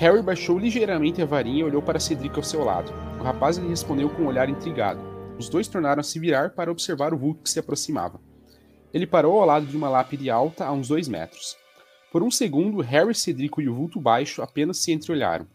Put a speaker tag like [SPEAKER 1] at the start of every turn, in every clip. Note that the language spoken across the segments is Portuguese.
[SPEAKER 1] Harry baixou ligeiramente a varinha e olhou para Cedric ao seu lado. O rapaz lhe respondeu com um olhar intrigado. Os dois tornaram a se virar para observar o vulto que se aproximava. Ele parou ao lado de uma lápide alta a uns dois metros. Por um segundo, Harry, Cedrico e o vulto baixo apenas se entreolharam.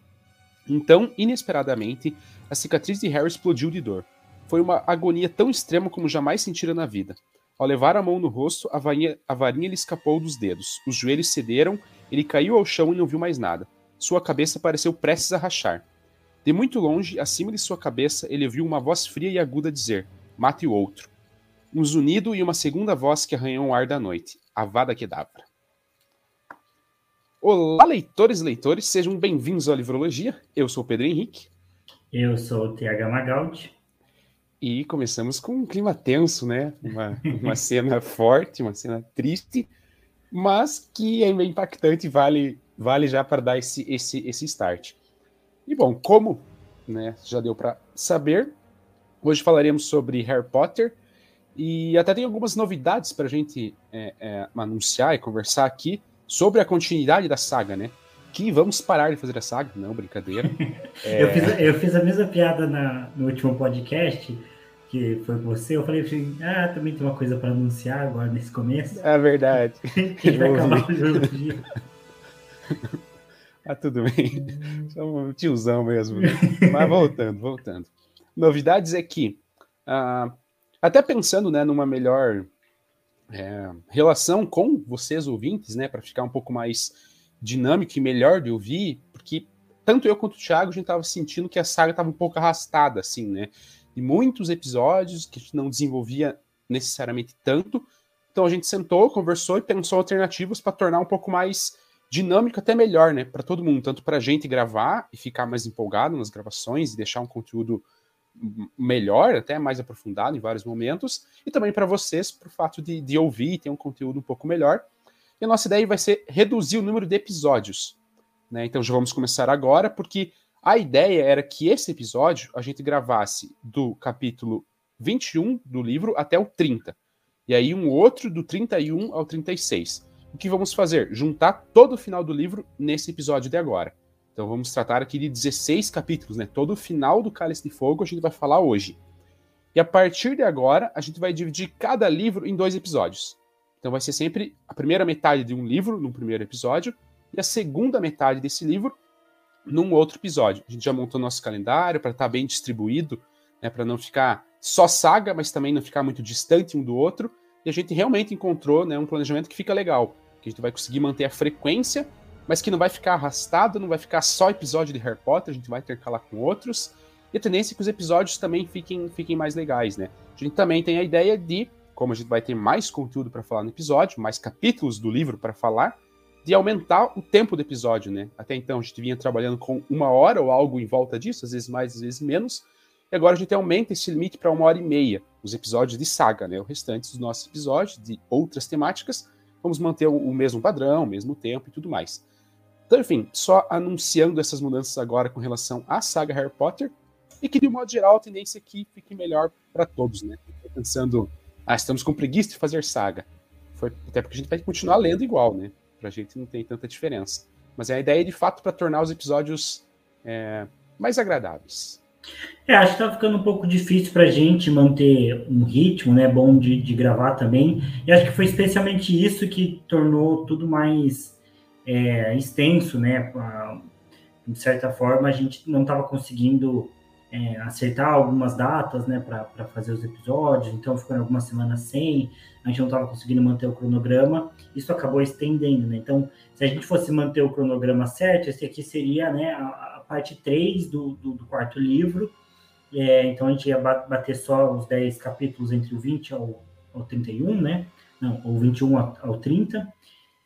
[SPEAKER 1] Então, inesperadamente, a cicatriz de Harry explodiu de dor. Foi uma agonia tão extrema como jamais sentira na vida. Ao levar a mão no rosto, a varinha, a varinha lhe escapou dos dedos. Os joelhos cederam, ele caiu ao chão e não viu mais nada. Sua cabeça pareceu prestes a rachar. De muito longe, acima de sua cabeça, ele ouviu uma voz fria e aguda dizer: Mate o outro. Um zunido e uma segunda voz que arranhou o ar da noite: Avada Kedavra. Olá, leitores e leitores, sejam bem-vindos à Livrologia. Eu sou o Pedro Henrique.
[SPEAKER 2] Eu sou o TH Magaldi.
[SPEAKER 1] E começamos com um clima tenso, né? Uma, uma cena forte, uma cena triste, mas que é impactante, vale, vale já para dar esse, esse, esse start. E bom, como né, já deu para saber, hoje falaremos sobre Harry Potter e até tem algumas novidades para a gente é, é, anunciar e conversar aqui sobre a continuidade da saga, né? Que vamos parar de fazer a saga, não, brincadeira.
[SPEAKER 2] É... eu, fiz, eu fiz a mesma piada na, no último podcast, que foi com você. Eu falei assim: ah, também tem uma coisa para anunciar agora nesse começo.
[SPEAKER 1] É verdade.
[SPEAKER 2] que vai acabar o jogo
[SPEAKER 1] Ah, tudo bem. Sou um tiozão mesmo. Né? Mas voltando, voltando. Novidades é que, uh, até pensando né, numa melhor é, relação com vocês ouvintes, né, para ficar um pouco mais dinâmico e melhor de ouvir, porque tanto eu quanto o Thiago a gente estava sentindo que a saga estava um pouco arrastada, assim, né? E muitos episódios que a gente não desenvolvia necessariamente tanto. Então a gente sentou, conversou e pensou alternativas para tornar um pouco mais dinâmico, até melhor, né, para todo mundo, tanto para a gente gravar e ficar mais empolgado nas gravações e deixar um conteúdo melhor, até mais aprofundado em vários momentos, e também para vocês, por fato de, de ouvir e ter um conteúdo um pouco melhor. E a nossa ideia vai ser reduzir o número de episódios. Né? Então já vamos começar agora, porque a ideia era que esse episódio a gente gravasse do capítulo 21 do livro até o 30. E aí um outro do 31 ao 36. O que vamos fazer? Juntar todo o final do livro nesse episódio de agora. Então vamos tratar aqui de 16 capítulos, né? Todo o final do Cálice de Fogo a gente vai falar hoje. E a partir de agora, a gente vai dividir cada livro em dois episódios. Então vai ser sempre a primeira metade de um livro num primeiro episódio e a segunda metade desse livro num outro episódio. A gente já montou nosso calendário para estar tá bem distribuído, né, para não ficar só saga, mas também não ficar muito distante um do outro. E a gente realmente encontrou né, um planejamento que fica legal, que a gente vai conseguir manter a frequência mas que não vai ficar arrastado, não vai ficar só episódio de Harry Potter, a gente vai intercalar com outros. E a tendência é que os episódios também fiquem, fiquem mais legais, né? A gente também tem a ideia de, como a gente vai ter mais conteúdo para falar no episódio, mais capítulos do livro para falar, de aumentar o tempo do episódio, né? Até então a gente vinha trabalhando com uma hora ou algo em volta disso, às vezes mais, às vezes menos. E agora a gente aumenta esse limite para uma hora e meia, os episódios de saga, né? O restante dos nossos episódios, de outras temáticas, vamos manter o mesmo padrão, o mesmo tempo e tudo mais. Então, enfim, só anunciando essas mudanças agora com relação à saga Harry Potter e que, de um modo geral, a tendência é que fique melhor para todos, né? Pensando, ah, estamos com preguiça de fazer saga. Foi, até porque a gente vai continuar lendo igual, né? Pra gente não tem tanta diferença. Mas é a ideia, de fato, para tornar os episódios é, mais agradáveis.
[SPEAKER 2] É, acho que tá ficando um pouco difícil para a gente manter um ritmo, né, bom de, de gravar também. E acho que foi especialmente isso que tornou tudo mais é, extenso, né? De certa forma, a gente não estava conseguindo é, acertar algumas datas, né, para fazer os episódios, então ficou algumas semanas sem, a gente não estava conseguindo manter o cronograma, isso acabou estendendo, né? Então, se a gente fosse manter o cronograma certo, esse aqui seria, né, a parte 3 do, do, do quarto livro, é, então a gente ia bater só os 10 capítulos entre o 20 ao, ao 31, né? Não, ou 21 ao, ao 30,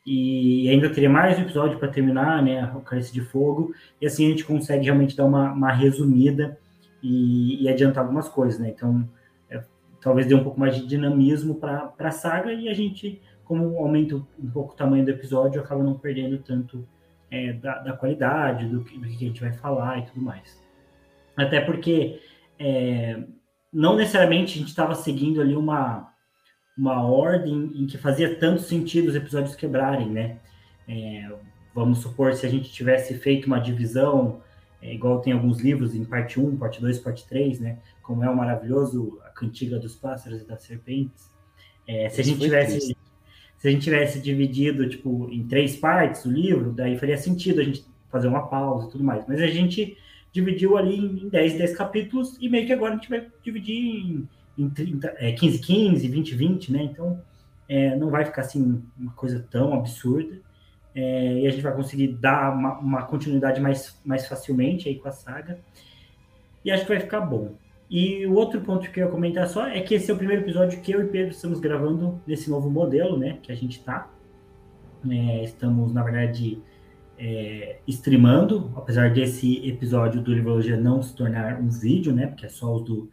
[SPEAKER 2] e ainda teria mais um episódio para terminar, né? O Cálice de Fogo. E assim a gente consegue realmente dar uma, uma resumida e, e, adiantar algumas coisas, né? Então, é, talvez dê um pouco mais de dinamismo para a saga e a gente, como aumenta um pouco o tamanho do episódio, acaba não perdendo tanto é, da, da, qualidade, do que, do que a gente vai falar e tudo mais. Até porque é, não necessariamente a gente estava seguindo ali uma uma ordem em que fazia tanto sentido os episódios quebrarem, né? É, vamos supor, se a gente tivesse feito uma divisão, é, igual tem alguns livros em parte 1, parte 2, parte 3, né? Como é o maravilhoso A Cantiga dos Pássaros e das Serpentes. É, se a gente tivesse se a gente tivesse dividido tipo em três partes o livro, daí faria sentido a gente fazer uma pausa e tudo mais. Mas a gente dividiu ali em 10, 10 capítulos e meio que agora a gente vai dividir em, em 30, é, 15, 15, 20, 20, né? Então é, não vai ficar assim uma coisa tão absurda. É, e a gente vai conseguir dar uma, uma, continuidade mais, mais facilmente aí com a saga. E acho que vai ficar bom. E o outro ponto que eu ia comentar só é que esse é o primeiro episódio que eu e Pedro estamos gravando nesse novo modelo, né? Que a gente está. É, estamos, na verdade, é, streamando, apesar desse episódio do Livrologia não se tornar um vídeo, né? Porque é só os do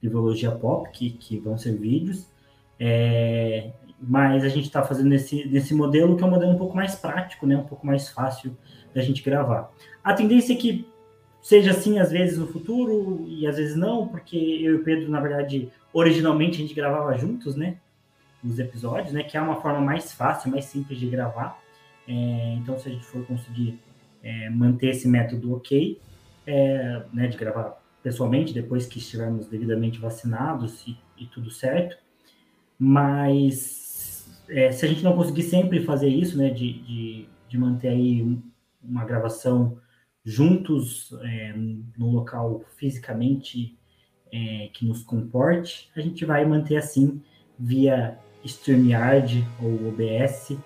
[SPEAKER 2] Livrologia Pop que, que vão ser vídeos. É, mas a gente está fazendo nesse, nesse modelo que é um modelo um pouco mais prático, né? Um pouco mais fácil da gente gravar. A tendência é que seja assim às vezes no futuro e às vezes não, porque eu e o Pedro, na verdade, originalmente a gente gravava juntos, né? Os episódios, né? Que é uma forma mais fácil, mais simples de gravar. É, então, se a gente for conseguir é, manter esse método ok, é, né? De gravar pessoalmente, depois que estivermos devidamente vacinados e, e tudo certo. Mas é, se a gente não conseguir sempre fazer isso, né, de, de, de manter aí uma gravação juntos é, no local fisicamente é, que nos comporte, a gente vai manter assim via StreamYard ou OBS,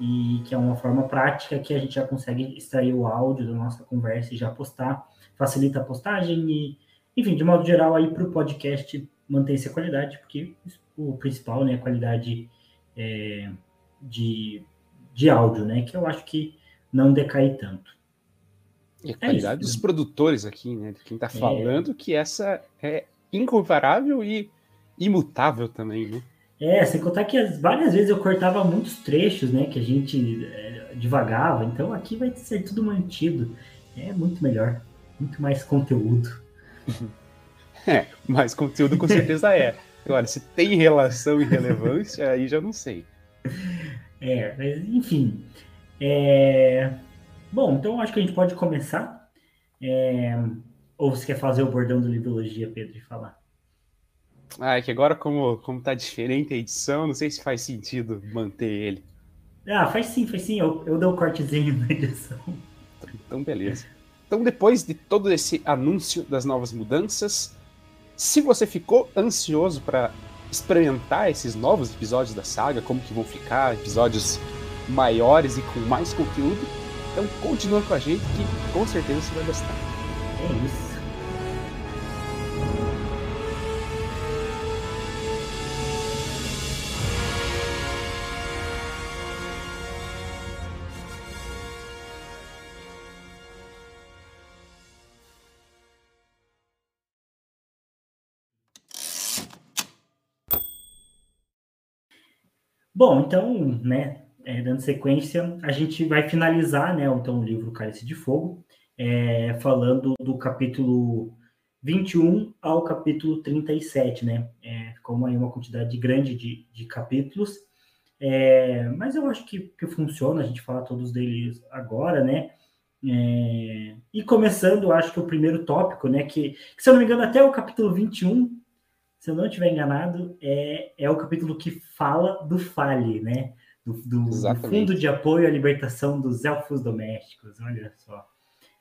[SPEAKER 2] e que é uma forma prática que a gente já consegue extrair o áudio da nossa conversa e já postar, facilita a postagem e, enfim, de modo geral aí para o podcast manter essa qualidade, porque o principal, né, a qualidade é, de, de áudio, né? Que eu acho que não decai tanto.
[SPEAKER 1] E a qualidade é dos produtores aqui, né? De quem está é. falando é... que essa é incomparável e imutável também, né?
[SPEAKER 2] É, sem contar que várias vezes eu cortava muitos trechos, né? Que a gente é, divagava. Então aqui vai ser tudo mantido. É muito melhor. Muito mais conteúdo.
[SPEAKER 1] é, mais conteúdo com certeza é. Agora, se tem relação e relevância, aí já não sei.
[SPEAKER 2] É, mas enfim. É... Bom, então acho que a gente pode começar. É... Ou você quer fazer o bordão do Livrologia, Pedro, e falar?
[SPEAKER 1] Ah, é que agora, como, como tá diferente a edição, não sei se faz sentido manter ele.
[SPEAKER 2] Ah, faz sim, faz sim. Eu, eu dou um cortezinho na edição.
[SPEAKER 1] Então, beleza. Então, depois de todo esse anúncio das novas mudanças, se você ficou ansioso para experimentar esses novos episódios da saga, como que vão ficar, episódios maiores e com mais conteúdo, então continua com a gente que com certeza você vai gostar.
[SPEAKER 2] É isso. Bom, então, né, é, dando sequência, a gente vai finalizar, né, então, o livro Cálice de Fogo, é, falando do capítulo 21 ao capítulo 37, né? É, como aí uma quantidade grande de, de capítulos, é, mas eu acho que, que funciona a gente falar todos deles agora, né? É, e começando, acho que o primeiro tópico, né? Que, que, se eu não me engano, até o capítulo 21 se eu não estiver enganado, é, é o capítulo que fala do FALE, né? Do, do, do, Fundo de Apoio à Libertação dos Elfos Domésticos, olha só.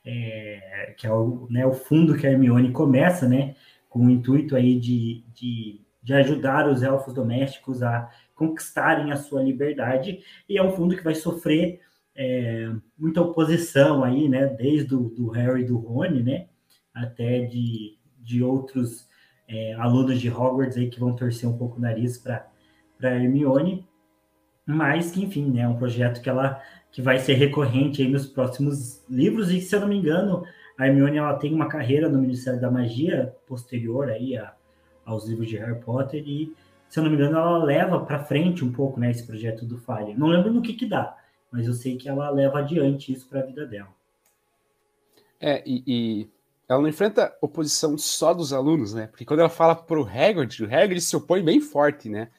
[SPEAKER 2] É, que é o, né, o fundo que a Hermione começa, né? Com o intuito aí de, de, de ajudar os elfos domésticos a conquistarem a sua liberdade, e é um fundo que vai sofrer é, muita oposição aí, né? Desde o do Harry e do Rony, né? Até de, de outros é, alunos de Hogwarts aí que vão torcer um pouco o nariz para Hermione, mas que, enfim, né, é um projeto que ela que vai ser recorrente nos próximos livros, e se eu não me engano, a Hermione ela tem uma carreira no Ministério da Magia posterior aí a, aos livros de Harry Potter, e se eu não me engano, ela leva para frente um pouco né, esse projeto do Falha. Não lembro no que que dá, mas eu sei que ela leva adiante isso para a vida dela.
[SPEAKER 1] É, e, e ela não enfrenta oposição só dos alunos, né? Porque quando ela fala pro Hagrid, o Hagrid se opõe bem forte, né?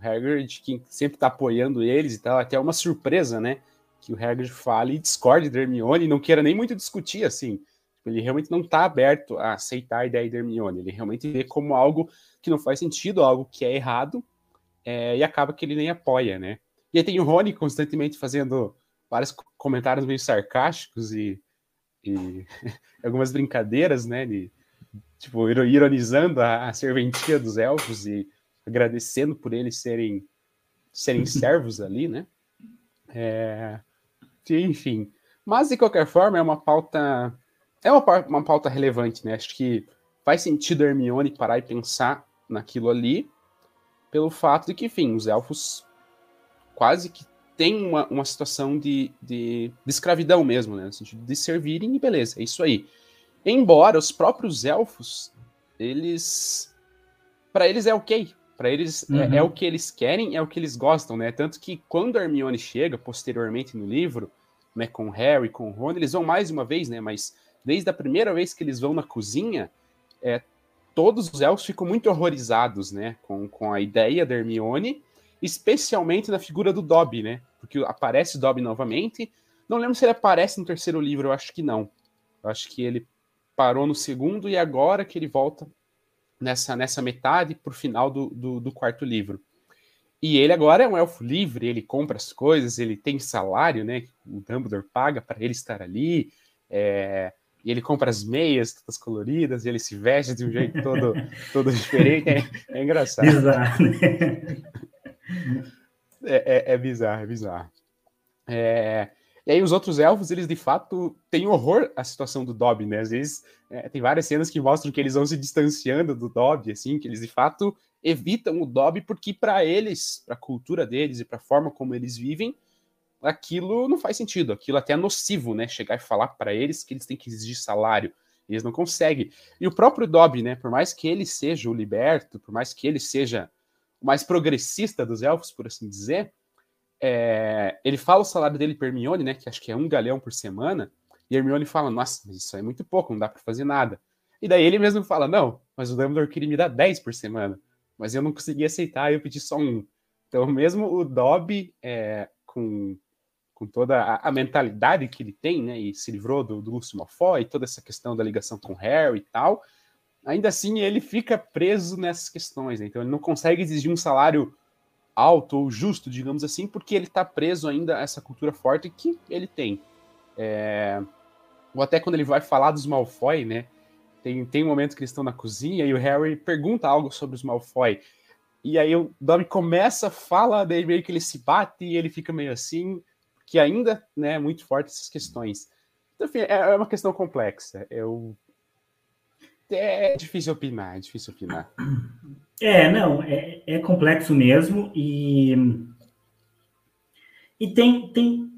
[SPEAKER 1] O Hagrid, que sempre tá apoiando eles e tal, até uma surpresa, né? que o Hagrid fale e discorde de Hermione e não queira nem muito discutir, assim. Ele realmente não está aberto a aceitar a ideia de Hermione. Ele realmente vê como algo que não faz sentido, algo que é errado, é, e acaba que ele nem apoia, né? E aí tem o Rony constantemente fazendo vários comentários meio sarcásticos e, e algumas brincadeiras, né? De, tipo, ironizando a, a serventia dos elfos e agradecendo por eles serem, serem servos ali, né? É, enfim. Mas, de qualquer forma, é uma pauta. É uma, uma pauta relevante, né? Acho que faz sentido a Hermione parar e pensar naquilo ali, pelo fato de que, enfim, os elfos quase que têm uma, uma situação de, de, de escravidão mesmo, né? No sentido de servirem e beleza, é isso aí. Embora os próprios elfos, eles. para eles é ok. Para eles uhum. é, é, o que eles querem, é o que eles gostam, né? Tanto que quando a Hermione chega posteriormente no livro, né, com Harry, com Ron, eles vão mais uma vez, né? Mas desde a primeira vez que eles vão na cozinha, é, todos os elfos ficam muito horrorizados, né? Com, com a ideia da Hermione, especialmente na figura do Dobby, né? Porque aparece o Dobby novamente. Não lembro se ele aparece no terceiro livro, eu acho que não. Eu acho que ele parou no segundo e agora que ele volta nessa, nessa metade pro final do, do, do quarto livro. E ele agora é um elfo livre, ele compra as coisas, ele tem salário, né? O Dumbledore paga para ele estar ali. É, e ele compra as meias todas coloridas, e ele se veste de um jeito todo, todo diferente. É, é engraçado. Bizarro, né? é, é, é, bizarro, é bizarro. É, e aí os outros elfos, eles de fato têm horror à situação do Dobby, né? Às vezes é, tem várias cenas que mostram que eles vão se distanciando do Dobby, assim, que eles de fato evitam o Dobby porque para eles, para a cultura deles e para a forma como eles vivem, aquilo não faz sentido, aquilo até é nocivo, né? Chegar e falar para eles que eles têm que exigir salário, eles não conseguem. E o próprio Dobby, né? Por mais que ele seja o liberto, por mais que ele seja o mais progressista dos elfos, por assim dizer, é... ele fala o salário dele para Hermione, né? Que acho que é um galhão por semana. E Hermione fala: Nossa, isso é muito pouco, não dá para fazer nada. E daí ele mesmo fala: Não, mas o Dumbledore queria me dar 10 por semana mas eu não consegui aceitar, eu pedi só um. Então, mesmo o Dobby, é, com, com toda a, a, mentalidade que ele tem, né, e se livrou do, do Lúcio Malfoy, toda essa questão da ligação com Harry e tal, ainda assim ele fica preso nessas questões, né? então ele não consegue exigir um salário alto ou justo, digamos assim, porque ele está preso ainda a essa cultura forte que ele tem. É... Ou até quando ele vai falar dos Malfoy, né, tem, tem um momento que eles estão na cozinha e o Harry pergunta algo sobre os Malfoy. E aí o Dobby começa, fala, daí meio que ele se bate e ele fica meio assim, que ainda né, é muito forte essas questões. Então, enfim, é, é uma questão complexa. Eu... É difícil opinar, é difícil opinar.
[SPEAKER 2] É, não, é, é complexo mesmo e... E tem, tem,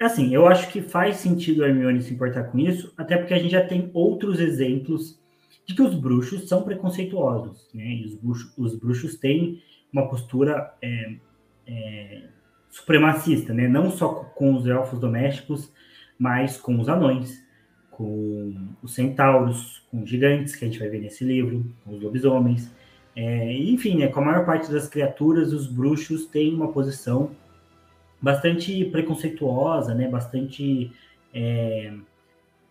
[SPEAKER 2] assim, eu acho que faz sentido a Hermione se importar com isso, até porque a gente já tem outros exemplos de que os bruxos são preconceituosos, né? E os bruxos, os bruxos têm uma postura é, é, supremacista, né? Não só com os elfos domésticos, mas com os anões, com os centauros, com os gigantes, que a gente vai ver nesse livro, com os lobisomens. É, enfim, né, com a maior parte das criaturas, os bruxos têm uma posição bastante preconceituosa, né? Bastante é,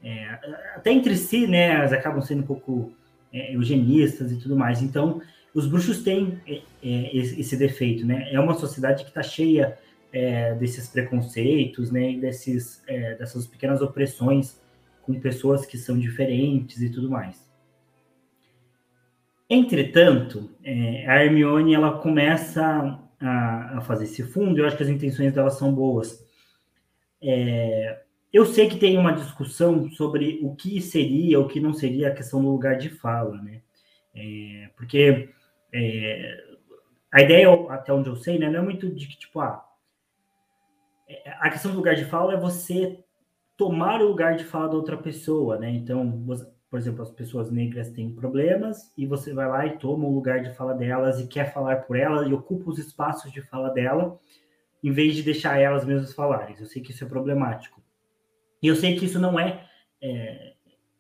[SPEAKER 2] é, até entre si, né? Elas acabam sendo um pouco é, eugenistas e tudo mais. Então, os bruxos têm é, é, esse defeito, né? É uma sociedade que está cheia desses preconceitos, né? E desses, dessas pequenas opressões com pessoas que são diferentes e tudo mais. Entretanto, a Hermione ela começa a, a fazer esse fundo, eu acho que as intenções dela são boas. É, eu sei que tem uma discussão sobre o que seria, o que não seria a questão do lugar de fala, né? É, porque é, a ideia, até onde eu sei, né, não é muito de que, tipo, ah, é, a questão do lugar de fala é você tomar o lugar de fala da outra pessoa, né? Então, você, por exemplo, as pessoas negras têm problemas e você vai lá e toma o lugar de fala delas e quer falar por elas e ocupa os espaços de fala dela, em vez de deixar elas mesmas falarem. Eu sei que isso é problemático. E eu sei que isso não é, é,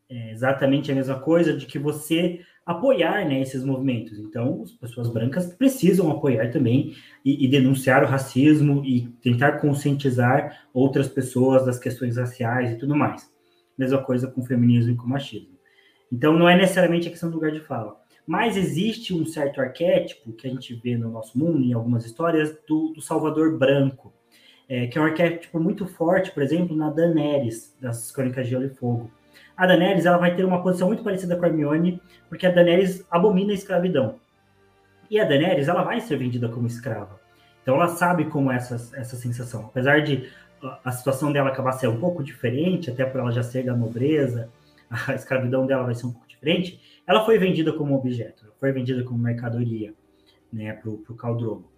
[SPEAKER 2] é exatamente a mesma coisa de que você apoiar né, esses movimentos. Então, as pessoas brancas precisam apoiar também e, e, denunciar o racismo e tentar conscientizar outras pessoas das questões raciais e tudo mais. Mesma coisa com o feminismo e com o machismo. Então, não é necessariamente a questão do lugar de fala. Mas existe um certo arquétipo que a gente vê no nosso mundo, em algumas histórias, do, do Salvador Branco, é, que é um arquétipo muito forte, por exemplo, na Daenerys, das Crônicas de Gelo e Fogo a Daenerys ela vai ter uma posição muito parecida com a Hermione, porque a Daenerys abomina a escravidão. E a Daenerys ela vai ser vendida como escrava. Então ela sabe como é essa, essa sensação. Apesar de a situação dela acabar sendo um pouco diferente, até por ela já ser da nobreza, a escravidão dela vai ser um pouco diferente, ela foi vendida como objeto, foi vendida como mercadoria né, para o Caldrogo.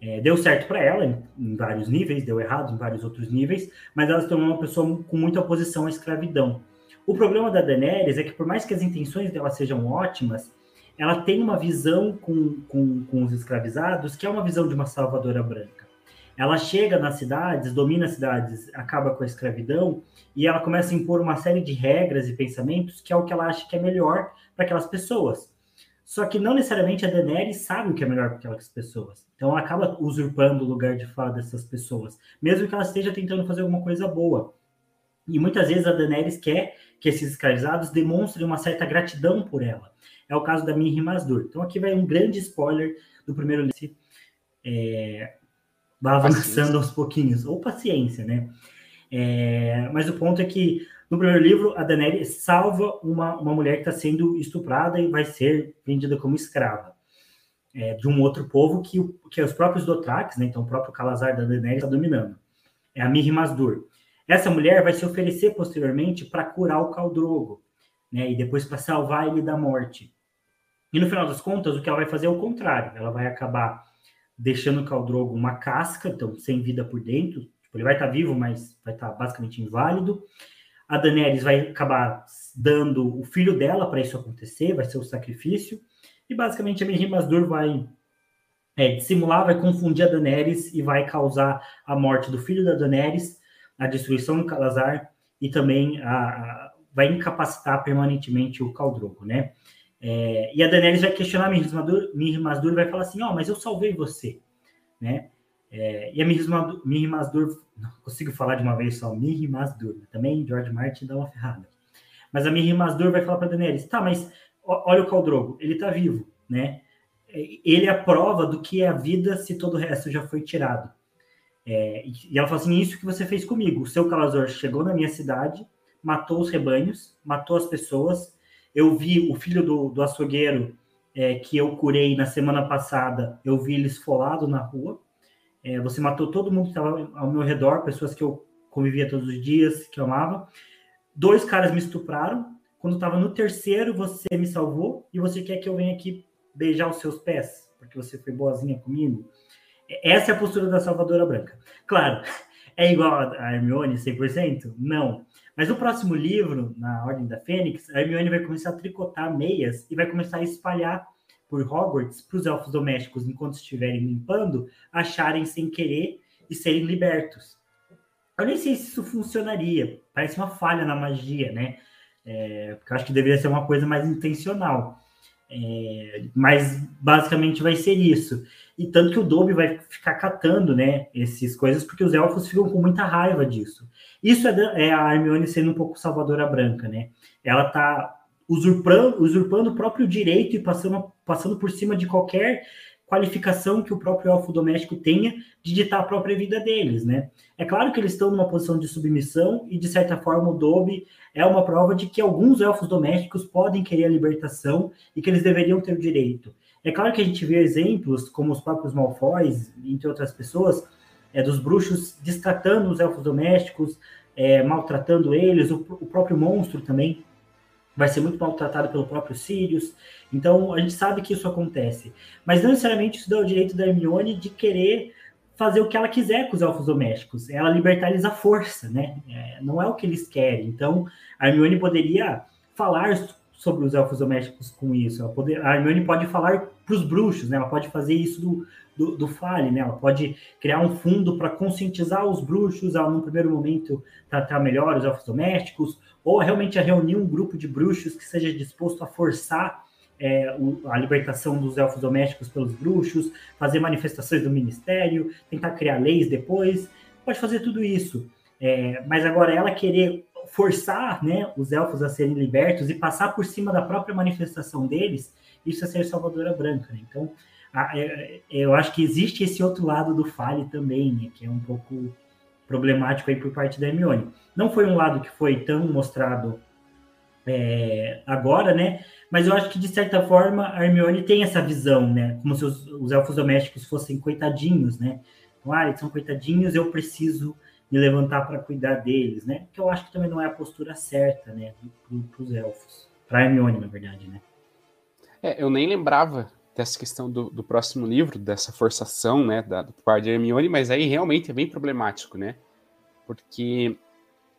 [SPEAKER 2] É, deu certo para ela em, em, vários níveis, deu errado em vários outros níveis, mas ela se tornou uma pessoa com muita oposição à escravidão. O problema da Daenerys é que, por mais que as intenções dela sejam ótimas, ela tem uma visão com, com, com os escravizados que é uma visão de uma salvadora branca. Ela chega nas cidades, domina as cidades, acaba com a escravidão e ela começa a impor uma série de regras e pensamentos que é o que ela acha que é melhor para aquelas pessoas. Só que não necessariamente a Daenerys sabe o que é melhor para aquelas pessoas. Então ela acaba usurpando o lugar de fala dessas pessoas, mesmo que ela esteja tentando fazer alguma coisa boa. E muitas vezes a Daenerys quer que esses escravizados demonstrem uma certa gratidão por ela. É o caso da Mirri Masdur. Então aqui vai um grande spoiler do primeiro livro. É, vai avançando aos pouquinhos, ou paciência, né? É, mas o ponto é que no primeiro livro a Daenerys salva uma, uma mulher que está sendo estuprada e vai ser vendida como escrava. É, de um outro povo que, que é os próprios Dothraques, né? Então o próprio Calazar da Daenerys está dominando. É a Mirri Masdur. Essa mulher vai se oferecer posteriormente para curar o Caldrogo, né? E depois para salvar ele da morte. E no final das contas, o que ela vai fazer é o contrário. Ela vai acabar deixando o Caldrogo uma casca, então sem vida por dentro. Tipo, ele vai estar tá vivo, mas vai estar tá basicamente inválido. A Daenerys vai acabar dando o filho dela para isso acontecer, vai ser o sacrifício. E basicamente a Mirri Masdur vai é, dissimular, vai confundir a Daenerys e vai causar a morte do filho da Daenerys a destruição do Calazar e também a, a, vai incapacitar permanentemente o Caldrogo, né? É, e a Daenerys vai questionar Mir Masdur e vai falar assim, ó, oh, mas eu salvei você, né? É, e a Mir Masdur, não consigo falar de uma vez só, Mir Masdur, também George Martin dá uma ferrada. Mas a Mir Masdur vai falar para Daenerys, tá, mas olha o Caldrogo, ele tá vivo, né? Ele é a prova do que é a vida se todo o resto já foi tirado. É, e ela fala assim: Isso que você fez comigo. O seu Calazor chegou na minha cidade, matou os rebanhos, matou as pessoas. Eu vi o filho do, do açougueiro é, que eu curei na semana passada, eu vi ele esfolado na rua. É, você matou todo mundo que estava ao meu redor, pessoas que eu convivia todos os dias, que eu amava. Dois caras me estupraram. Quando estava no terceiro, você me salvou e você quer que eu venha aqui beijar os seus pés, porque você foi boazinha comigo. Essa é a postura da salvadora branca. Claro, é igual a Hermione 100%? Não. Mas o próximo livro, na Ordem da Fênix, a Hermione vai começar a tricotar meias e vai começar a espalhar por Hogwarts para os elfos domésticos, enquanto estiverem limpando, acharem sem querer e serem libertos. Eu nem sei se isso funcionaria. Parece uma falha na magia, né? É, porque eu acho que deveria ser uma coisa mais intencional. É, mas basicamente vai ser isso. E tanto que o Dobby vai ficar catando, né, essas coisas, porque os elfos ficam com muita raiva disso. Isso é, é a Hermione sendo um pouco salvadora branca, né? Ela tá usurpando, usurpando o próprio direito e passando, passando por cima de qualquer qualificação que o próprio elfo doméstico tenha de ditar a própria vida deles, né? É claro que eles estão numa posição de submissão e, de certa forma, o Dobby é uma prova de que alguns elfos domésticos podem querer a libertação e que eles deveriam ter o direito. É claro que a gente vê exemplos, como os próprios Malfoys, entre outras pessoas, é, dos bruxos destratando os elfos domésticos, é, maltratando eles, o, o próprio monstro também vai ser muito maltratado pelo próprio Sirius. Então, a gente sabe que isso acontece. Mas não necessariamente isso dá o direito da Hermione de querer fazer o que ela quiser com os elfos domésticos. Ela libertar eles à força, né? É, não é o que eles querem. Então, a Hermione poderia falar sobre os elfos domésticos com isso. Ela poder, a Hermione pode falar para os bruxos, né? Ela pode fazer isso do, do, do Fale, né? Ela pode criar um fundo para conscientizar os bruxos a, num primeiro momento, tratar melhor os elfos domésticos, ou realmente a reunir um grupo de bruxos que seja disposto a forçar é, a libertação dos elfos domésticos pelos bruxos, fazer manifestações do ministério, tentar criar leis depois, pode fazer tudo isso. É, mas agora ela querer forçar né, os elfos a serem libertos e passar por cima da própria manifestação deles, isso é ser salvadora branca. Né? Então, a, é, eu acho que existe esse outro lado do Fale também, né, que é um pouco problemático aí por parte da Hermione. Não foi um lado que foi tão mostrado é, agora, né? Mas eu acho que, de certa forma, a Hermione tem essa visão, né? Como se os, os elfos domésticos fossem coitadinhos, né? Então, ah, eles são coitadinhos, eu preciso me levantar para cuidar deles, né? Que eu acho que também não é a postura certa, né? Para os elfos. Para a Hermione, na verdade, né?
[SPEAKER 1] É, eu nem lembrava dessa questão do, do próximo livro, dessa forçação, né, da, do par de Hermione, mas aí realmente é bem problemático, né? Porque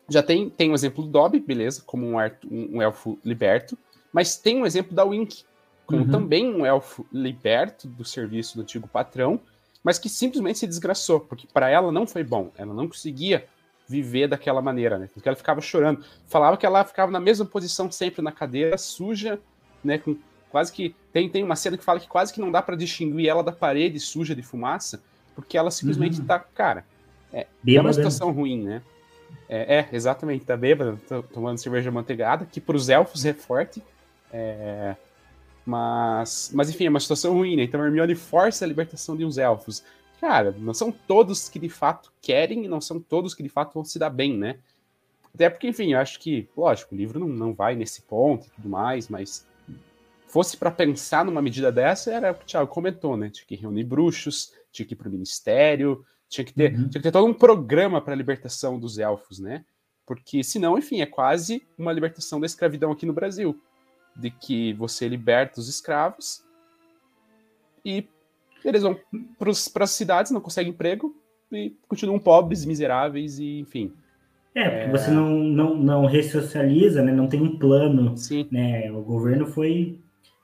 [SPEAKER 1] já tem, tem um exemplo do Dobby, beleza, como um, um, um elfo liberto, mas tem um exemplo da Wink, como uhum. também um elfo liberto do serviço do antigo patrão, mas que simplesmente se desgraçou, porque para ela não foi bom, ela não conseguia viver daquela maneira, né? Porque ela ficava chorando, falava que ela ficava na mesma posição sempre na cadeira, suja, né, com quase que tem tem uma cena que fala que quase que não dá para distinguir ela da parede suja de fumaça, porque ela simplesmente uhum. tá, cara, é, é uma situação ruim, né? É, é, exatamente, tá bêbado, tomando cerveja manteigada, que para os elfos é forte. É, mas, mas enfim, é uma situação ruim, né? Então a Hermione força a libertação de uns elfos. Cara, não são todos que de fato querem e não são todos que de fato vão se dar bem, né? Até porque, enfim, eu acho que, lógico, o livro não, não vai nesse ponto e tudo mais, mas fosse para pensar numa medida dessa, era o que o Thiago comentou, né? Tinha que reunir bruxos, tinha que ir para o ministério, tinha que ter, uhum. tinha que ter todo um programa para a libertação dos elfos, né? Porque senão, enfim, é quase uma libertação da escravidão aqui no Brasil. De que você liberta os escravos e eles vão para as cidades, não conseguem emprego e continuam pobres, miseráveis e enfim.
[SPEAKER 2] É, porque é... você não, não, não ressocializa, né? não tem um plano. Sim. Né? O governo foi,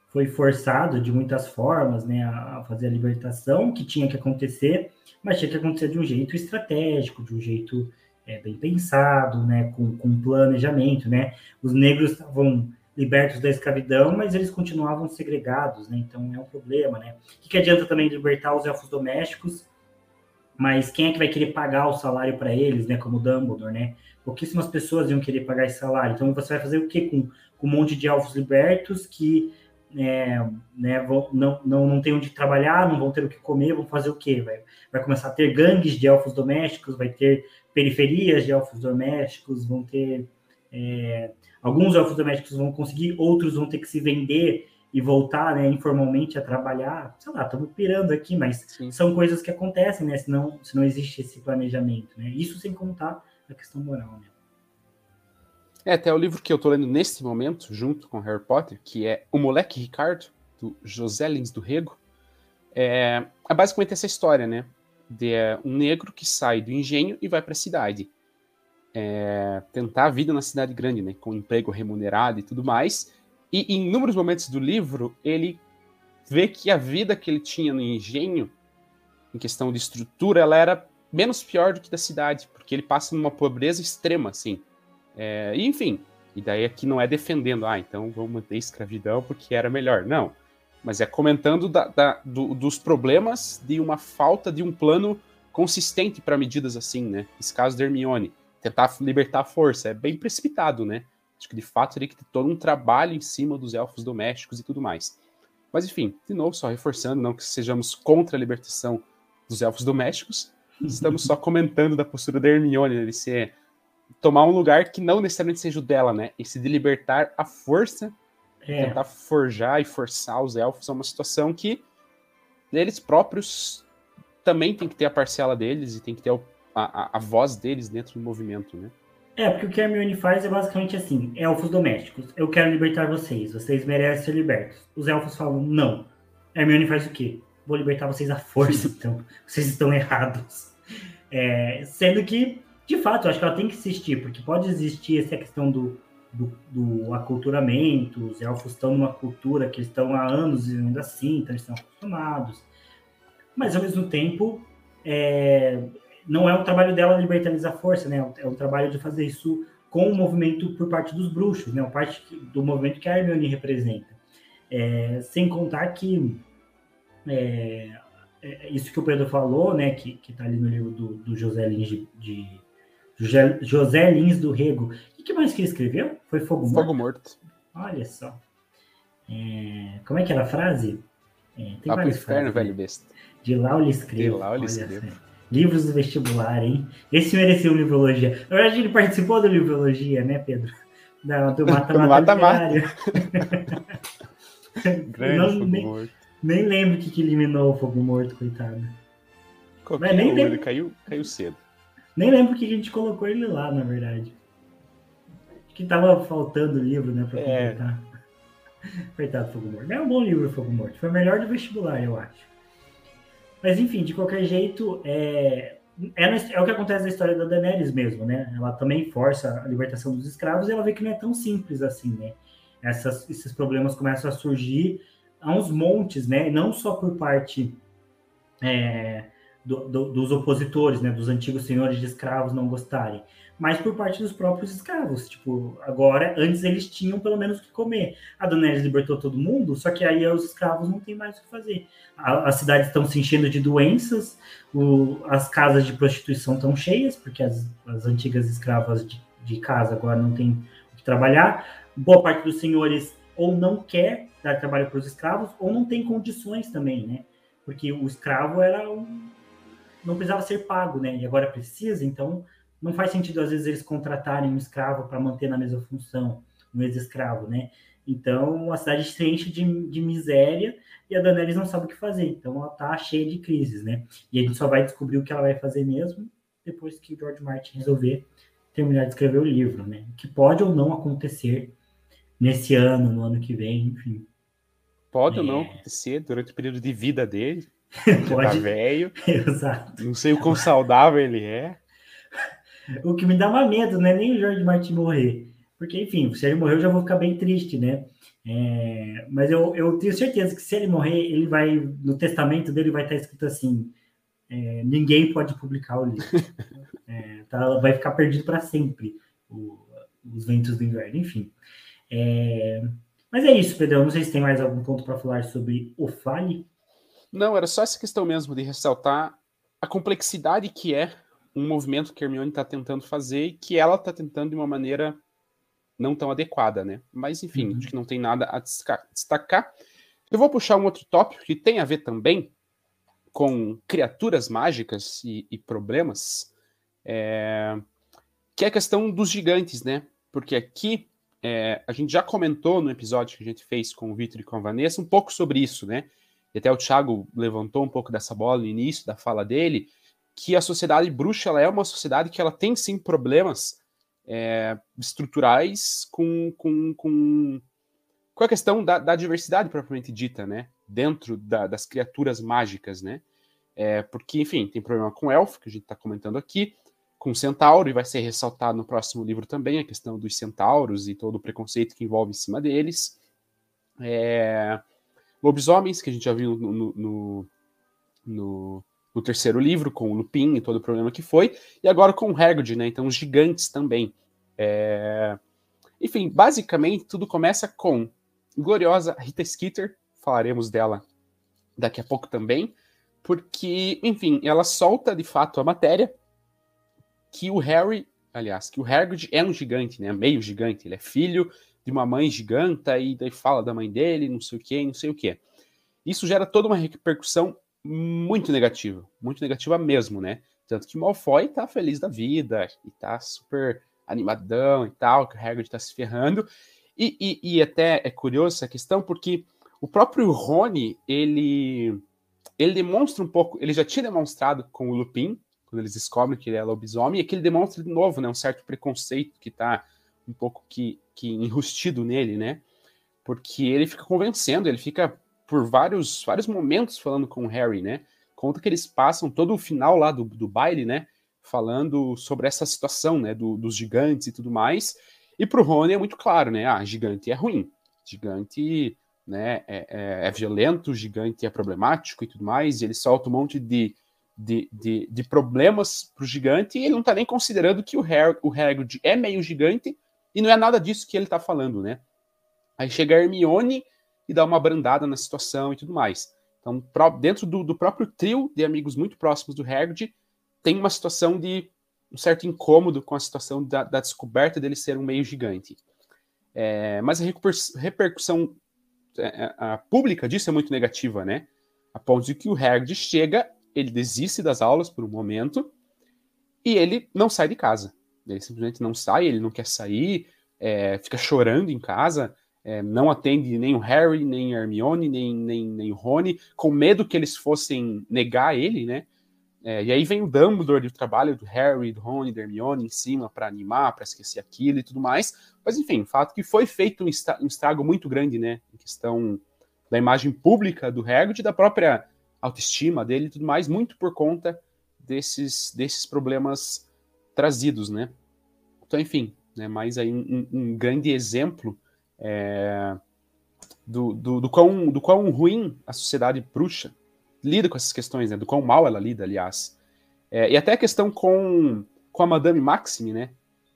[SPEAKER 2] foi forçado de muitas formas né, a fazer a libertação que tinha que acontecer mas tinha que acontecer de um jeito estratégico, de um jeito é, bem pensado, né, com, com planejamento, né? Os negros estavam libertos da escravidão, mas eles continuavam segregados, né? Então é um problema, né? O que, que adianta também libertar os elfos domésticos, mas quem é que vai querer pagar o salário para eles, né? Como Dumbledore, né? Pouquíssimas pessoas iam querer pagar esse salário. Então você vai fazer o quê com, com um monte de elfos libertos que é, né, vão, não, não, não tem onde trabalhar, não vão ter o que comer, vão fazer o quê? Vai, vai começar a ter gangues de elfos domésticos, vai ter periferias de elfos domésticos, vão ter. É, alguns elfos domésticos vão conseguir, outros vão ter que se vender e voltar né, informalmente a trabalhar. Sei lá, estamos pirando aqui, mas Sim. são coisas que acontecem, né? Se não, se não existe esse planejamento, né? Isso sem contar a questão moral, né?
[SPEAKER 1] É, até o livro que eu tô lendo neste momento, junto com Harry Potter, que é O Moleque Ricardo, do José Lins do Rego, é, é basicamente essa história, né? De é, um negro que sai do engenho e vai para a cidade. É, tentar a vida na cidade grande, né? Com emprego remunerado e tudo mais. E em inúmeros momentos do livro, ele vê que a vida que ele tinha no engenho, em questão de estrutura, ela era menos pior do que da cidade, porque ele passa numa pobreza extrema, assim. É, enfim, e daí aqui não é defendendo, ah, então vamos manter escravidão porque era melhor. Não. Mas é comentando da, da, do, dos problemas de uma falta de um plano consistente para medidas assim, né? Esse caso da Hermione. Tentar libertar a força. É bem precipitado, né? Acho que de fato teria que ter todo um trabalho em cima dos elfos domésticos e tudo mais. Mas enfim, de novo, só reforçando, não que sejamos contra a libertação dos elfos domésticos, estamos só comentando da postura da Hermione, né, de ser tomar um lugar que não necessariamente seja o dela, né? Esse de libertar a força, é. tentar forjar e forçar os elfos é uma situação que eles próprios também tem que ter a parcela deles e tem que ter a, a, a voz deles dentro do movimento, né?
[SPEAKER 2] É, porque o que a Hermione faz é basicamente assim: elfos domésticos, eu quero libertar vocês, vocês merecem ser libertos. Os elfos falam, não. A Hermione faz o quê? Vou libertar vocês à força, então. Vocês estão errados. É, sendo que de fato, eu acho que ela tem que existir, porque pode existir essa questão do, do, do aculturamento, os elfos estão numa cultura que estão há anos vivendo assim, então eles estão acostumados. Mas, ao mesmo tempo, é, não é o trabalho dela liberalizar a força, né? É o trabalho de fazer isso com o movimento por parte dos bruxos, né? A parte do movimento que a Hermione representa. É, sem contar que é, é, isso que o Pedro falou, né, que está ali no livro do, do José Lins de, de José, José Lins do Rego. O que mais que ele escreveu? Foi Fogo Morto?
[SPEAKER 1] Fogo Morto.
[SPEAKER 2] Olha só. É, como é que era a frase?
[SPEAKER 1] É, tem várias inferno, velho besta.
[SPEAKER 2] De lá eu lhe escrevo.
[SPEAKER 1] De lá eu lhe escrevo.
[SPEAKER 2] Livros do vestibular, hein? Esse mereceu livrologia. Na verdade, ele participou do livrologia, né, Pedro? Da, do
[SPEAKER 1] mata-mata. mata
[SPEAKER 2] Grande nem, morto. nem lembro o que, que eliminou o fogo morto, coitado.
[SPEAKER 1] Mas nem lembro. Ele caiu, caiu cedo.
[SPEAKER 2] Nem lembro que a gente colocou ele lá, na verdade. Acho que tava faltando o livro, né, pra é. completar. Coitado Fogo Morto. É um bom livro, Fogo Morto. Foi o melhor do vestibular, eu acho. Mas, enfim, de qualquer jeito, é, é, é, o que acontece na história da Daenerys mesmo, né? Ela também força a libertação dos escravos e ela vê que não é tão simples assim, né? Essas, esses problemas começam a surgir a uns montes, né? Não só por parte é, do, do, dos opositores, né? Dos antigos senhores de escravos não gostarem, mas por parte dos próprios escravos. Tipo, agora, antes eles tinham pelo menos o que comer. A Daenerys libertou todo mundo, só que aí os escravos não têm mais o que fazer. A, as cidades estão se enchendo de doenças, o, as casas de prostituição estão cheias, porque as, as antigas escravas de, de, casa agora não têm o que trabalhar. Boa parte dos senhores ou não quer dar trabalho para os escravos, ou não tem condições também, né? Porque o escravo era um. Não precisava ser pago, né? E agora precisa, então não faz sentido, às vezes, eles contratarem um escravo para manter na mesma função, um ex-escravo, né? Então, a cidade se enche de, de miséria e a Daenerys não sabe o que fazer. Então, ela tá cheia de crises, né? E a gente só vai descobrir o que ela vai fazer mesmo depois que o George Martin resolver terminar de escrever o livro, né? Que pode ou não acontecer nesse ano, no ano que vem, enfim.
[SPEAKER 1] Pode é... ou não acontecer durante o período de vida dele. pode. Tá velho.
[SPEAKER 2] Exato.
[SPEAKER 1] Não sei o quão saudável ele é.
[SPEAKER 2] O que me dá mais medo não é nem o Jorge Martin morrer. Porque, enfim, se ele morrer, eu já vou ficar bem triste, né? É, mas eu, eu tenho certeza que se ele morrer, ele vai. No testamento dele vai estar escrito assim: é, ninguém pode publicar o livro. É, tá, vai ficar perdido para sempre o, os ventos do inverno, enfim. É, mas é isso, Pedro. Não sei se tem mais algum ponto para falar sobre o Fale.
[SPEAKER 1] Não, era só essa questão mesmo de ressaltar a complexidade que é um movimento que a Hermione está tentando fazer e que ela está tentando de uma maneira não tão adequada, né? Mas enfim, uhum. acho que não tem nada a destacar. Eu vou puxar um outro tópico que tem a ver também com criaturas mágicas e, e problemas, é... que é a questão dos gigantes, né? Porque aqui é, a gente já comentou no episódio que a gente fez com o Victor e com a Vanessa um pouco sobre isso, né? E até o Thiago levantou um pouco dessa bola no início da fala dele, que a sociedade bruxa ela é uma sociedade que ela tem sim problemas é, estruturais com, com, com, com, a questão da, da diversidade propriamente dita, né? Dentro da, das criaturas mágicas, né? É, porque, enfim, tem problema com elfo, que a gente está comentando aqui, com centauro, e vai ser ressaltado no próximo livro também a questão dos centauros e todo o preconceito que envolve em cima deles. É, lobisomens, que a gente já viu no, no, no, no no terceiro livro, com o Lupin e todo o problema que foi, e agora com o Hagrid, né? Então, os gigantes também. É... Enfim, basicamente, tudo começa com gloriosa Rita Skeeter, falaremos dela daqui a pouco também, porque, enfim, ela solta de fato a matéria que o Harry, aliás, que o Hagrid é um gigante, né? Meio gigante, ele é filho de uma mãe giganta e daí fala da mãe dele, não sei o que, não sei o que. Isso gera toda uma repercussão muito negativa, muito negativa mesmo, né? Tanto que Malfoy tá feliz da vida e tá super animadão e tal, que o Hagrid tá se ferrando. E, e, e, até é curioso essa questão, porque o próprio Rony, ele, ele demonstra um pouco, ele já tinha demonstrado com o Lupin, quando eles descobrem que ele é lobisomem, e aqui ele demonstra de novo, né, um certo preconceito que tá um pouco que, que enrustido nele, né? Porque ele fica convencendo, ele fica por vários, vários momentos falando com o Harry, né? Conta que eles passam todo o final lá do, do baile, né? Falando sobre essa situação, né? Do, dos gigantes e tudo mais. E pro Rony é muito claro, né? Ah, gigante é ruim. Gigante né, é, é, é violento, gigante é problemático e tudo mais. E ele solta um monte de, de, de, de problemas pro gigante e ele não tá nem considerando que o, Harry, o Hagrid é meio gigante e não é nada disso que ele tá falando, né? Aí chega a Hermione e dar uma abrandada na situação e tudo mais. Então, dentro do, do próprio trio de amigos muito próximos do Hagrid, tem uma situação de um certo incômodo com a situação da, da descoberta dele ser um meio gigante. É, mas a repercussão é, é, a pública disso é muito negativa, né? A ponto de que o Hagrid chega, ele desiste das aulas por um momento e ele não sai de casa. Ele simplesmente não sai, ele não quer sair, é, fica chorando em casa, é, não atende nem o Harry, nem a Hermione, nem, nem, nem o Rony, com medo que eles fossem negar ele, né? É, e aí vem o Dumbledore o trabalho do Harry, do Rony, da Hermione em cima para animar, para esquecer aquilo e tudo mais. Mas enfim, o fato que foi feito um estrago muito grande, né, em questão da imagem pública do Hagrid, da própria autoestima dele e tudo mais, muito por conta desses, desses problemas trazidos, né. Então, enfim, né, mais aí um, um grande exemplo é, do, do, do, quão, do quão ruim a sociedade bruxa lida com essas questões, né? Do quão mal ela lida, aliás. É, e até a questão com, com a Madame Maxime, né?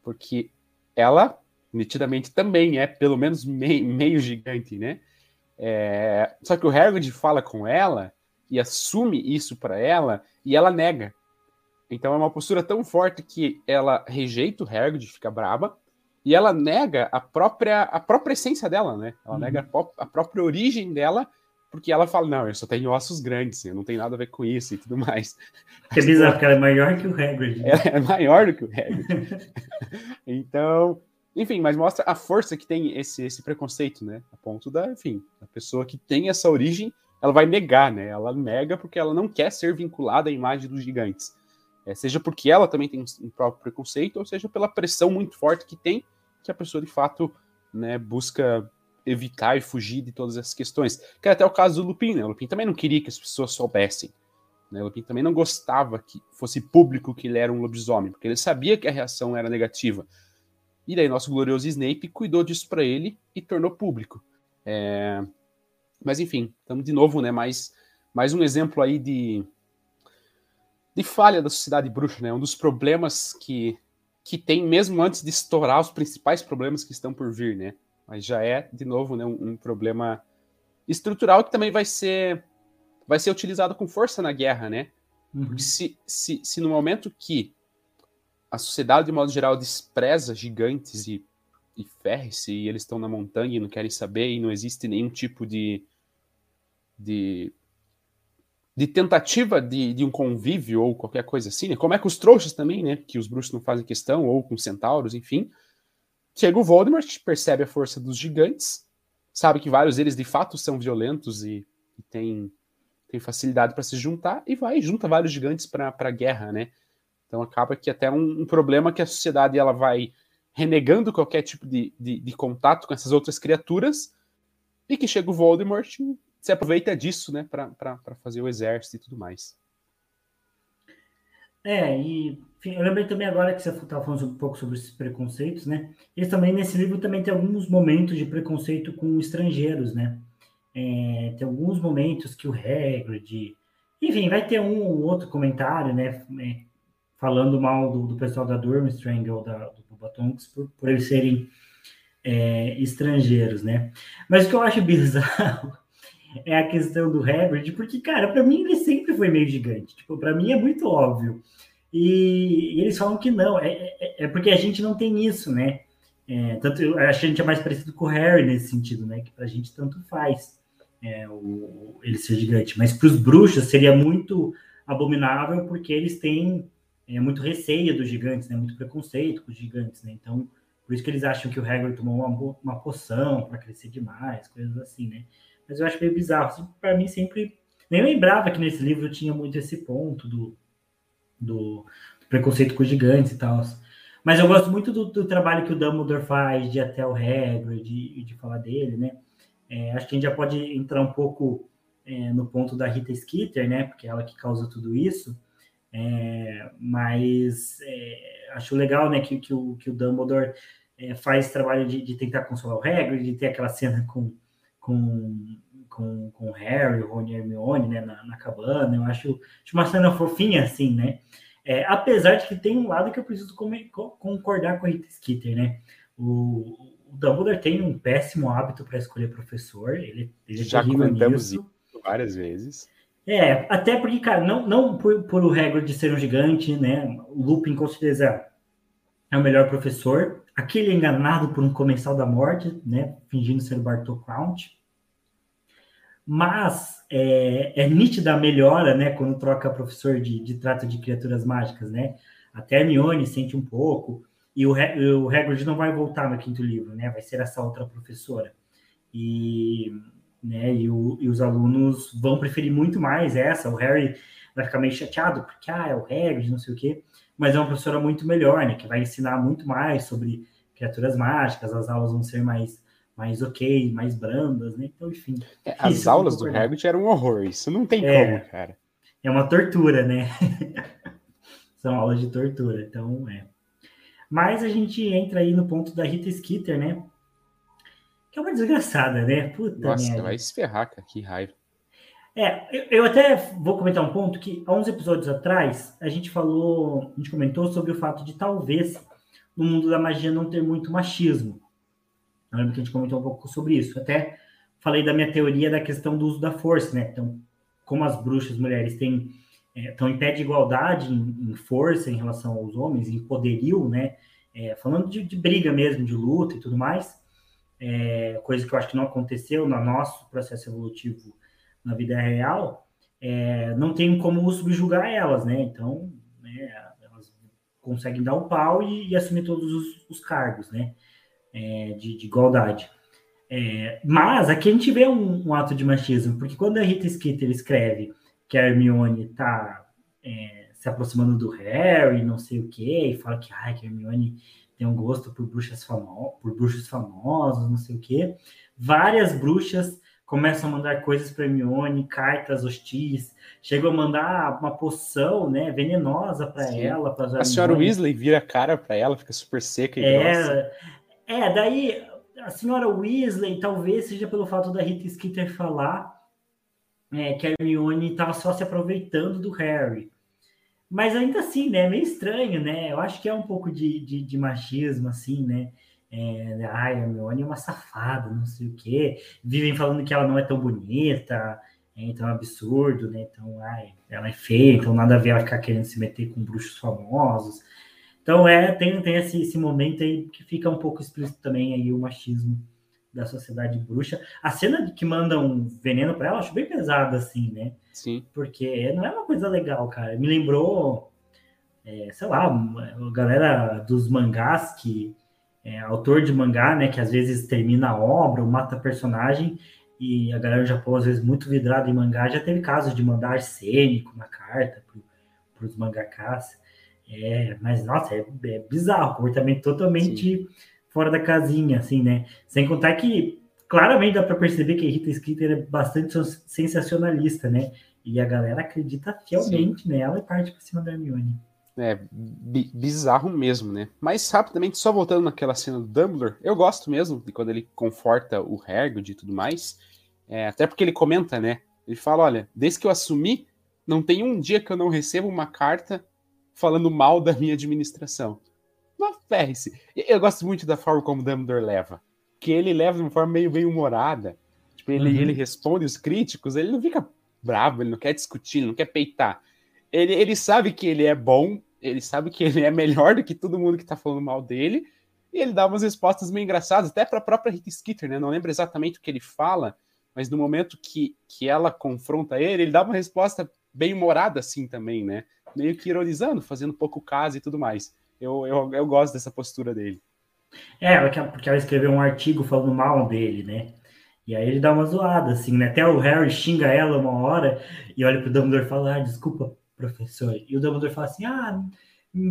[SPEAKER 1] Porque ela, nitidamente, também é pelo menos meio, meio gigante, né? É, só que o Hagrid fala com ela e assume isso para ela e ela nega. Então é uma postura tão forte que ela rejeita o Hagrid, fica braba, e ela nega a própria, a própria essência dela, né? Ela uhum. nega a, a própria origem dela porque ela fala, não, eu só tenho ossos grandes, eu não tenho nada a ver com isso e tudo mais.
[SPEAKER 2] Que é bizarro, porque ela é maior que o Hagrid.
[SPEAKER 1] Ela é maior do que o Hagrid. então, enfim, mas mostra a força que tem esse, esse preconceito, né? A ponto da, enfim, a pessoa que tem essa origem, ela vai negar, né? Ela nega porque ela não quer ser vinculada à imagem dos gigantes. É, seja porque ela também tem um próprio preconceito, ou seja pela pressão muito forte que tem, que a pessoa de fato né, busca evitar e fugir de todas essas questões. Que é até o caso do Lupin, né? O Lupin também não queria que as pessoas soubessem. Né? O Lupin também não gostava que fosse público que ele era um lobisomem, porque ele sabia que a reação era negativa. E daí nosso glorioso Snape cuidou disso para ele e tornou público. É... Mas enfim, estamos de novo, né? Mais, mais um exemplo aí de, de falha da sociedade bruxa, né? Um dos problemas que, que tem mesmo antes de estourar os principais problemas que estão por vir, né? Mas já é, de novo, né, um, um problema estrutural que também vai ser vai ser utilizado com força na guerra, né? Uhum. Porque se, se, se no momento que a sociedade, de modo geral, despreza gigantes e, e ferre-se, e eles estão na montanha e não querem saber, e não existe nenhum tipo de, de, de tentativa de, de um convívio ou qualquer coisa assim, né? Como é com os trouxas também, né? Que os bruxos não fazem questão, ou com centauros, enfim. Chega o Voldemort, percebe a força dos gigantes, sabe que vários deles de fato são violentos e, e têm, têm facilidade para se juntar, e vai junta vários gigantes para a guerra, né? Então acaba que até um, um, problema que a sociedade ela vai renegando qualquer tipo de, de, de contato com essas outras criaturas, e que chega o Voldemort se aproveita disso, né, para fazer o exército e tudo mais.
[SPEAKER 2] É, e enfim, eu lembrei também agora que você estava falando um pouco sobre esses preconceitos, né? Eles também, nesse livro, também tem alguns momentos de preconceito com estrangeiros, né? É, tem alguns momentos que o Hagrid... Enfim, vai ter um ou outro comentário, né? É, falando mal do, do pessoal da Durmstrang ou da, do Batonks por, por eles serem é, estrangeiros, né? Mas o que eu acho bizarro é a questão do Hagrid, porque, cara, para mim ele sempre foi meio gigante. Tipo, para mim é muito óbvio. E, e, eles falam que não, é, é, é, porque a gente não tem isso, né? É, tanto a gente é mais parecido com o Harry nesse sentido, né? Que pra gente tanto faz é, o, ele ser gigante. Mas para os bruxos seria muito abominável porque eles têm é, muito receio dos gigantes, né? Muito preconceito com os gigantes, né? Então, por isso que eles acham que o Hagrid tomou uma, uma poção para crescer demais, coisas assim, né? Mas eu acho meio bizarro. Para mim, sempre. Nem lembrava que nesse livro tinha muito esse ponto do, do, do preconceito com gigantes e tal. Mas eu gosto muito do, do, trabalho que o Dumbledore faz de até o Hagrid, de, de falar dele, né? É, acho que a gente já pode entrar um pouco é, no ponto da Rita Skeeter, né? Porque é ela que causa tudo isso. É, mas é, acho legal, né, que, que, o, que o Dumbledore é, faz trabalho de, de, tentar consolar o Hagrid, de ter aquela cena com, com, com, com Harry, Rony e Hermione, né, na, na cabana. Eu acho, acho uma cena fofinha, assim, né? É, apesar de que tem um lado que eu preciso concordar com a Rita Skeeter, né? O, o Dumbledore tem um péssimo hábito para escolher professor. Ele, ele é
[SPEAKER 1] Já comentamos nisso. isso várias vezes.
[SPEAKER 2] É, até porque, cara, não, não por, por o de ser um gigante, né? O Lupin com certeza é o melhor professor. Aquele enganado por um comensal da morte, né? Fingindo ser o Bartol Crouch. Mas é, é nítida a melhora, né? Quando troca professor de, de trato de criaturas mágicas, né? Até Hermione sente um pouco. E o, o Hagrid não vai voltar no quinto livro, né? Vai ser essa outra professora. E, né, e, o, e os alunos vão preferir muito mais essa. O Harry vai ficar meio chateado, porque ah, é o Hagrid, não sei o quê. Mas é uma professora muito melhor, né? Que vai ensinar muito mais sobre criaturas mágicas. As aulas vão ser mais, mais ok, mais brandas, né? Então, enfim.
[SPEAKER 1] É, as aulas do Hagrid eram um horror. Isso não tem é, como, cara.
[SPEAKER 2] É uma tortura, né? São aulas de tortura. Então, é. Mas a gente entra aí no ponto da Rita Skeeter, né? Que é uma desgraçada, né?
[SPEAKER 1] Puta Nossa, vai se ferrar, cara, que raiva.
[SPEAKER 2] É, eu, até vou comentar um ponto que há uns episódios atrás a gente falou, a gente comentou sobre o fato de talvez no mundo da magia não ter muito machismo. Eu lembro que a gente comentou um pouco sobre isso. Até falei da minha teoria da questão do uso da força, né? Então, como as bruxas mulheres têm é, estão em pé de igualdade em, em, força em relação aos homens, em poderio, né? É, falando de, de, briga mesmo, de luta e tudo mais, é, coisa que eu acho que não aconteceu no nosso processo evolutivo na vida real, é, não tem como subjugar elas, né? Então, né, elas conseguem dar o um pau e, e, assumir todos os, os cargos, né? É, de, de, igualdade. É, mas aqui a gente vê um, um, ato de machismo, porque quando a Rita Skeeter escreve que a Hermione tá é, se aproximando do Harry, não sei o quê, e fala que, ai, que a Hermione tem um gosto por bruxas famo por bruxos famosos, não sei o quê. Várias bruxas começam a mandar coisas para Hermione, cartas hostis, chegam a mandar uma poção, né, venenosa para ela, para
[SPEAKER 1] A senhora Weasley vira a cara para ela, fica super seca e
[SPEAKER 2] é, grossa. É, daí a senhora Weasley, talvez seja pelo fato da Rita Skeeter falar é, que a Hermione estava só se aproveitando do Harry. Mas ainda assim, né? É meio estranho, né? Eu acho que é um pouco de, de, de machismo, assim, né? É, ai, a Hermione é uma safada, não sei o quê. Vivem falando que ela não é tão bonita, é, então é um absurdo, né? Então, ai, ela é feia, então nada a ver ela ficar querendo se meter com bruxos famosos. Então, é, tem, tem esse, esse momento aí que fica um pouco explícito também aí o machismo da sociedade bruxa. A cena que mandam um veneno para ela, acho bem pesada, assim, né?
[SPEAKER 1] Sim.
[SPEAKER 2] Porque não é uma coisa legal, cara. Me lembrou, é, sei lá, a galera dos mangás que. É, autor de mangá, né? Que às vezes termina a obra ou mata personagem. E a galera do Japão, às vezes, muito vidrada em mangá, já teve casos de mandar arsênico na carta para os mangakas. É, mas, nossa, é, é bizarro, comportamento totalmente Sim fora da casinha, assim, né? Sem contar que claramente dá para perceber que a Rita Skeeter é bastante sensacionalista, né? E a galera acredita fielmente Sim. nela e parte por cima da Hermione.
[SPEAKER 1] É, bizarro mesmo, né? Mas rapidamente, só voltando naquela cena do Dumbledore, eu gosto mesmo de quando ele conforta o Hagrid e tudo mais, é, até porque ele comenta, né? Ele fala, olha, desde que eu assumi, não tem um dia que eu não recebo uma carta falando mal da minha administração uma ferre-se. Eu gosto muito da forma como o Dumbledore leva. Que ele leva de uma forma meio bem humorada. Tipo, ele, uhum. ele responde os críticos, ele não fica bravo, ele não quer discutir, ele não quer peitar. Ele, ele sabe que ele é bom, ele sabe que ele é melhor do que todo mundo que tá falando mal dele, e ele dá umas respostas meio engraçadas, até para a própria Rita Skeeter, né? Não lembro exatamente o que ele fala, mas no momento que, que ela confronta ele, ele dá uma resposta bem humorada assim também, né? Meio que ironizando, fazendo pouco caso e tudo mais eu, eu, eu gosto dessa postura dele.
[SPEAKER 2] É, porque ela escreveu um artigo falando mal dele, né? E aí ele dá uma zoada, assim, né? Até o Harry xinga ela uma hora e olha pro Dumbledore e fala, ah, desculpa, professor. E o Dumbledore fala assim, ah,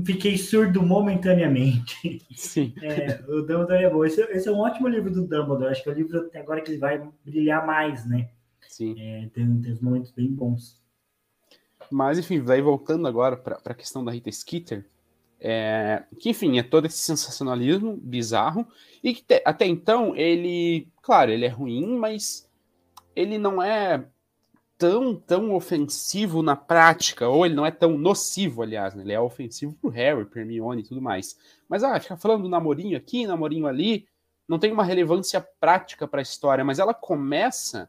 [SPEAKER 2] fiquei surdo momentaneamente.
[SPEAKER 1] Sim.
[SPEAKER 2] É, o Dumbledore é bom. Esse, esse, é um ótimo livro do Dumbledore. Acho que é o livro até agora que ele vai brilhar mais, né?
[SPEAKER 1] Sim.
[SPEAKER 2] É, tem, tem uns momentos bem bons.
[SPEAKER 1] Mas, enfim, vai voltando agora para a questão da Rita Skeeter. É, que, enfim, é todo esse sensacionalismo bizarro. E que te, até então ele, claro, ele é ruim, mas ele não é tão, tão ofensivo na prática, ou ele não é tão nocivo, aliás, né? ele é ofensivo pro Harry, pro Hermione e tudo mais. Mas, ah, ficar falando do namorinho aqui, namorinho ali, não tem uma relevância prática para a história, mas ela começa,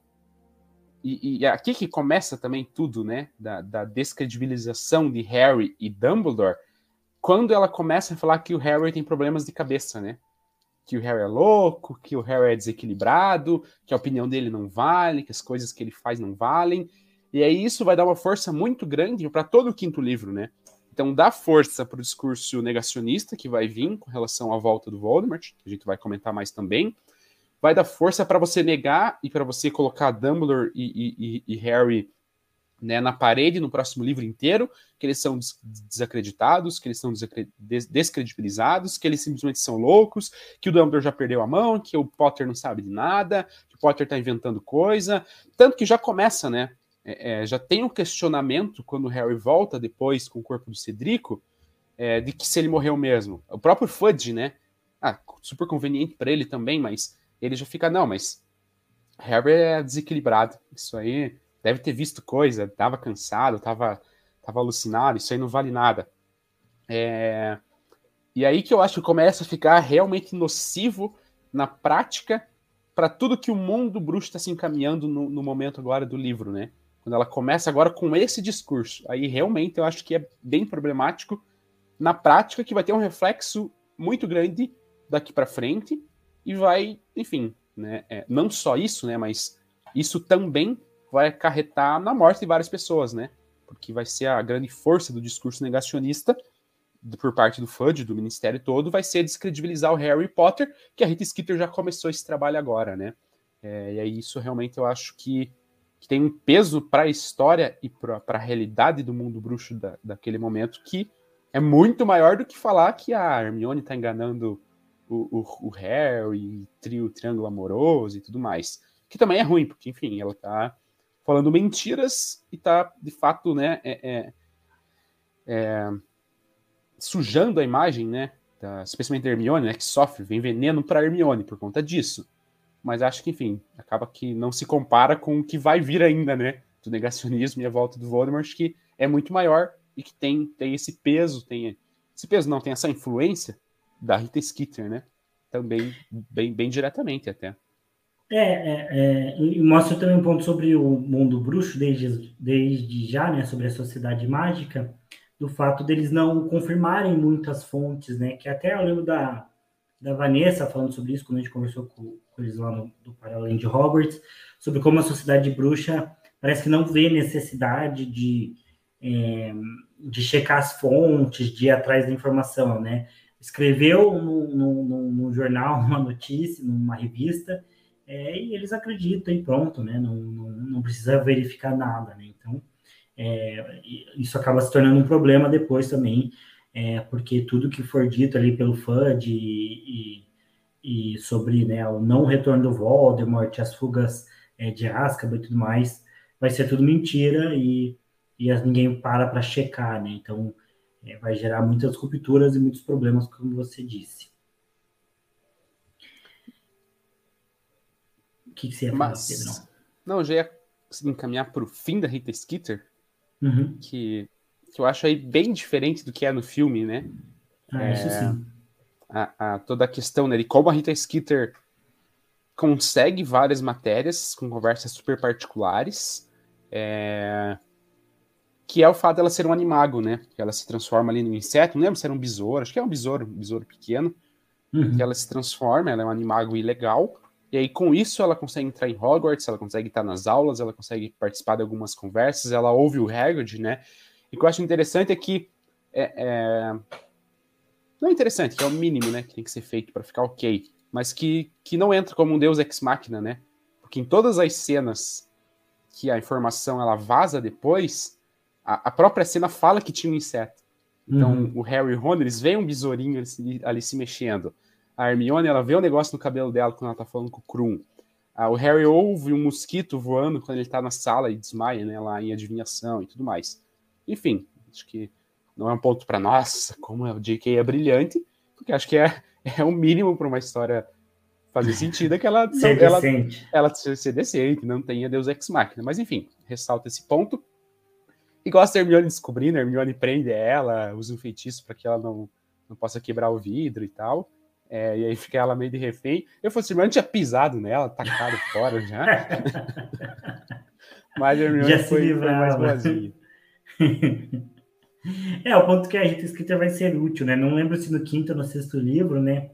[SPEAKER 1] e, e, aqui que começa também tudo, né, da, da descredibilização de Harry e Dumbledore, quando ela começa a falar que o Harry tem problemas de cabeça, né? Que o Harry é louco, que o Harry é desequilibrado, que a opinião dele não vale, que as coisas que ele faz não valem. E aí isso vai dar uma força muito grande para todo o quinto livro, né? Então dá força para o discurso negacionista que vai vir com relação à volta do Voldemort, que a gente vai comentar mais também. Vai dar força para você negar e para você colocar Dumbledore e, e, e Harry né, na parede no próximo livro inteiro, que eles são desacreditados, que eles são descredibilizados, que eles simplesmente são loucos, que o Dumbledore já perdeu a mão, que o Potter não sabe de nada, que o Potter está inventando coisa. Tanto que já começa, né? É, é, já tem um questionamento quando o Harry volta depois com o corpo do Cedrico, é, de que se ele morreu mesmo. O próprio Fudge, né? Ah, super conveniente para ele também, mas ele já fica, não, mas Harry é desequilibrado. Isso aí deve ter visto coisa, tava cansado, tava, tava alucinado, isso aí não vale nada. É... E aí que eu acho que começa a ficar realmente nocivo na prática para tudo que o mundo bruxo está se encaminhando no, no, momento agora do livro, né? Quando ela começa agora com esse discurso, aí realmente eu acho que é bem problemático na prática, que vai ter um reflexo muito grande daqui para frente e vai, enfim, né? É, não só isso, né? Mas isso também vai acarretar na morte de várias pessoas, né? Porque vai ser a grande força do discurso negacionista por parte do FUD, do ministério todo, vai ser descredibilizar o Harry Potter, que a Rita Skeeter já começou esse trabalho agora, né? É, e aí isso realmente eu acho que, que tem um peso para a história e para a realidade do mundo bruxo da, daquele momento que é muito maior do que falar que a Hermione está enganando o, o, o Harry, trio, triângulo amoroso e tudo mais. Que também é ruim, porque, enfim, ela está falando mentiras e tá, de fato, né, é, é, é, sujando a imagem, né, da, especialmente da Hermione, né, que sofre, vem veneno para Hermione por conta disso. Mas acho que, enfim, acaba que não se compara com o que vai vir ainda, né, do negacionismo e a volta do Voldemort, que é muito maior e que tem, tem esse peso, tem esse peso não, tem essa influência da Rita Skeeter, né, também bem, bem diretamente até.
[SPEAKER 2] É, é, é, e mostra também um ponto sobre o mundo bruxo, desde, desde já, né, sobre a sociedade mágica, do fato deles não confirmarem muitas fontes, né, que até eu lembro da, da Vanessa falando sobre isso, quando a gente conversou com, com eles lá no, do Paralelo de Hogwarts, sobre como a sociedade bruxa parece que não vê necessidade de, é, de checar as fontes, de ir atrás da informação, né, escreveu no, no jornal uma notícia, numa revista, é, e eles acreditam e pronto, né? Não, não, não precisa verificar nada, né? Então, é, isso acaba se tornando um problema depois também, é, porque tudo que for dito ali pelo FUD e, e, e, sobre né, o não retorno do Voldemort, as fugas é, de Azkaban e tudo mais, vai ser tudo mentira e, e ninguém para para checar, né? Então, é, vai gerar muitas rupturas e muitos problemas, como você disse. O que, que você ia falar, Mas, Pedrão?
[SPEAKER 1] Não, eu já ia encaminhar para o fim da Rita Skeeter,
[SPEAKER 2] uhum.
[SPEAKER 1] que, que eu acho aí bem diferente do que é no filme, né?
[SPEAKER 2] Ah, é, isso sim.
[SPEAKER 1] A, a, toda a questão né, de como a Rita Skeeter consegue várias matérias com conversas super particulares, é, que é o fato dela ser um animago, né? Que ela se transforma ali no inseto, não lembro se era um besouro, acho que é um besouro, um besouro pequeno, uhum. que ela se transforma, ela é um animago ilegal, e aí, com isso, ela consegue entrar em Hogwarts, ela consegue estar nas aulas, ela consegue participar de algumas conversas, ela ouve o Hagrid, né? E o que eu acho interessante é que. É, é... Não é interessante, que é o mínimo, né? Que tem que ser feito para ficar ok. Mas que, que não entra como um deus ex-máquina, né? Porque em todas as cenas que a informação ela vaza depois, a, a própria cena fala que tinha um inseto. Então, uhum. o Harry e o Ron, eles veem um besourinho ali, ali se mexendo. A Hermione, ela vê o um negócio no cabelo dela quando ela tá falando com o Krum. Ah, o Harry ouve um mosquito voando quando ele tá na sala e desmaia, né, lá em adivinhação e tudo mais. Enfim, acho que não é um ponto para nossa, como o J.K. é brilhante, porque acho que é, é o mínimo para uma história fazer sentido é que ela
[SPEAKER 2] ser
[SPEAKER 1] ela,
[SPEAKER 2] decente.
[SPEAKER 1] ela, ela ser decente, não tenha Deus Ex Machina. Mas enfim, ressalta esse ponto. E gosta da Hermione descobrindo, a Hermione prende ela, usa um feitiço para que ela não, não possa quebrar o vidro e tal. É, e aí fica ela meio de refém. Eu fosse Hermione tinha pisado nela, tacado fora já. Mas a Hermione
[SPEAKER 2] Já se
[SPEAKER 1] foi, foi mais boazinha.
[SPEAKER 2] É, o ponto que a Rita Escrita vai ser útil, né? Não lembro se no quinto ou no sexto livro, né?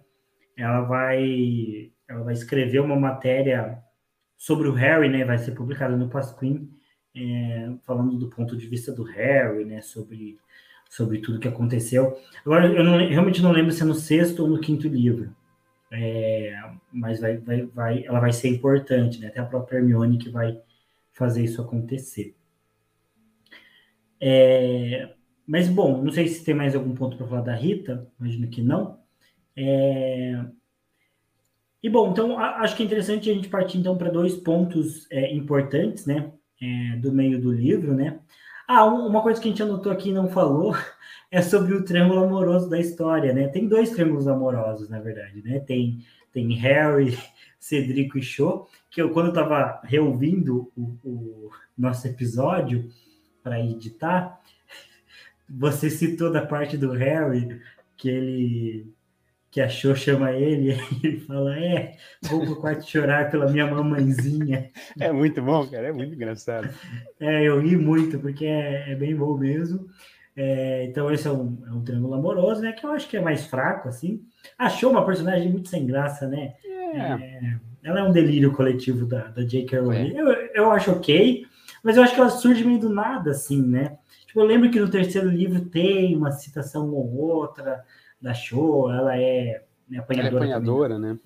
[SPEAKER 2] Ela vai, ela vai escrever uma matéria sobre o Harry, né? Vai ser publicada no Pasquim, é, falando do ponto de vista do Harry, né? Sobre, sobre tudo que aconteceu. Agora, eu não- realmente não lembro se é no sexto ou no quinto livro. É, mas vai, vai, vai, ela vai ser importante, né? Até a própria Hermione que vai fazer isso acontecer. É, mas, bom, não sei se tem mais algum ponto para falar da Rita, imagino que não. É, E, bom, então, a- acho que é interessante a gente partir, então, para dois pontos é, importantes, né, é, do meio do livro, né. Ah, um- uma coisa que a gente anotou aqui e não falou é sobre o triângulo amoroso da história, né. Tem dois triângulos amorosos, na verdade, né. Tem, tem Harry, Cedrico e Cho, que eu, quando eu estava reouvindo o, o nosso episódio para editar, você citou da parte do Harry que ele que a Cho chama ele e ele fala é vou pro quarto chorar pela minha mamãezinha
[SPEAKER 1] É muito bom, cara, é muito engraçado.
[SPEAKER 2] é eu ri muito porque é, é bem bom mesmo É, então esse é um, é um triângulo amoroso né que eu acho que é mais fraco assim achou uma personagem muito sem graça né
[SPEAKER 1] É,
[SPEAKER 2] ela é um delírio coletivo da, da J.K. Rowling.
[SPEAKER 1] É.
[SPEAKER 2] Eu, eu acho ok, mas eu acho que ela surge meio do nada, assim, né? Tipo, eu lembro que no terceiro livro tem uma citação ou outra da Show, ela é né,
[SPEAKER 1] ela é
[SPEAKER 2] apanhadora, também
[SPEAKER 1] apanhadora, né?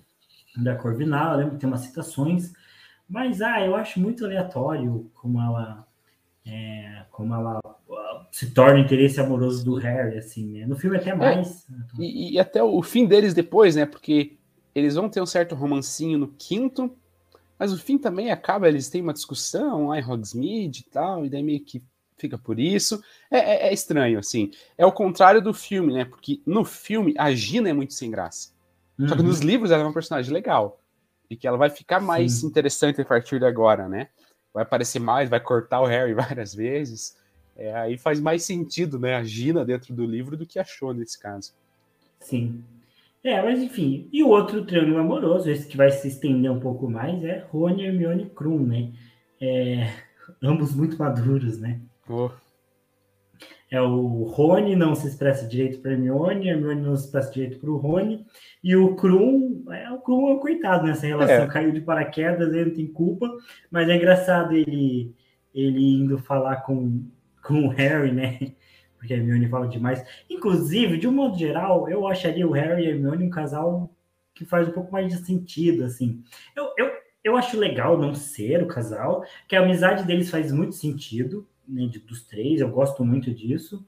[SPEAKER 2] da Corvinal, eu lembro que tem umas citações, mas ah, eu acho muito aleatório como ela é, como ela ah, se torna o interesse amoroso do Harry, assim, né? No filme até mais. né?
[SPEAKER 1] E, e até o fim deles depois, né? Porque eles vão ter um certo romancinho no quinto, mas o fim também acaba, eles têm uma discussão lá em Hogsmeade e tal, e daí meio que fica por isso. É, é- é estranho, assim. É o contrário do filme, né? Porque no filme a Gina é muito sem graça. Só que
[SPEAKER 2] Uhum.
[SPEAKER 1] nos livros ela é uma personagem legal. E que ela vai ficar mais
[SPEAKER 2] Sim.
[SPEAKER 1] interessante a partir de agora, né? Vai aparecer mais, vai cortar o Harry várias vezes. É, aí faz mais sentido, né? A Gina dentro do livro do que a Cho nesse caso.
[SPEAKER 2] Sim. É, mas enfim. E o outro triângulo amoroso, esse que vai se estender um pouco mais, é Rony, Hermione e Krum, né? É, ambos muito maduros, né?
[SPEAKER 1] Oh,
[SPEAKER 2] É o Rony não se expressa direito para Hermione, a Hermione não se expressa direito para o Rony, e o Krum, é, o Krum é um coitado nessa relação,
[SPEAKER 1] É.
[SPEAKER 2] caiu de paraquedas, ele não tem culpa, mas é engraçado ele, ele indo falar com, com o Harry, né? Porque a Hermione fala demais. Inclusive, de um modo geral, eu acharia o Harry e a Hermione um casal que faz um pouco mais de sentido, assim. Eu, eu, eu acho legal não ser o casal, que a amizade deles faz muito sentido, né, de- dos três, eu gosto muito disso.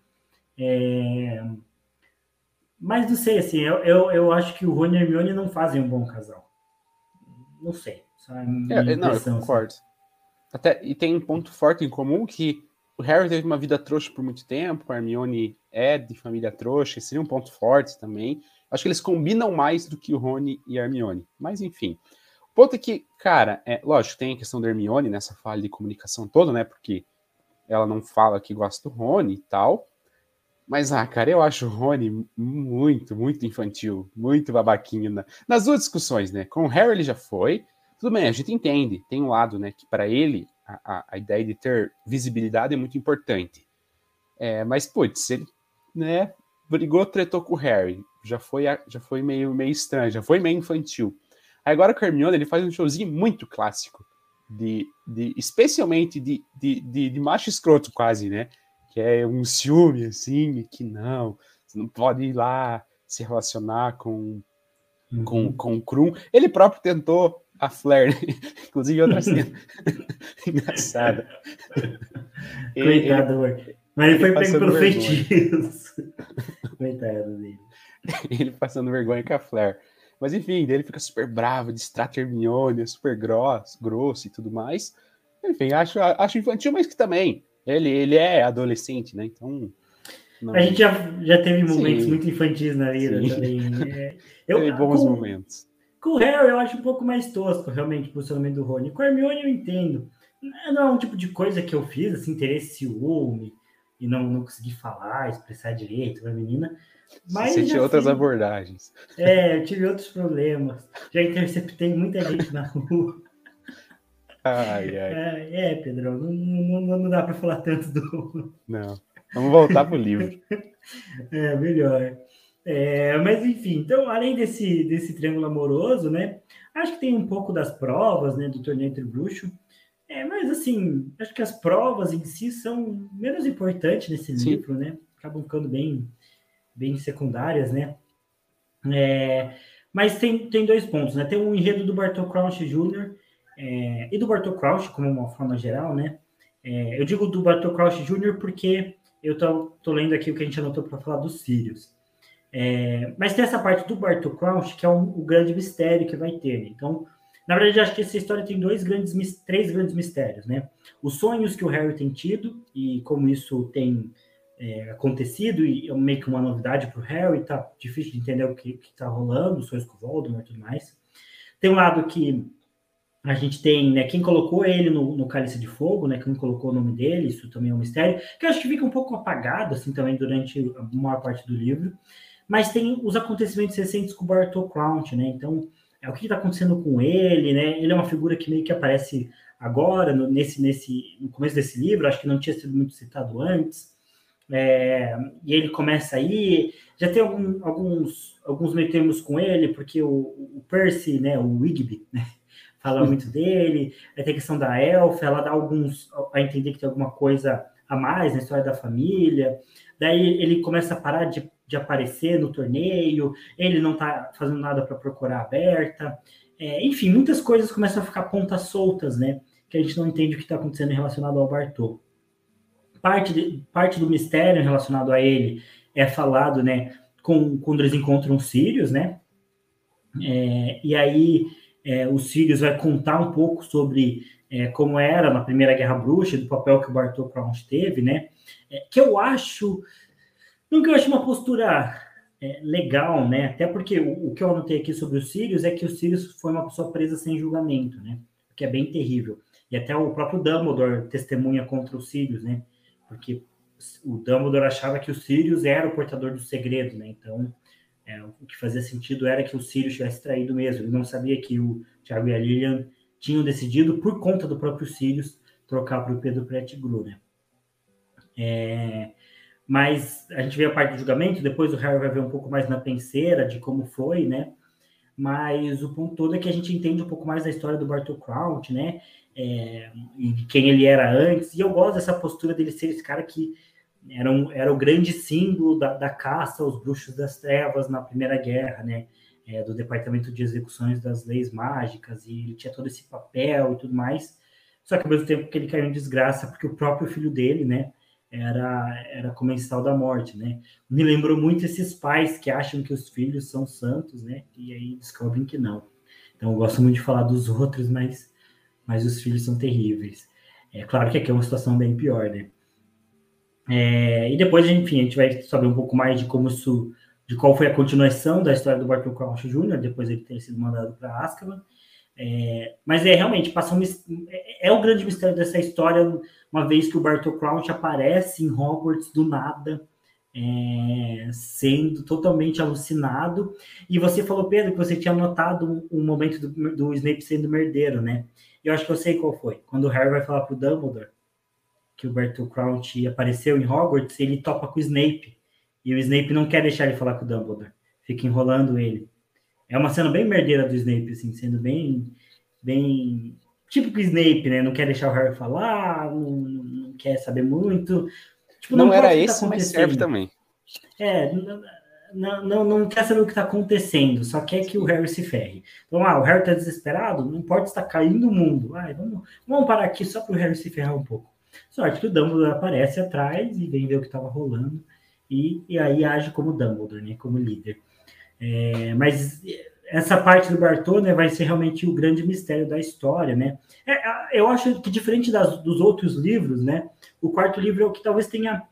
[SPEAKER 2] É, Mas não sei, assim, eu, eu, eu acho que o Rony e Hermione não fazem um bom casal. Não sei. Só é
[SPEAKER 1] É, é, não, eu
[SPEAKER 2] assim.
[SPEAKER 1] concordo. Até, e tem um ponto forte em comum que o Harry teve uma vida trouxa por muito tempo, a Hermione é de família trouxa, seria um ponto forte também. Acho que eles combinam mais do que o Rony e a Hermione. Mas enfim. O ponto é que, cara, é, lógico, tem a questão da Hermione nessa falha de comunicação toda, né? Porque ela não fala que gosta do Rony e tal. Mas, ah, cara, eu acho o Rony muito, muito infantil, muito babaquinho. na- Nas duas discussões, né? Com o Harry ele já foi, tudo bem, a gente entende, tem um lado, né, que para ele a, a, a ideia de ter visibilidade é muito importante. É, mas, putz, ele, né, brigou, tretou com o Harry, já foi, a- já foi meio, meio estranho, já foi meio infantil. Aí agora o Hermione, ele faz um showzinho muito clássico, de, de especialmente de, de, de, de macho escroto quase, né, que é um ciúme, assim, que não, você não pode ir lá se relacionar com
[SPEAKER 2] Uhum.
[SPEAKER 1] com, com o Krum. Ele próprio tentou a Flair, né? inclusive outra cena engraçada. Ele-
[SPEAKER 2] Coitado, amor. Mas ele foi pego
[SPEAKER 1] passando
[SPEAKER 2] pelo feitiço. Coitado dele.
[SPEAKER 1] ele, ele passando vergonha com a Flair. Mas enfim, ele fica super bravo, distrata a Hermione, é super grosso, grosso e tudo mais. Enfim, acho, acho infantil, mas que também. Ele, ele é adolescente, né? Então. não-
[SPEAKER 2] A gente já, já teve momentos
[SPEAKER 1] Sim.
[SPEAKER 2] muito infantis na vida
[SPEAKER 1] Sim.
[SPEAKER 2] também. É, eu,
[SPEAKER 1] teve bons
[SPEAKER 2] com,
[SPEAKER 1] momentos.
[SPEAKER 2] Com o Harry eu acho um pouco mais tosco, realmente, o posicionamento do Rony. Com o Hermione eu entendo. Não é um tipo de coisa que eu fiz, assim, interesse ciúme, e não, não consegui falar, expressar direito para a menina.
[SPEAKER 1] Mas Você tinha outras fiz... abordagens.
[SPEAKER 2] É, eu tive outros problemas. Já interceptei muita gente na rua.
[SPEAKER 1] Ai, ai.
[SPEAKER 2] É, é Pedro, não, não, não dá para falar tanto do.
[SPEAKER 1] Não. Vamos voltar pro livro.
[SPEAKER 2] é, melhor. É, mas enfim, então, além desse, desse triângulo amoroso, né? Acho que tem um pouco das provas, né? Do torneio entre bruxo. É, mas assim, acho que as provas em si são menos importantes nesse Sim. livro, né? Acabam ficando bem, bem secundárias, né? É, mas tem, tem dois pontos, né? Tem um enredo do Bartol Crouch Jr. É, e do Bartol Crouch, como uma forma geral, né? É, eu digo do Bartol Crouch Jr. porque eu tô, tô lendo aqui o que a gente anotou para falar dos Sirius. É, mas tem essa parte do Bartol Crouch, que é um, o grande mistério que vai ter. Né? Então, na verdade, acho que essa história tem dois grandes, três grandes mistérios, né? Os sonhos que o Harry tem tido e como isso tem é, acontecido e é meio que uma novidade para o Harry, tá difícil de entender o que está rolando, os sonhos com o Voldemort e tudo mais. Tem um lado que a gente tem, né, quem colocou ele no, no Cálice de Fogo, né, quem colocou o nome dele, isso também é um mistério, que eu acho que fica um pouco apagado, assim, também durante a maior parte do livro. Mas tem os acontecimentos recentes com o Bartol Crouch, né, então é, o que está acontecendo com ele, né? Ele é uma figura que meio que aparece agora, no, nesse, nesse, no começo desse livro, acho que não tinha sido muito citado antes. É, e ele começa aí, já tem algum, alguns, alguns meio termos com ele, porque o, o Percy, né, o Wigby, né, fala muito dele, aí tem a questão da elfa, ela dá alguns a entender que tem alguma coisa a mais na história da família, daí ele começa a parar de de aparecer no torneio, ele não está fazendo nada para procurar aberta. É, enfim, muitas coisas começam a ficar pontas soltas, né? Que a gente não entende o que está acontecendo relacionado ao Bartô. Parte, de, parte do mistério relacionado a ele é falado, né? Com, quando eles encontram os Sirius, né? É, e aí é, o Sirius vai contar um pouco sobre é, como era na Primeira Guerra Bruxa, do papel que o Crouch teve, né? É, que eu acho que eu acho uma postura é, legal, né? Até porque o, o, que eu anotei aqui sobre os Sirius é que o Sirius foi uma pessoa presa sem julgamento, né? Que é bem terrível. E até o próprio Dumbledore testemunha contra os Sirius, né? Porque o Dumbledore achava que o Sirius era o portador do segredo, né? Então, é, o que fazia sentido era que o Sirius tivesse traído mesmo. Ele não sabia que o Thiago e a Lilian tinham decidido, por conta do próprio Sirius, trocar para o Pedro Pettigrew, né? É, mas a gente vê a parte do julgamento, depois o Harry vai ver um pouco mais na penseira de como foi, né? Mas o ponto todo é que a gente entende um pouco mais da história do Bartol Crouch, né? É, e quem ele era antes. E eu gosto dessa postura dele ser esse cara que era, um, era o grande símbolo da, da caça aos bruxos das trevas na Primeira Guerra, né? É, do Departamento de Execuções das Leis Mágicas, e ele tinha todo esse papel e tudo mais. Só que ao mesmo tempo que ele caiu em desgraça, porque o próprio filho dele, né? era, era comensal da morte, né? Me lembrou muito esses pais que acham que os filhos são santos, né? E aí descobrem que não. Então, eu gosto muito de falar dos outros, mas, mas os filhos são terríveis. É claro que aqui é uma situação bem pior, né? É, e depois, enfim, a gente vai saber um pouco mais de como isso, de qual foi a continuação da história do Bartol Crouch Jr., depois ele ter sido mandado para Azkaban. É, mas é realmente passa um, é, é, o grande mistério dessa história, uma vez que o Bartol Crouch aparece em Hogwarts do nada, é, sendo totalmente alucinado. E você falou, Pedro, que você tinha notado um, momento do, do, Snape sendo merdeiro, né? Eu acho que eu sei qual foi. Quando o Harry vai falar pro Dumbledore que o Bartol Crouch apareceu em Hogwarts, ele topa com o Snape. E o Snape não quer deixar ele falar com o Dumbledore. Fica enrolando ele. É uma cena bem merdeira do Snape, assim, sendo bem, bem típico Snape, né? Não quer deixar o Harry falar, não, não quer saber muito.
[SPEAKER 1] Tipo, não, não era tá esse, tá mas serve também.
[SPEAKER 2] É, não, não, não quer saber o que está acontecendo, só quer que o Harry se ferre. Então, ah, o Harry está desesperado, não importa estar caindo o mundo. Ai, vamos, vamos parar aqui só para o Harry se ferrar um pouco. Sorte que o Dumbledore aparece atrás e vem ver o que estava rolando. E, e aí age como Dumbledore, né? Como líder. É, mas essa parte do Bartô né, vai ser realmente o grande mistério da história, né? É, eu acho que diferente das, dos outros livros, né? O quarto livro é o que talvez tenha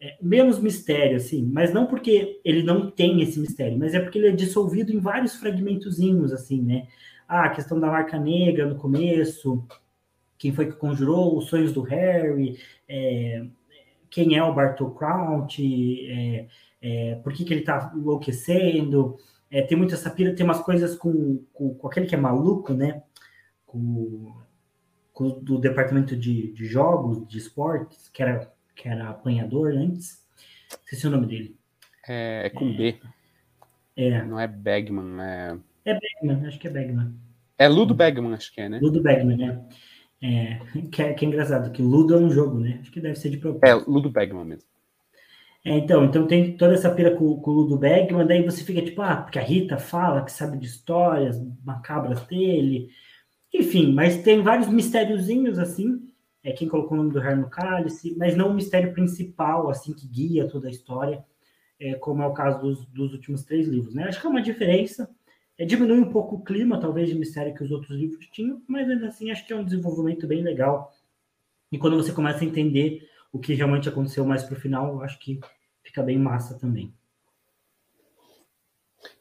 [SPEAKER 2] é, menos mistério, assim, mas não porque ele não tem esse mistério, mas é porque ele é dissolvido em vários fragmentozinhos, assim, né? Ah, a questão da marca negra no começo, quem foi que conjurou os sonhos do Harry, é, quem é o Bartol Crouch, é, é, por que, que ele está enlouquecendo. É, tem muita essa pira, tem umas coisas com, com, com, aquele que é maluco, né? Com, com do departamento de, de jogos, de esportes, que era, que era apanhador antes. Esqueci o nome dele.
[SPEAKER 1] É, é com B. É. Não é Bagman, é.
[SPEAKER 2] É Bagman, acho que é Bagman.
[SPEAKER 1] É Ludo Bagman, acho que é, né?
[SPEAKER 2] Ludo Bagman, né? É, que, é, que é engraçado, que Ludo é um jogo, né? Acho que deve ser de
[SPEAKER 1] propósito. É, Ludo Bagman mesmo.
[SPEAKER 2] É, então, então tem toda essa pira com, com o Ludo Bagman, daí você fica tipo, ah, porque a Rita fala que sabe de histórias macabras dele, enfim, mas tem vários mistériozinhos assim, é quem colocou o nome do Harry no cálice, mas não o mistério principal, assim, que guia toda a história, é, como é o caso dos, dos últimos três livros, né? Acho que é uma diferença, é, diminui um pouco o clima, talvez, de mistério que os outros livros tinham, mas ainda assim acho que é um desenvolvimento bem legal. E quando você começa a entender o que realmente aconteceu mais para o final, eu acho que fica bem massa também.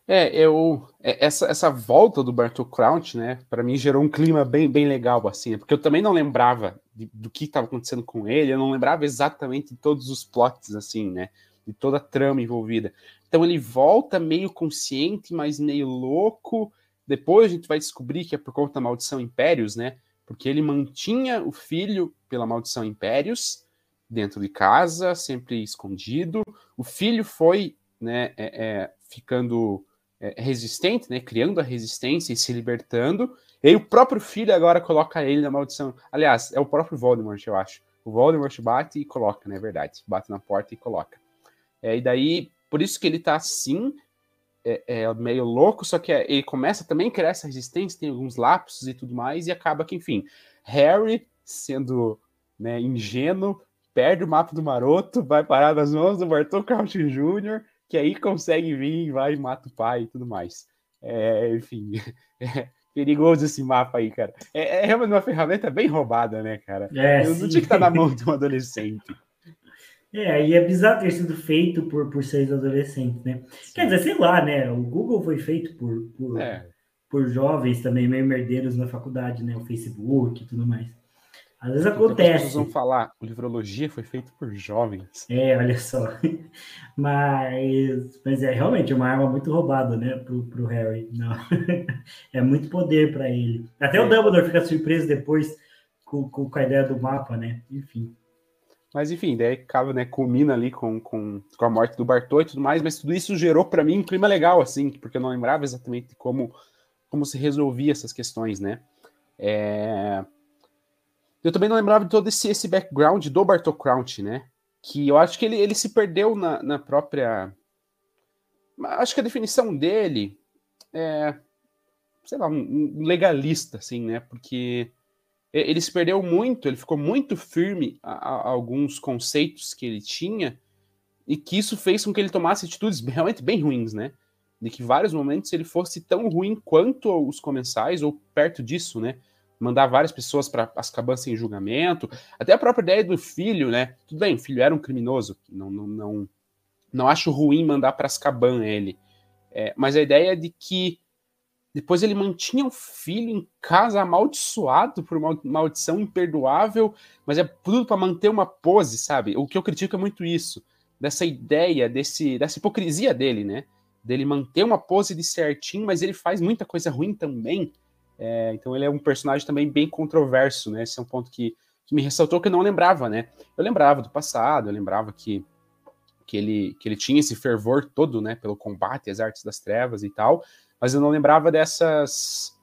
[SPEAKER 1] É, eu é, essa, essa volta do Bartol Crouch, né, para mim gerou um clima bem, bem legal assim, né, porque eu também não lembrava de, do que estava acontecendo com ele, eu não lembrava exatamente todos os plots assim, né, de toda a trama envolvida. Então ele volta meio consciente, mas meio louco. Depois a gente vai descobrir que é por conta da maldição Impérios, né? Porque ele mantinha o filho pela maldição Impérios dentro de casa, sempre escondido. O filho foi, né, é, é, ficando é, resistente, né, criando a resistência e se libertando. E aí o próprio filho agora coloca ele na maldição. Aliás, é o próprio Voldemort, eu acho. O Voldemort bate e coloca, não é verdade? Bate na porta e coloca. É, e daí, por isso que ele tá assim, é, é, meio louco, só que ele começa também a criar essa resistência, tem alguns lapsos e tudo mais, e acaba que, enfim, Harry, sendo né, ingênuo, perde o mapa do maroto, vai parar nas mãos do Bartol Crouch Jr., que aí consegue vir, vai e mata o pai e tudo mais. É, enfim, é perigoso esse mapa aí, cara. É, é uma ferramenta bem roubada, né, cara? É, Eu não tinha que estar na mão de um adolescente.
[SPEAKER 2] É, e é bizarro ter sido feito por, por seis adolescentes, né? Sim. Quer dizer, sei lá, né? O Google foi feito por, por, é. por jovens também, meio merdeiros na faculdade, né? O Facebook e tudo mais. Às vezes acontece. As
[SPEAKER 1] vão falar, o livrologia foi feito por jovens.
[SPEAKER 2] É, olha só. Mas, mas é realmente uma arma muito roubada, né, pro, pro Harry. Não. é muito poder para ele. Até é. o Dumbledore fica surpreso depois com, com a ideia do mapa, né? Enfim.
[SPEAKER 1] Mas enfim, daí acaba, né, culmina ali com, com, com a morte do Bartô e tudo mais, mas tudo isso gerou para mim um clima legal, assim, porque eu não lembrava exatamente como, como se resolvia essas questões, né. É... Eu também não lembrava de todo esse, esse background do Bartô Crouch, né, que eu acho que ele, ele se perdeu na, na própria... Acho que a definição dele é, sei lá, um, um legalista, assim, né, porque ele se perdeu muito, ele ficou muito firme a, a, alguns conceitos que ele tinha, e que isso fez com que ele tomasse atitudes realmente bem ruins, né? De que vários momentos ele fosse tão ruim quanto os comensais, ou perto disso, né? Mandar várias pessoas para Azkaban sem julgamento, até a própria ideia do filho, né? Tudo bem, o filho era um criminoso, não, não, não, não acho ruim mandar para Azkaban ele, é, mas a ideia de que depois ele mantinha o filho em casa amaldiçoado por uma maldição imperdoável, mas é tudo para manter uma pose, sabe? O que eu critico é muito isso, dessa ideia, desse, dessa hipocrisia dele, né? Dele manter uma pose de certinho, mas ele faz muita coisa ruim também. É, então ele é um personagem também bem controverso, né? Esse é um ponto que, que me ressaltou que eu não lembrava, né? Eu lembrava do passado, eu lembrava que que ele, que ele tinha esse fervor todo, né, pelo combate às artes das trevas e tal, mas eu não lembrava dessas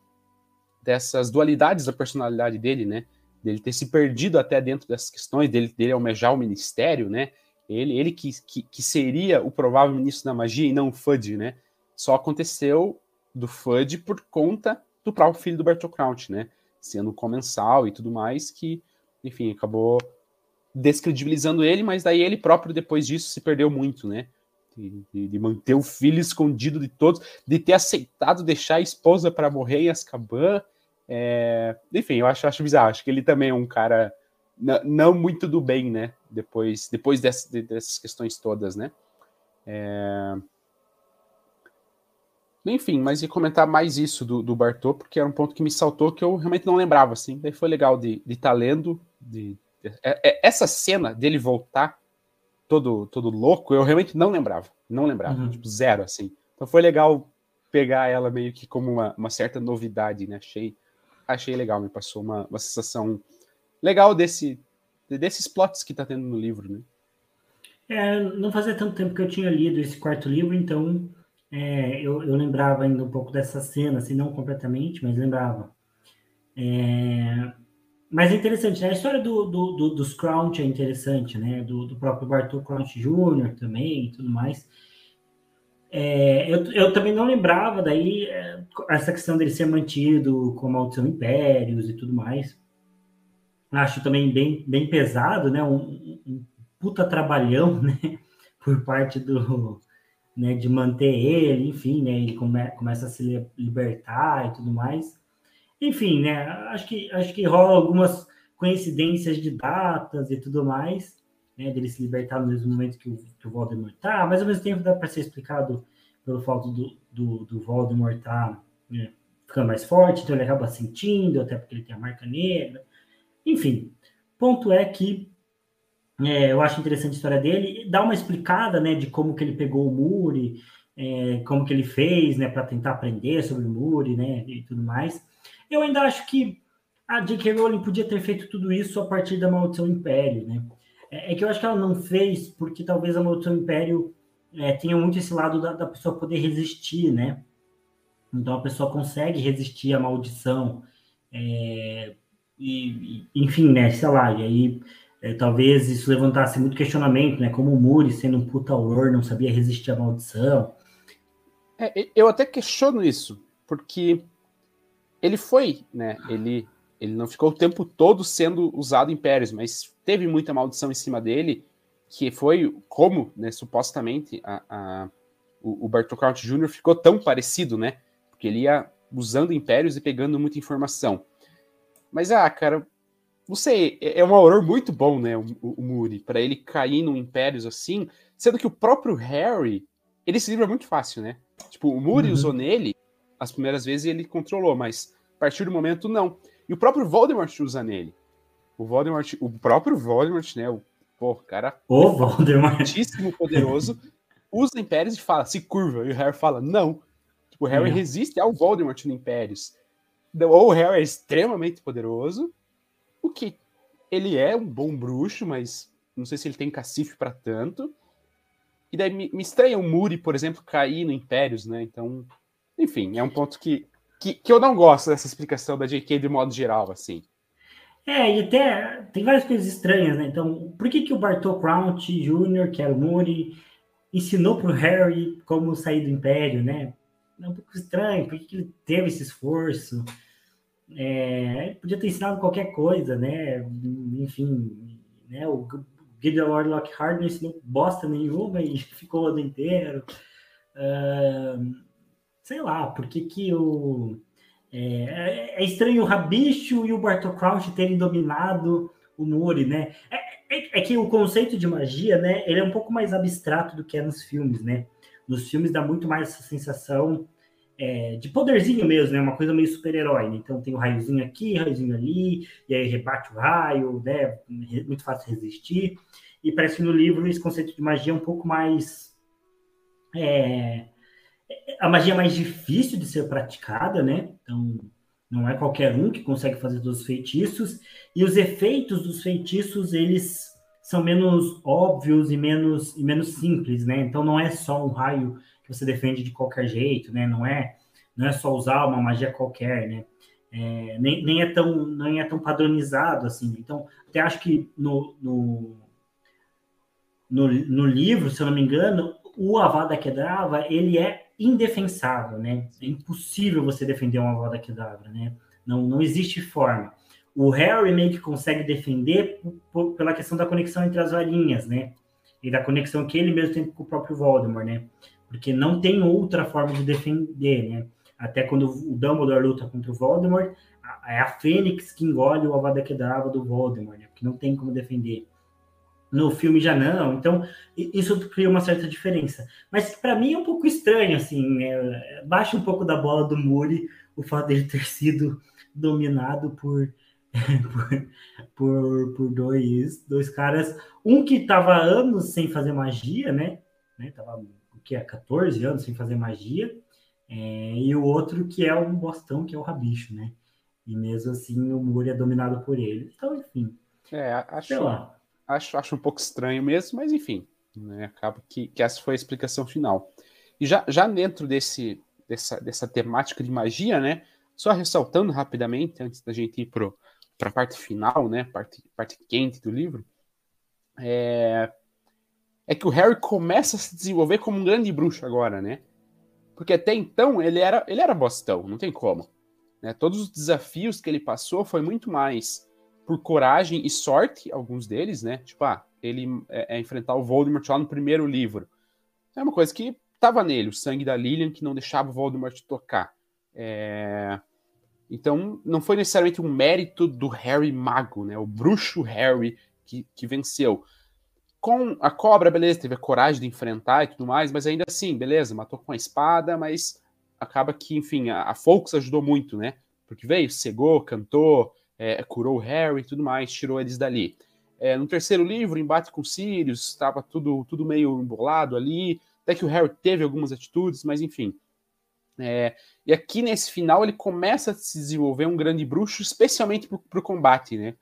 [SPEAKER 1] dessas dualidades da personalidade dele, né? Dele ter se perdido até dentro dessas questões, dele, dele almejar o ministério, né? Ele, ele que, que, que seria o provável ministro da magia e não o Fudge, né? Só aconteceu do Fudge por conta do próprio filho do Bertolt Crouch, né? Sendo comensal e tudo mais, que, enfim, acabou descredibilizando ele, mas daí ele próprio, depois disso, se perdeu muito, né? de, de, manter o filho escondido de todos, de ter aceitado deixar a esposa para morrer em Azkaban. É... Enfim, eu acho, acho bizarro. Acho que ele também é um cara não muito do bem, né? Depois, depois dessas, dessas questões todas, né? É... Enfim, mas ia comentar mais isso do, do Bartô, porque era um ponto que me saltou que eu realmente não lembrava, assim. Daí foi legal de estar tá lendo, de, de, é, é, essa cena dele voltar todo, todo louco, eu realmente não lembrava. Não lembrava, uhum. tipo, zero, assim. Então foi legal pegar ela meio que como uma, uma certa novidade, né? Achei, achei legal, me passou uma, uma sensação legal desse, desses plots que tá tendo no livro, né?
[SPEAKER 2] É, não fazia tanto tempo que eu tinha lido esse quarto livro, então é, eu, eu, lembrava ainda um pouco dessa cena, assim, não completamente, mas lembrava. É, mas é interessante, né? A história do, do, do, dos Crouch é interessante, né? Do, do próprio Bartol Crouch Jr. também e tudo mais. É, eu, eu também não lembrava daí é, essa questão dele ser mantido com maldição impérios e tudo mais. Acho também bem, bem pesado, né? Um, um puta trabalhão, né? Por parte do, né, de manter ele, enfim, né, ele come, começa a se libertar e tudo mais. Enfim, né, acho que, acho que rola algumas coincidências de datas e tudo mais, né, dele se libertar no mesmo momento que o, que o Voldemort tá, mas ao mesmo tempo dá para ser explicado pelo fato do, do, do Voldemort tá né, ficando mais forte, então ele acaba sentindo, até porque ele tem a marca negra. Enfim, ponto é que é, eu acho interessante a história dele. Dá uma explicada, né, de como que ele pegou o Muri, é, como que ele fez, né, para tentar aprender sobre o Muri, né, e tudo mais. Eu ainda acho que a J.K. Rowling podia ter feito tudo isso a partir da Maldição Império, né? É, é que eu acho que ela não fez porque talvez a Maldição Império é, tenha muito esse lado da, da pessoa poder resistir, né? Então a pessoa consegue resistir à maldição. É, e, enfim, né? Sei lá, e aí é, talvez isso levantasse muito questionamento, né? Como o Muri, sendo um puta horror, não sabia resistir à maldição.
[SPEAKER 1] É, eu até questiono isso, porque ele foi, né? Ele, ele não ficou o tempo todo sendo usado em Pérez, mas teve muita maldição em cima dele, que foi como, né, supostamente, a, a, o, o Bartol Count Jr. ficou tão parecido, né? Porque ele ia usando impérios e pegando muita informação. Mas, ah, cara, não sei, é, é um horror muito bom, né, o, o Muri, para ele cair no Impérios assim, sendo que o próprio Harry, ele se livra muito fácil, né? Tipo, o Muri uhum. usou nele as primeiras vezes e ele controlou, mas a partir do momento não. E o próprio Voldemort usa nele. O Voldemort, o próprio Voldemort, né, o pô, cara,
[SPEAKER 2] o Voldemort,
[SPEAKER 1] muitíssimo poderoso, usa Impérios e fala, se curva, e o Harry fala, não. Tipo, o Harry resiste ao Voldemort no Impérios. Ou o Harry é extremamente poderoso, o que ele é um bom bruxo, mas não sei se ele tem cacife para tanto. E daí me, me estranha o Muri, por exemplo, cair no Impérios, né? Então, enfim, é um ponto que, que, que eu não gosto dessa explicação da JK de modo geral, assim.
[SPEAKER 2] É, e até tem várias coisas estranhas, né? Então, por que, que o Bartol Crouch Jr., que era o Muri, ensinou para o Harry como sair do Império, né? É um pouco estranho, por que, que ele teve esse esforço? É, podia ter ensinado qualquer coisa, né? Enfim, né? O Gideon Lockhart não ensinou bosta nenhuma e ficou o ano inteiro. Uh, sei lá, por que que o... É, é, estranho o Rabicho e o Bartol Crouch terem dominado o Muri, né? É, é, é, que o conceito de magia, né? Ele é um pouco mais abstrato do que é nos filmes, né? Nos filmes dá muito mais essa sensação é, de poderzinho mesmo, né? Uma coisa meio super-herói. Né? Então tem o um raiozinho aqui, raiozinho ali, e aí rebate o raio, né? Muito fácil resistir. E parece que no livro esse conceito de magia é um pouco mais. É, a magia é mais difícil de ser praticada, né? Então não é qualquer um que consegue fazer todos os feitiços. E os efeitos dos feitiços, eles são menos óbvios e menos, e menos simples, né? Então não é só um raio você defende de qualquer jeito, né? Não é, não é só usar uma magia qualquer, né? É, nem, nem, é tão, nem é tão padronizado assim. Então, até acho que no, no, no, no livro, se eu não me engano, o Avada Kedavra, ele é indefensável, né? É impossível você defender um Avada Kedavra, né? Não, não existe forma. O Harry meio que consegue defender pela questão da conexão entre as varinhas, né? E da conexão que ele mesmo tem com o próprio Voldemort, né? Porque não tem outra forma de defender, né? Até quando o Dumbledore luta contra o Voldemort, é a Fênix que engole o Avada Kedavra do Voldemort, né? que não tem como defender. No filme já não, então isso cria uma certa diferença. Mas para mim é um pouco estranho, assim, é, baixa um pouco da bola do Muri o fato dele ter sido dominado por, por, por, dois, dois caras, um que estava anos sem fazer magia, né? né? Tava que é 14 anos sem fazer magia, é, e o outro que é um bostão, que é o Rabicho, né? E mesmo assim o Muri é dominado por ele. Então, enfim.
[SPEAKER 1] É, acho, acho, acho um pouco estranho mesmo, mas enfim, né? acaba que, que essa foi a explicação final. E já, já dentro desse, dessa, dessa temática de magia, né? Só ressaltando rapidamente, antes da gente ir para a parte final, né? Parte, parte quente do livro, é, é que o Harry começa a se desenvolver como um grande bruxo agora, né? Porque até então ele era, ele era bostão, não tem como. Né? Todos os desafios que ele passou foi muito mais por coragem e sorte, alguns deles, né? Tipo, ah, ele é, é enfrentar o Voldemort lá no primeiro livro. É uma coisa que estava nele, o sangue da Lilian que não deixava o Voldemort tocar. É... Então, não foi necessariamente um mérito do Harry mago, né? O bruxo Harry que, que venceu. Com a cobra, beleza, teve a coragem de enfrentar e tudo mais, mas ainda assim, beleza, matou com a espada, mas acaba que, enfim, a, a Folks ajudou muito, né? Porque veio, cegou, cantou, é, curou o Harry e tudo mais, tirou eles dali. É, no terceiro livro, embate com Sirius, estava tudo, tudo meio embolado ali. Até que o Harry teve algumas atitudes, mas enfim. É, e aqui nesse final ele começa a se desenvolver um grande bruxo, especialmente para o combate, né?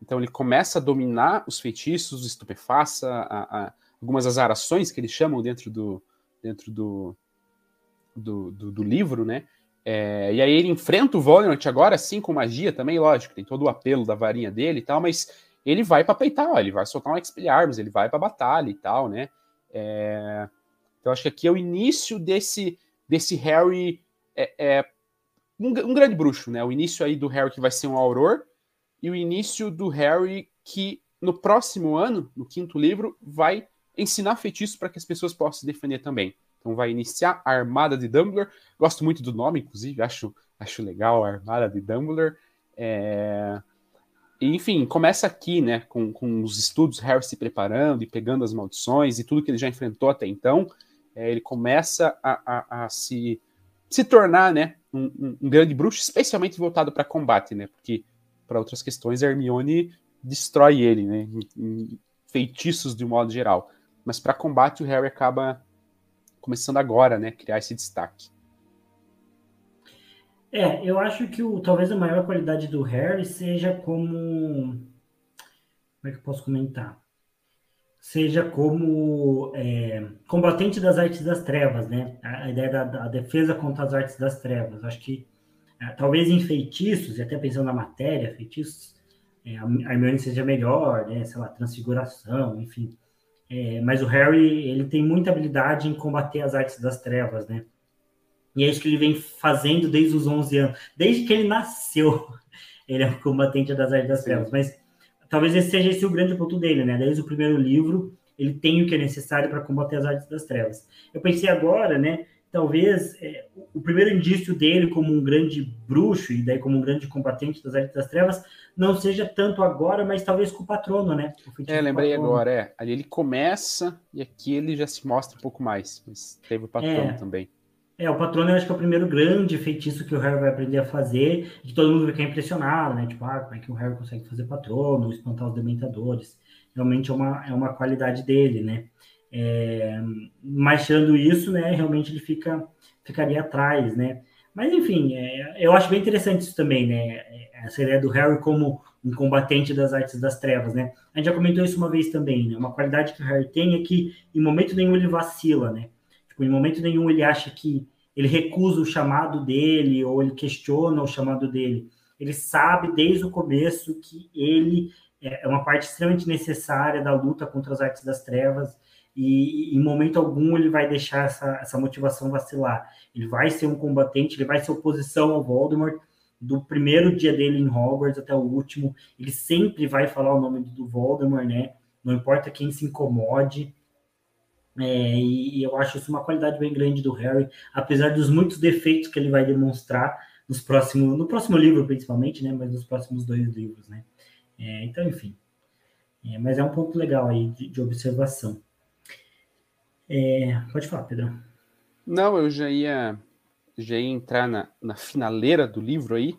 [SPEAKER 1] Então ele começa a dominar os feitiços, estupefaça, a, a, algumas azarações que eles chamam dentro do dentro do, do, do, do livro, né? É, e aí ele enfrenta o Voldemort agora, sim, com magia também, lógico, tem todo o apelo da varinha dele e tal, mas ele vai para peitar, ó, ele vai soltar um Expelliarmus, ele vai para batalha e tal, né? É, então acho que aqui é o início desse, desse Harry é, é um, um, grande bruxo, né? O início aí do Harry que vai ser um auror e o início do Harry que no próximo ano, no quinto livro, vai ensinar feitiços para que as pessoas possam se defender também. Então vai iniciar a Armada de Dumbledore. Gosto muito do nome, inclusive, acho, acho legal a Armada de Dumbledore. É... enfim, começa aqui, né, com, com os estudos, Harry se preparando e pegando as maldições e tudo que ele já enfrentou até então é, ele começa a, a, a, se, se tornar né, um, um grande bruxo, especialmente voltado para combate, né? Porque para outras questões a Hermione destrói ele, né? Em, em feitiços de um modo geral. Mas para combate o Harry acaba começando agora, né? Criar esse destaque.
[SPEAKER 2] É, eu acho que o, talvez a maior qualidade do Harry seja como. Como é que eu posso comentar? seja como é, combatente das artes das trevas, né? A, ideia da, da, defesa contra as artes das trevas. Acho que talvez em feitiços, e até pensando na matéria, feitiços, é, a Hermione seja melhor, né? Sei lá, transfiguração, enfim. É, mas o Harry, ele tem muita habilidade em combater as artes das trevas, né? E é isso que ele vem fazendo desde os 11 anos. Desde que ele nasceu, ele é um combatente das artes das trevas. Mas talvez esse seja esse o grande ponto dele, né? Desde o primeiro livro, ele tem o que é necessário para combater as artes das trevas. Eu pensei agora, né? Talvez é, o primeiro indício dele como um grande bruxo e daí como um grande combatente das artes das trevas não seja tanto agora, mas talvez com o patrono, né?
[SPEAKER 1] O é, lembrei patrono. agora, é. Ali ele começa e aqui ele já se mostra um pouco mais, mas teve o patrono é. também.
[SPEAKER 2] É, o patrono eu acho que é o primeiro grande feitiço que o Harry vai aprender a fazer, que todo mundo vai ficar impressionado, né? Tipo, ah, como é que o Harry consegue fazer patrono, espantar os dementadores. Realmente é uma, é uma qualidade dele, né? É, mas tirando isso, né, realmente ele fica, ficaria atrás, né? Mas enfim, é, eu acho bem interessante isso também, né? Essa ideia do Harry como um combatente das artes das trevas, né? A gente já comentou isso uma vez também, né? Uma qualidade que o Harry tem é que em momento nenhum ele vacila, né? Tipo, em momento nenhum ele acha que ele recusa o chamado dele ou ele questiona o chamado dele. Ele sabe desde o começo que ele é, é uma parte extremamente necessária da luta contra as artes das trevas e em momento algum ele vai deixar essa, essa motivação vacilar. Ele vai ser um combatente, ele vai ser oposição ao Voldemort do primeiro dia dele em Hogwarts até o último. Ele sempre vai falar o nome do Voldemort, né? Não importa quem se incomode. É, e, e, eu acho isso uma qualidade bem grande do Harry, apesar dos muitos defeitos que ele vai demonstrar nos próximos, no próximo livro principalmente, né? Mas nos próximos dois livros, né? É, então, enfim. É, mas é um ponto legal aí de, de observação. É, pode falar, Pedro.
[SPEAKER 1] Não, eu já ia, já ia entrar na, na finaleira do livro aí,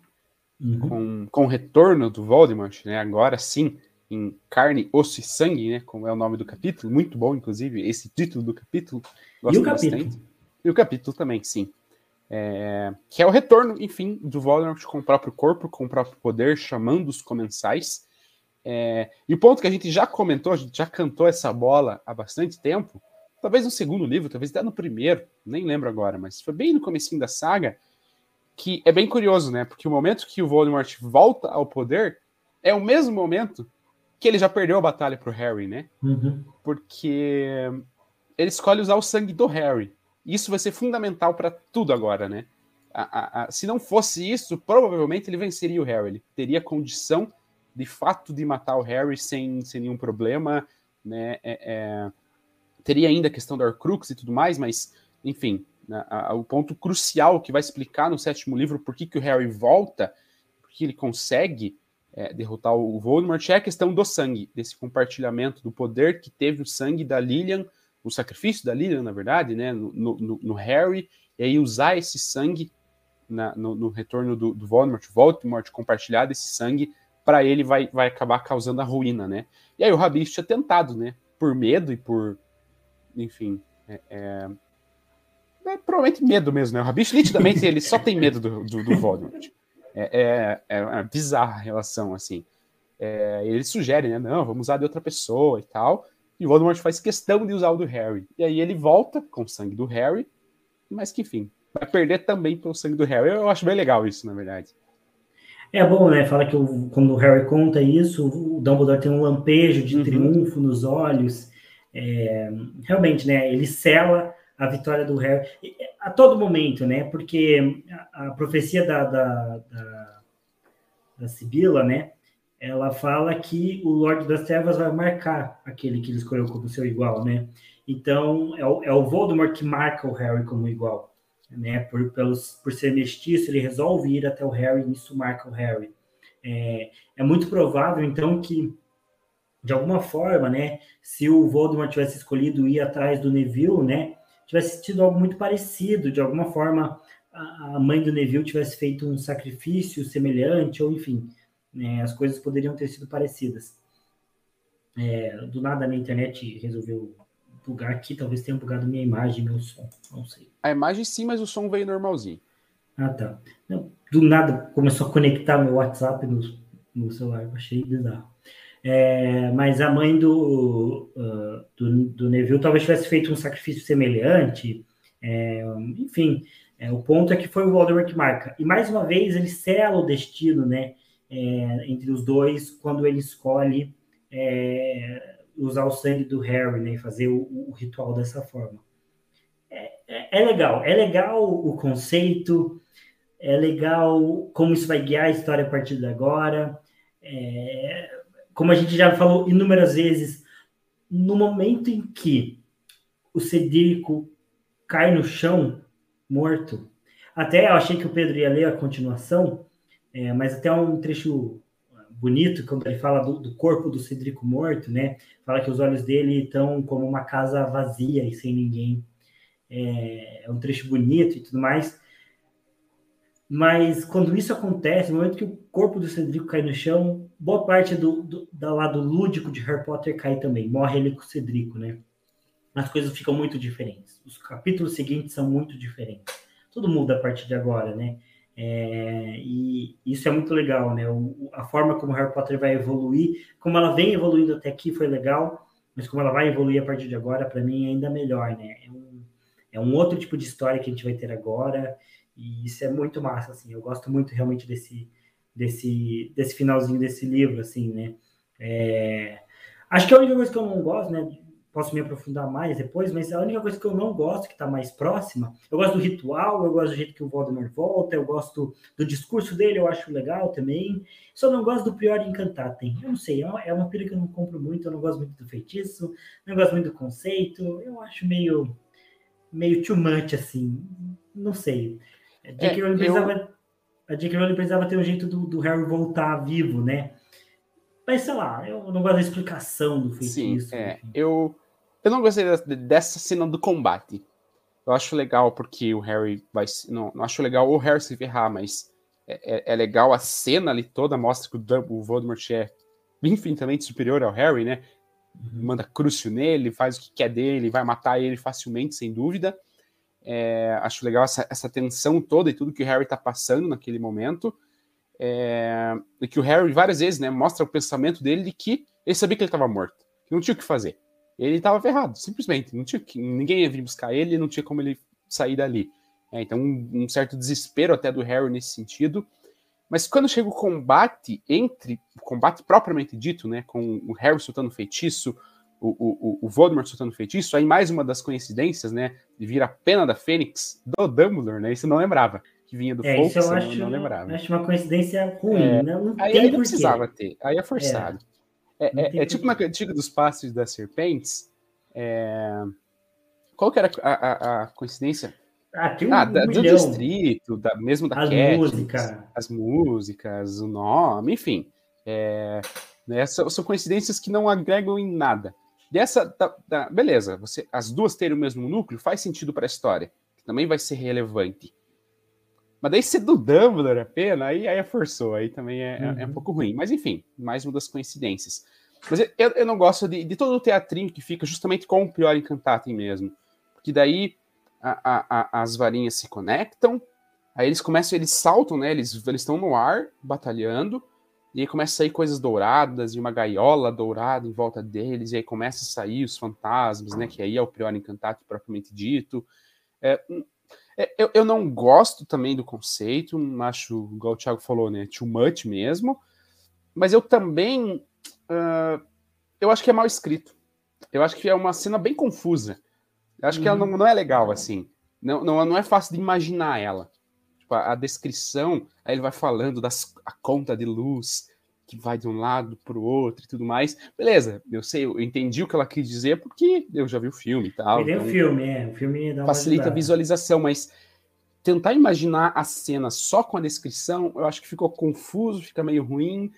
[SPEAKER 1] uhum. com, com o retorno do Voldemort, né? Agora sim, em carne, osso e sangue, né? Como é o nome do capítulo, muito bom, inclusive, esse título do capítulo.
[SPEAKER 2] Gosto e o bastante. capítulo?
[SPEAKER 1] E o capítulo também, sim. É, que é o retorno, enfim, do Voldemort com o próprio corpo, com o próprio poder, chamando os comensais. É, e o ponto que a gente já comentou, a gente já cantou essa bola há bastante tempo, talvez no segundo livro, talvez até no primeiro, nem lembro agora, mas foi bem no comecinho da saga, que é bem curioso, né? Porque o momento que o Voldemort volta ao poder é o mesmo momento que ele já perdeu a batalha pro Harry, né?
[SPEAKER 2] Uhum.
[SPEAKER 1] Porque ele escolhe usar o sangue do Harry. Isso vai ser fundamental para tudo agora, né? A, a, a, se não fosse isso, provavelmente ele venceria o Harry. Ele teria condição, de fato, de matar o Harry sem, sem nenhum problema, né? É, é, teria ainda a questão da Horcrux e tudo mais, mas, enfim, né, o ponto crucial que vai explicar no sétimo livro por que, que o Harry volta, porque ele consegue é, derrotar o Voldemort é a questão do sangue, desse compartilhamento do poder que teve o sangue da Lilian, o sacrifício da Lilian, na verdade, né, no, no, no Harry, e aí usar esse sangue na, no, no, retorno do, do Voldemort, Voldemort compartilhar desse sangue, para ele vai, vai acabar causando a ruína, né? E aí o Rabicho tinha tentado, né? Por medo e por, enfim, é, é, é provavelmente medo mesmo, né? O Rabicho nitidamente ele só tem medo do, do, do Voldemort. É, é, é uma bizarra a relação, assim. É, ele sugere, né? Não, vamos usar de outra pessoa e tal. E o Voldemort faz questão de usar o do Harry. E aí ele volta com o sangue do Harry, mas que enfim, vai perder também pelo sangue do Harry. Eu acho bem legal isso, na verdade.
[SPEAKER 2] É bom, né? Fala que o, quando o Harry conta isso, o Dumbledore tem um lampejo de uhum. triunfo nos olhos. É, realmente, né? Ele sela a vitória do Harry a todo momento, né? Porque a, a profecia da, da, da, da Sibila, né? Ela fala que o Lorde das Trevas vai marcar aquele que ele escolheu como seu igual, né? Então, é o, é o Voldemort que marca o Harry como igual, né? Por, pelos, por ser mestiço, ele resolve ir até o Harry e isso marca o Harry. É, é muito provável, então, que de alguma forma, né, se o Voldemort tivesse escolhido ir atrás do Neville, né, tivesse tido algo muito parecido, de alguma forma a mãe do Neville tivesse feito um sacrifício semelhante, ou enfim, né, as coisas poderiam ter sido parecidas. É, do nada na internet resolveu bugar aqui, talvez tenha bugado minha imagem, meu som, não sei.
[SPEAKER 1] A imagem sim, mas o som veio normalzinho.
[SPEAKER 2] Ah, tá. Não, do nada começou a conectar meu WhatsApp no, no celular, achei bizarro. É, mas a mãe do, uh, do, do, Neville talvez tivesse feito um sacrifício semelhante. É, enfim, é, o ponto é que foi o Voldemort que marca. E mais uma vez ele sela o destino né, é, entre os dois quando ele escolhe é, usar o sangue do Harry né, fazer o, o ritual dessa forma. É, é, é, legal, é legal o conceito, é legal como isso vai guiar a história a partir de agora. É, como a gente já falou inúmeras vezes, no momento em que o Cedrico cai no chão, morto, até eu achei que o Pedro ia ler a continuação, é, mas até um trecho bonito, quando ele fala do, do, corpo do Cedrico morto, né? Fala que os olhos dele estão como uma casa vazia e sem ninguém. É, é um trecho bonito e tudo mais. Mas quando isso acontece, no momento que o corpo do Cedrico cai no chão, boa parte do, do, do lado lúdico de Harry Potter cai também. Morre ele com o Cedrico, né? As coisas ficam muito diferentes. Os capítulos seguintes são muito diferentes. Tudo muda a partir de agora, né? É, e isso é muito legal, né? O, a forma como Harry Potter vai evoluir, como ela vem evoluindo até aqui foi legal, mas como ela vai evoluir a partir de agora, para mim é ainda melhor, né? É um, é um outro tipo de história que a gente vai ter agora. E isso é muito massa, assim. Eu gosto muito realmente desse, desse, desse finalzinho desse livro, assim, né? É... Acho que a única coisa que eu não gosto, né? posso me aprofundar mais depois, mas a única coisa que eu não gosto, que está mais próxima, eu gosto do ritual, eu gosto do jeito que o Voldemort volta, eu gosto do discurso dele, eu acho legal também. Só não gosto do Prior Encantatem. Eu não sei, é uma, é uma pira que eu não compro muito, eu não gosto muito do feitiço, não gosto muito do conceito, eu acho meio, meio too much, assim. Não sei. A J.K. Rowling precisava, a J.K. Rowling precisava ter um jeito do, do Harry voltar vivo, né? Mas sei lá, eu não gosto da explicação do feitiço.
[SPEAKER 1] Sim, é. Eu, eu não gostei dessa cena do combate. Eu acho legal porque o Harry vai. Não, não acho legal o Harry se ferrar, mas é, é, é legal a cena ali toda, mostra que o, o Voldemort é infinitamente superior ao Harry, né? Uhum. Manda crucio nele, faz o que quer dele, vai matar ele facilmente, sem dúvida. É, acho legal essa, essa tensão toda e tudo que o Harry tá passando naquele momento. É, e que o Harry várias vezes né, mostra o pensamento dele de que ele sabia que ele estava morto, que não tinha o que fazer. Ele estava ferrado, simplesmente. Não tinha que, ninguém ia vir buscar ele, não tinha como ele sair dali. É, então, um, um, certo desespero até do Harry nesse sentido. Mas quando chega o combate entre, o combate propriamente dito, né, com o Harry soltando feitiço, o, o, o Voldemort soltando feitiço, aí mais uma das coincidências, né, de vir a pena da Fênix do Dumbledore, né, isso eu não lembrava que vinha do
[SPEAKER 2] é,
[SPEAKER 1] Fawkes,
[SPEAKER 2] eu acho,
[SPEAKER 1] não lembrava.
[SPEAKER 2] acho uma coincidência ruim, é, né? Não
[SPEAKER 1] aí, aí não precisava ter, aí é forçado. É, é, é tipo na cantiga dos passos das serpentes. É... Qual que era a, a, a coincidência?
[SPEAKER 2] Ah, tem um, ah,
[SPEAKER 1] um do distrito, da, mesmo da
[SPEAKER 2] as
[SPEAKER 1] Cat,
[SPEAKER 2] músicas.
[SPEAKER 1] as músicas, o nome, enfim. É, né, são, são, coincidências que não agregam em nada. Dessa, da, da, beleza, você, as duas terem o mesmo núcleo faz sentido para a história, que também vai ser relevante. Mas daí ser do Dumbledore pena, aí, aí é forçou, aí também é, uhum. é, um uhum. pouco ruim. Mas enfim, mais uma das coincidências. Mas eu, eu não gosto de, de todo o teatrinho que fica justamente com o pior encantatem mesmo. Porque daí a, a, a, as varinhas se conectam, aí eles começam, eles saltam, né? Eles estão no ar, batalhando, e aí começa a sair coisas douradas e uma gaiola dourada em volta deles, e aí começa a sair os fantasmas, né? Que aí é o pior encantatem propriamente dito. É, é, eu, eu não gosto também do conceito, acho, igual o Thiago falou, né? Too much mesmo. Mas eu também. Uh, eu acho que é mal escrito. Eu acho que é uma cena bem confusa. Eu acho uhum. que ela não, não, é legal, assim. Não, não, não é fácil de imaginar ela. Tipo, a, descrição, aí ele vai falando das a conta de luz que vai de um lado para o outro e tudo mais. Beleza, eu sei, eu entendi o que ela quis dizer porque eu já vi o filme e tal.
[SPEAKER 2] Então, o filme, é. O filme dá
[SPEAKER 1] facilita ajudada. a visualização, mas tentar imaginar a cena só com a descrição, eu acho que ficou confuso, fica meio ruim.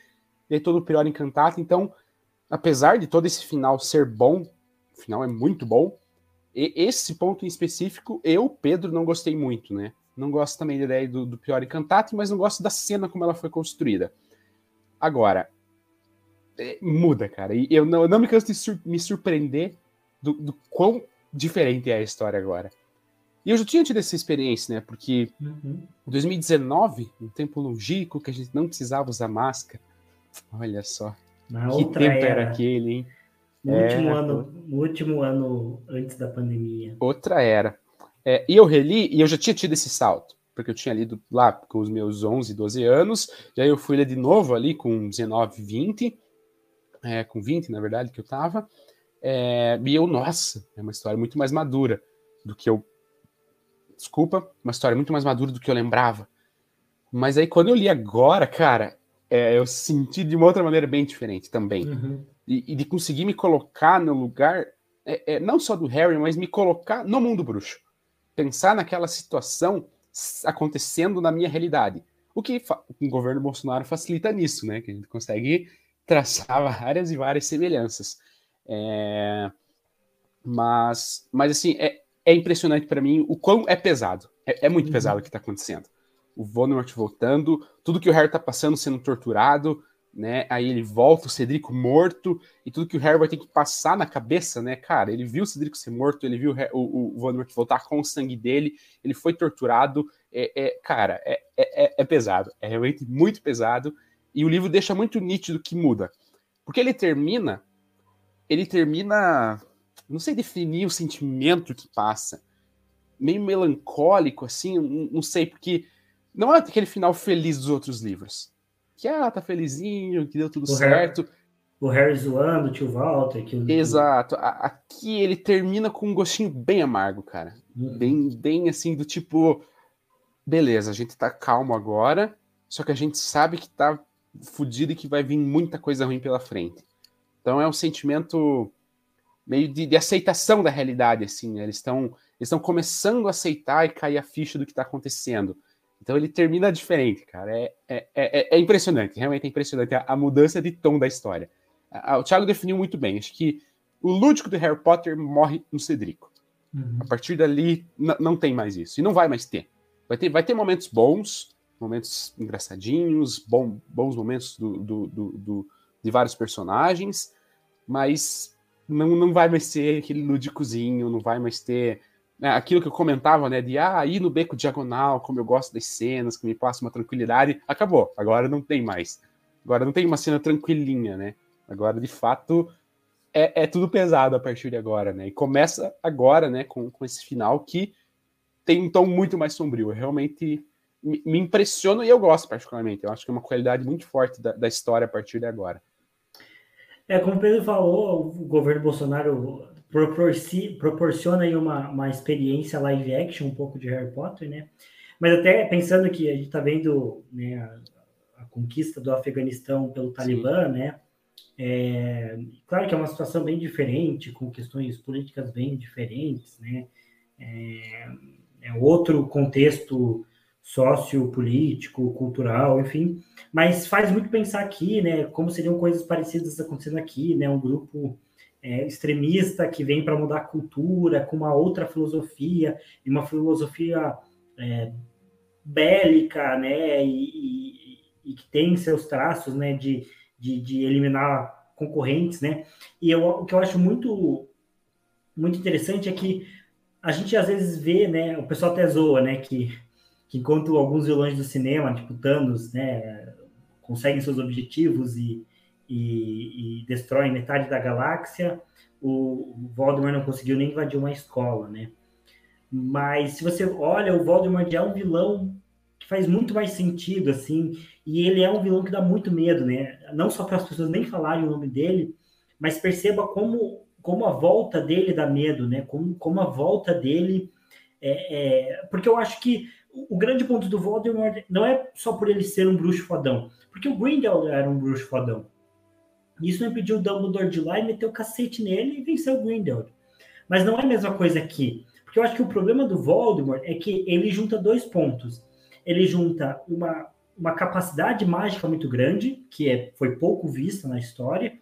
[SPEAKER 1] E aí todo o pior encantado. Então, apesar de todo esse final ser bom, o final é muito bom. E esse ponto em específico, eu, Pedro, não gostei muito, né? Não gosto também da ideia do, do pior encantado, mas não gosto da cena como ela foi construída. Agora, é, muda, cara. E eu não, eu não me canso de sur me surpreender do, do, quão diferente é a história agora. E eu já tinha tido essa experiência, né? Porque uhum. em 2019, um tempo longínquo que a gente não precisava usar máscara. Olha só. Que tempo era. era aquele, hein?
[SPEAKER 2] No, é, último ano, no último ano antes da pandemia.
[SPEAKER 1] Outra era. É, e eu reli, e eu já tinha tido esse salto porque eu tinha lido lá com os meus 11, 12 anos, e aí eu fui ler de novo ali com 19, 20, é, com 20, na verdade, que eu tava, é, e eu, nossa, é uma história muito mais madura do que eu. Desculpa, uma história muito mais madura do que eu lembrava. Mas aí quando eu li agora, cara, é, eu senti de uma outra maneira bem diferente também. Uhum. E, e, de conseguir me colocar no lugar, é, é, não só do Harry, mas me colocar no mundo bruxo. Pensar naquela situação acontecendo na minha realidade. O que o governo Bolsonaro facilita nisso, né? Que a gente consegue traçar várias e várias semelhanças. É... Mas, mas assim, é, é impressionante para mim o quão é pesado. É, é muito uhum. pesado o que está acontecendo. O Voldemort voltando, tudo que o Harry está passando sendo torturado, né? Aí ele volta, o Cedrico morto, e tudo que o Harry vai ter que passar na cabeça, né? Cara, ele viu o Cedrico ser morto, ele viu o, o Voldemort voltar com o sangue dele, ele foi torturado. É, é cara, é, é, é, pesado, é realmente muito pesado, e o livro deixa muito nítido que muda. Porque ele termina, ele termina, não sei definir o sentimento que passa, meio melancólico, assim, não, não sei, porque não é aquele final feliz dos outros livros que ah, tá felizinho, que deu tudo o certo.
[SPEAKER 2] o Harry zoando, o tio Walter. Que o...
[SPEAKER 1] Exato. Aqui ele termina com um gostinho bem amargo, cara. Uhum. Bem, bem assim, do tipo. Beleza, a gente tá calmo agora, só que a gente sabe que tá fudido e que vai vir muita coisa ruim pela frente. Então é um sentimento meio de, de aceitação da realidade, assim. Né? Eles estão eles estão começando a aceitar e cair a ficha do que está acontecendo. Então ele termina diferente, cara. É, é, é, é impressionante, realmente é impressionante a, a, mudança de tom da história. A, a, o Thiago definiu muito bem. Acho que o lúdico do Harry Potter morre no Cedrico. Uhum. A partir dali não tem mais isso. E não vai mais ter. Vai ter, vai ter momentos bons, momentos engraçadinhos, bom, bons momentos do, do, do, do, de vários personagens, mas não, não vai mais ser aquele lúdicozinho, não vai mais ter né, aquilo que eu comentava, né, de ah, ir no beco diagonal, como eu gosto das cenas, que me passa uma tranquilidade, acabou. Agora não tem mais. Agora não tem uma cena tranquilinha, né? Agora, de fato, é, é tudo pesado a partir de agora, né? E começa agora, né, com, com esse final que tem um tom muito mais sombrio. Eu realmente me, me impressiona e eu gosto particularmente. Eu acho que é uma qualidade muito forte da, da história a partir de agora.
[SPEAKER 2] É, como o Pedro falou, o governo Bolsonaro proporciona aí uma, uma experiência live action um pouco de Harry Potter, né? Mas até pensando que a gente está vendo né, a, a, conquista do Afeganistão pelo Talibã, Sim. né? É, claro que é uma situação bem diferente, com questões políticas bem diferentes, né? É, é outro contexto sociopolítico, cultural, enfim, mas faz muito pensar aqui, né? Como seriam coisas parecidas acontecendo aqui, né? Um grupo é, extremista que vem para mudar a cultura, com uma outra filosofia, e uma filosofia é, bélica, né, e, e, e, que tem seus traços, né, de, de, de, eliminar concorrentes, né, e eu, o que eu acho muito, muito interessante é que a gente às vezes vê, né, o pessoal até zoa, né, que, que enquanto alguns vilões do cinema, tipo Thanos, né, conseguem seus objetivos e, e, e destrói metade da galáxia. O, Voldemort não conseguiu nem invadir uma escola, né? Mas se você olha, o Voldemort é um vilão que faz muito mais sentido, assim, e ele é um vilão que dá muito medo, né? Não só para as pessoas nem falarem o nome dele, mas perceba como, como a volta dele dá medo, né? Como, como a volta dele é, é... Porque eu acho que o grande ponto do Voldemort não é só por ele ser um bruxo fodão, porque o Grindelwald era um bruxo fodão. Isso não impediu o Dumbledore de lá e meter o cacete nele e vencer o Grindelwald. Mas não é a mesma coisa aqui. Porque eu acho que o problema do Voldemort é que ele junta dois pontos. Ele junta uma, uma capacidade mágica muito grande, que é, foi pouco vista na história,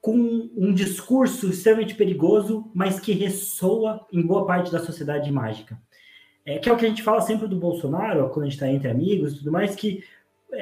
[SPEAKER 2] com um discurso extremamente perigoso, mas que ressoa em boa parte da sociedade mágica. É, que é o que a gente fala sempre do Bolsonaro, quando a gente está entre amigos e tudo mais, que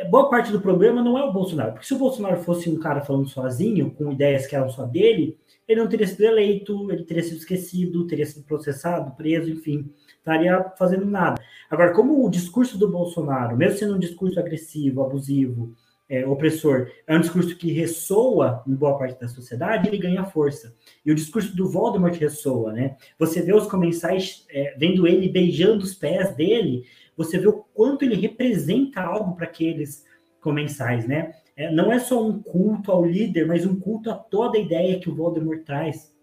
[SPEAKER 2] boa parte do problema não é o Bolsonaro, porque se o Bolsonaro fosse um cara falando sozinho, com ideias que eram só dele, ele não teria sido eleito, ele teria sido esquecido, teria sido processado, preso, enfim, estaria fazendo nada. Agora, como o discurso do Bolsonaro, mesmo sendo um discurso agressivo, abusivo, é, opressor, é um discurso que ressoa em boa parte da sociedade, ele ganha força. E o discurso do Voldemort ressoa, né? Você vê os comensais é, vendo ele beijando os pés dele, você vê o quanto ele representa algo para aqueles comensais, né? É, não é só um culto ao líder, mas um culto a toda a ideia que o Voldemort traz.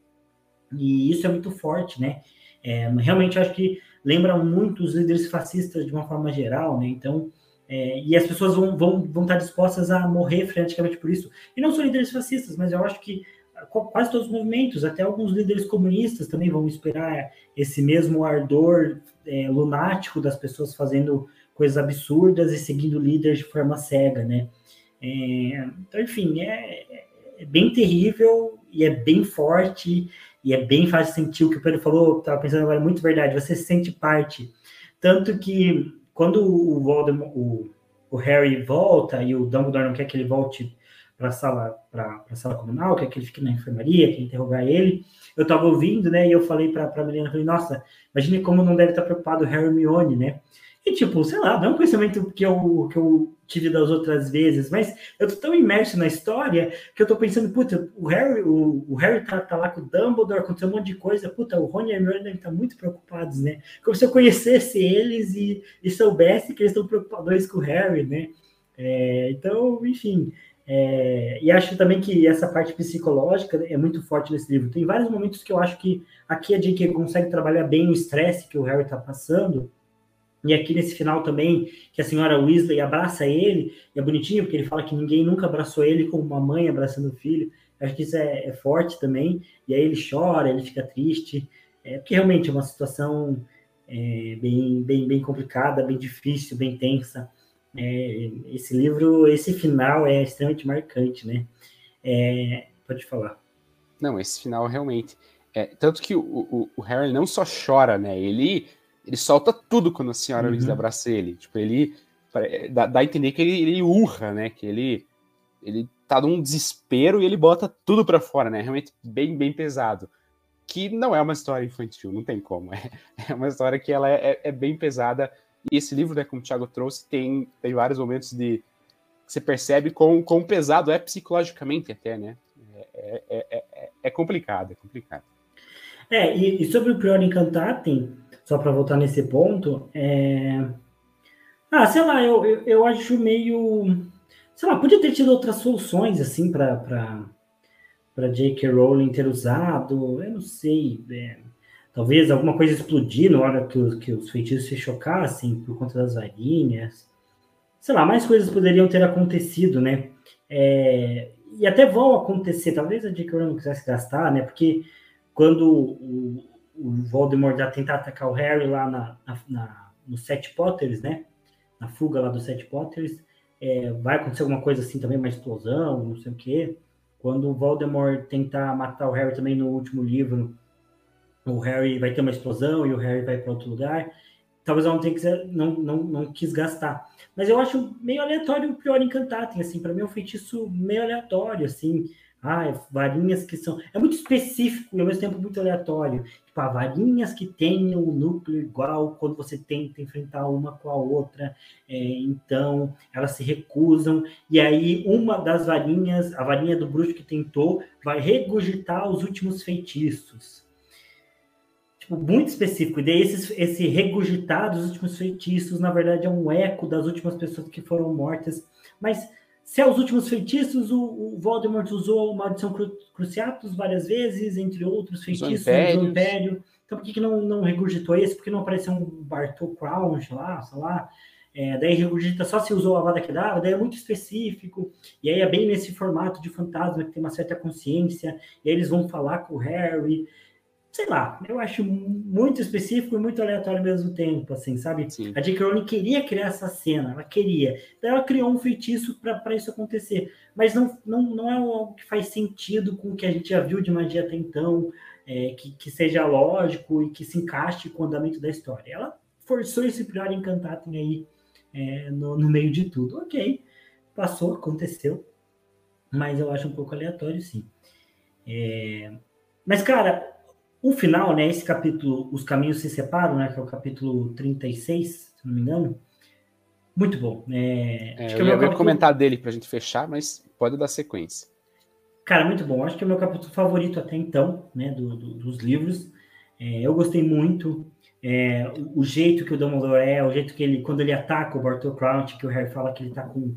[SPEAKER 2] E isso é muito forte, né? É, realmente acho que lembra muito os líderes fascistas de uma forma geral, né? Então, é, e as pessoas vão, vão, vão estar dispostas a morrer freneticamente por isso. E não só líderes fascistas, mas eu acho que quase todos os movimentos, até alguns líderes comunistas também vão esperar esse mesmo ardor é, lunático das pessoas fazendo coisas absurdas e seguindo líderes de forma cega, né? É, então, enfim, é, é, bem terrível e é bem forte e é bem fácil sentir o que o Pedro falou, estava pensando agora, é muito verdade, você se sente parte. Tanto que quando o Voldemort, o, o Harry volta e o Dumbledore não quer que ele volte para a sala, para a sala comunal, quer que ele fique na enfermaria, quer interrogar ele. Eu estava ouvindo, né? E eu falei para a menina, falei, nossa, imagine como não deve estar preocupado o Hermione, né? E tipo, sei lá, não é um pensamento que eu, que eu tive das outras vezes, mas eu tô tão imerso na história que eu tô pensando, puta, o Harry, o, o Harry tá, tá, lá com o Dumbledore, aconteceu um monte de coisa, puta, o Rony e a Hermione devem estar muito preocupados, né? Como se eu conhecesse eles e, e soubesse que eles estão preocupados com o Harry, né? É, então, enfim, É, e acho também que essa parte psicológica é muito forte nesse livro. Tem vários momentos que eu acho que aqui a J.K. consegue trabalhar bem o estresse que o Harry está passando. E aqui nesse final também, que a senhora Weasley abraça ele, e é bonitinho, porque ele fala que ninguém nunca abraçou ele como uma mãe abraçando o filho. Acho que isso é, é forte também. E aí ele chora, ele fica triste. É, porque realmente é uma situação é, bem, bem, bem complicada, bem difícil, bem tensa. É, esse livro, esse final é extremamente marcante, né? É, pode falar.
[SPEAKER 1] Não, esse final realmente. É, tanto que o, o, o, Harry não só chora, né? Ele, ele solta tudo quando a senhora uhum. abraça ele. Tipo, ele dá, dá a entender que ele, ele urra, né? Que ele, ele tá num desespero e ele bota tudo para fora, né? Realmente bem, bem pesado. Que não é uma história infantil, não tem como. É, é uma história que ela é, é bem pesada e esse livro, né, como o Thiago trouxe, tem, tem vários momentos de que você percebe quão, quão pesado é psicologicamente até, né? É, é, é, é, é complicado, é complicado.
[SPEAKER 2] É, e, e sobre o Prior Incantatem, só para voltar nesse ponto, é... Ah, sei lá, eu, eu, eu, acho meio... Sei lá, podia ter tido outras soluções, assim, para para J.K. Rowling ter usado, eu não sei, é, talvez alguma coisa explodir na hora que, que os feitiços se chocassem por conta das varinhas. Sei lá, mais coisas poderiam ter acontecido, né? É, e até vão acontecer. Talvez a J.K. não quisesse gastar, né? Porque quando o, o Voldemort já tentar atacar o Harry lá na, na, na, no Sete Potters, né? Na fuga lá dos Sete Potters, é, vai acontecer alguma coisa assim também, uma explosão, não sei o quê. Quando o Voldemort tentar matar o Harry também no último livro, o Harry vai ter uma explosão e o Harry vai para outro lugar. Talvez ela não, tenha não, não, não quis gastar. Mas eu acho meio aleatório o Prior Encantatem, assim, para mim é um feitiço meio aleatório, assim. Ah, varinhas que são. É muito específico e ao mesmo tempo muito aleatório. Tipo, ah, varinhas que tenham um núcleo igual quando você tenta enfrentar uma com a outra. É, então, elas se recusam. E aí, uma das varinhas, a varinha do bruxo que tentou, vai regurgitar os últimos feitiços tipo, muito específico. E daí esses, esse regurgitar dos últimos feitiços, na verdade, é um eco das últimas pessoas que foram mortas. Mas se é os últimos feitiços, o, o Voldemort usou Maldição Cru, Cruciatus várias vezes, entre outros feitiços do Império. Então por que, que não, não regurgitou esse? Por que não apareceu um Bartol Crouch lá, sei lá? É, daí regurgita só se usou a Vada Kedavra, daí é muito específico, e aí é bem nesse formato de fantasma que tem uma certa consciência, e aí eles vão falar com o Harry, sei lá, eu acho muito específico e muito aleatório ao mesmo tempo, assim, sabe? Sim. A J.K. Rowling queria criar essa cena, ela queria. Então ela criou um feitiço para isso acontecer, mas não, não, não é algo que faz sentido com o que a gente já viu de magia até então, é, que, que seja lógico e que se encaixe com o andamento da história. Ela forçou esse Prior Encantatem aí é, no, no meio de tudo. Ok, passou, aconteceu, mas eu acho um pouco aleatório, sim. É... Mas, cara, o final, né, esse capítulo, Os Caminhos se Separam, né, que é o capítulo 36, se não me engano, muito bom.
[SPEAKER 1] É, é, eu é ia capítulo... comentar dele para a gente fechar, mas pode dar sequência.
[SPEAKER 2] Cara, muito bom. Acho que é o meu capítulo favorito até então, né, do, do, dos livros. É, eu gostei muito. É, o, o, jeito que o Dumbledore é, o jeito que ele, quando ele ataca o Bartol Crouch, que o Harry fala que ele tá com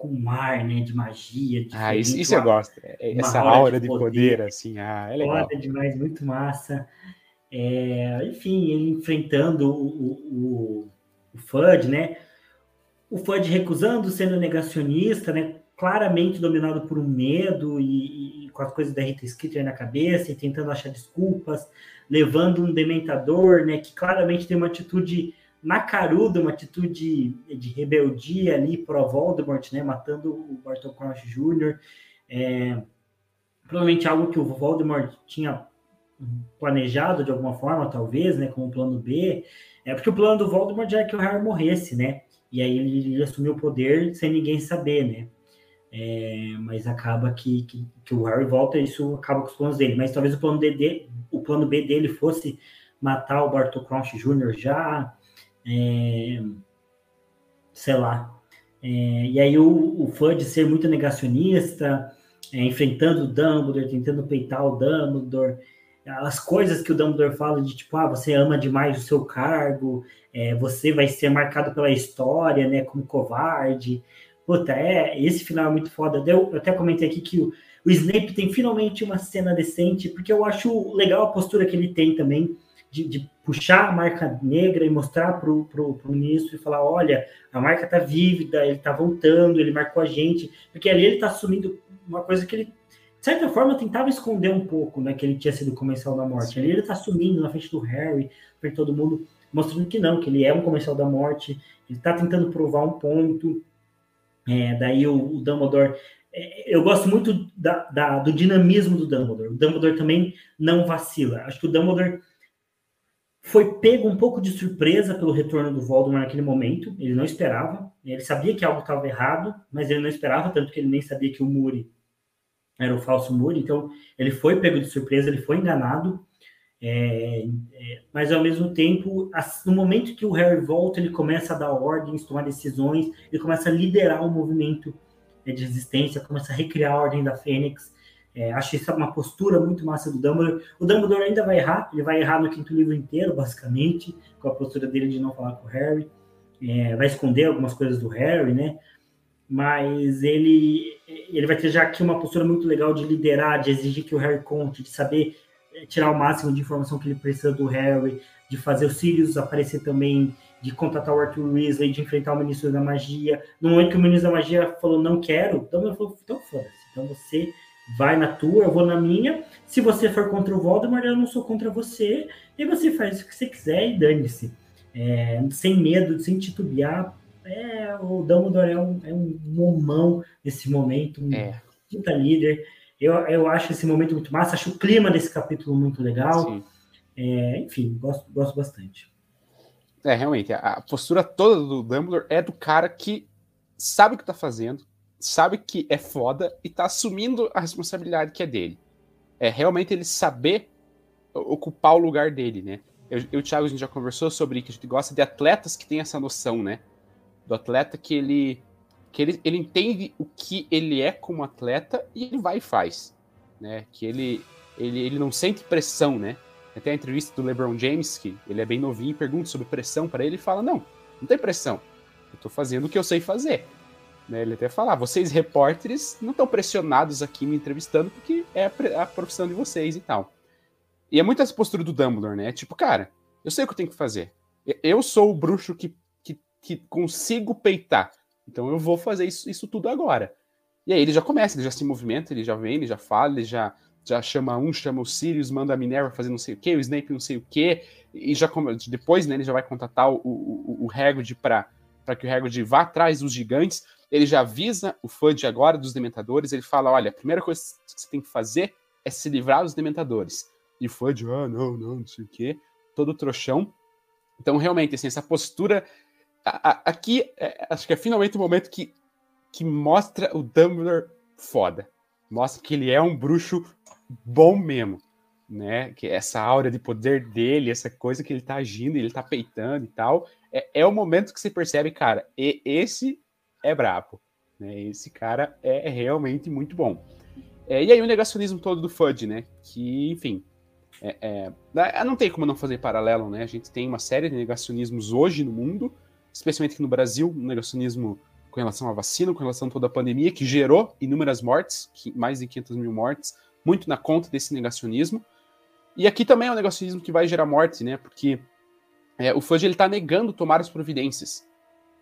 [SPEAKER 2] com mar, né, de magia. De
[SPEAKER 1] ah, isso, isso eu gosto. É, essa aura de, de poder, poder, assim, ah, é legal.
[SPEAKER 2] Foda demais, muito massa. É, enfim, ele enfrentando o, o, o Fudge, né? O Fudge recusando, sendo negacionista, né? Claramente dominado por um medo e, e com as coisas da Rita Skeeter na cabeça e tentando achar desculpas, levando um dementador, né? Que claramente tem uma atitude Macaruda, uma atitude de rebeldia ali pro Voldemort, né, matando o Bartol Crouch Jr. É, provavelmente algo que o Voldemort tinha planejado de alguma forma, talvez, né, como plano B. É porque o plano do Voldemort é que o Harry morresse, né? E aí ele, ele assumiu o poder sem ninguém saber, né? É, mas acaba que, que, que, o Harry volta e isso acaba com os planos dele. Mas talvez o plano, D, o plano B dele fosse matar o Bartol Crouch Jr. já, é, sei lá. É, e aí o, o fã de ser muito negacionista, é, enfrentando o Dumbledore, tentando peitar o Dumbledore, as coisas que o Dumbledore fala de tipo, ah, você ama demais o seu cargo, é, você vai ser marcado pela história, né, como covarde. puta, é, esse final é muito foda. Eu, eu até comentei aqui que o, o Snape tem finalmente uma cena decente, porque eu acho legal a postura que ele tem também, de, de puxar a marca negra e mostrar para o ministro e falar: olha, a marca tá vívida, ele tá voltando, ele marcou a gente, porque ali ele tá assumindo uma coisa que ele, de certa forma, tentava esconder um pouco, né? Que ele tinha sido comercial da morte. Ali ele tá assumindo na frente do Harry, para todo mundo, mostrando que não, que ele é um comercial da morte, ele tá tentando provar um ponto. É, daí o, o Dumbledore é, eu gosto muito da, da, do dinamismo do Dumbledore. O Dumbledore também não vacila. Acho que o Dumbledore foi pego um pouco de surpresa pelo retorno do Voldemort naquele momento. Ele não esperava. Ele sabia que algo estava errado, mas ele não esperava, tanto que ele nem sabia que o Muri era o falso Muri. Então, ele foi pego de surpresa, ele foi enganado. É, é, mas, ao mesmo tempo, no momento que o Harry volta, ele começa a dar ordens, tomar decisões, ele começa a liderar o movimento né, de resistência, começa a recriar a Ordem da Fênix. É, acho isso uma postura muito massa do Dumbledore. O Dumbledore ainda vai errar, ele vai errar no quinto livro inteiro, basicamente, com a postura dele de não falar com o Harry. É, vai esconder algumas coisas do Harry, né? Mas ele, ele vai ter já aqui uma postura muito legal de liderar, de exigir que o Harry conte, de saber é, tirar o máximo de informação que ele precisa do Harry, de fazer o Sirius aparecer também, de contatar o Arthur Weasley, de enfrentar o Ministro da Magia. No momento que o Ministro da Magia falou não quero, então ele falou, então foda-se. Então você vai na tua, eu vou na minha. Se você for contra o Voldemort, eu não sou contra você. E você faz o que você quiser e dane-se. É, sem medo, sem titubear. É, o Dumbledore é um, é um momão nesse momento, um é. puta líder. Eu, eu acho esse momento muito massa, acho o clima desse capítulo muito legal. É, enfim, gosto, gosto bastante.
[SPEAKER 1] É, realmente, a postura toda do Dumbledore é do cara que sabe o que tá fazendo, sabe que é foda e tá assumindo a responsabilidade que é dele. É realmente ele saber ocupar o lugar dele, né? Eu, eu e o Thiago, a gente já conversou sobre que a gente gosta de atletas que têm essa noção, né? Do atleta que ele que ele, ele entende o que ele é como atleta e ele vai e faz, né? Que ele ele, ele não sente pressão, né? Até a entrevista do LeBron James, que ele é bem novinho, pergunta sobre pressão para ele e fala: Não, não tem pressão. Eu tô fazendo o que eu sei fazer. Né? Ele até fala: ah, Vocês, repórteres, não estão pressionados aqui me entrevistando porque é a, a, profissão de vocês e tal. E é muito essa postura do Dumbledore, né? Tipo, cara, eu sei o que eu tenho que fazer. Eu sou o bruxo que, que, que consigo peitar. Então eu vou fazer isso, isso tudo agora. E aí ele já começa, ele já se movimenta, ele já vem, ele já fala, ele já já chama um, chama o Sirius, manda a Minerva fazer não sei o que, o Snape não sei o que, e já depois né, ele já vai contatar o, o, o Hagrid para que o Hagrid vá atrás dos gigantes, ele já avisa o Fudge agora dos Dementadores, ele fala, olha, a primeira coisa que você tem que fazer é se livrar dos Dementadores. E o Fudge, ah, não, não, não sei o que, todo trouxão. Então, realmente, assim, essa postura... A, a, aqui, é, acho que é finalmente o momento que, que mostra o Dumbledore foda. Mostra que ele é um bruxo bom mesmo, né? Que essa aura de poder dele, essa coisa que ele tá agindo, ele tá peitando e tal, é, é o momento que você percebe, cara, e esse é brabo, né? Esse cara é realmente muito bom. É, e aí o negacionismo todo do Fudge, né? Que, enfim, é, é, é, não tem como não fazer paralelo, né? A gente tem uma série de negacionismos hoje no mundo, especialmente aqui no Brasil, um negacionismo com relação à vacina, com relação a toda a pandemia, que gerou inúmeras mortes, mais de 500 mil mortes, muito na conta desse negacionismo. E aqui também é um negacionismo que vai gerar morte, né? Porque é, o Fudge ele está negando tomar as providências,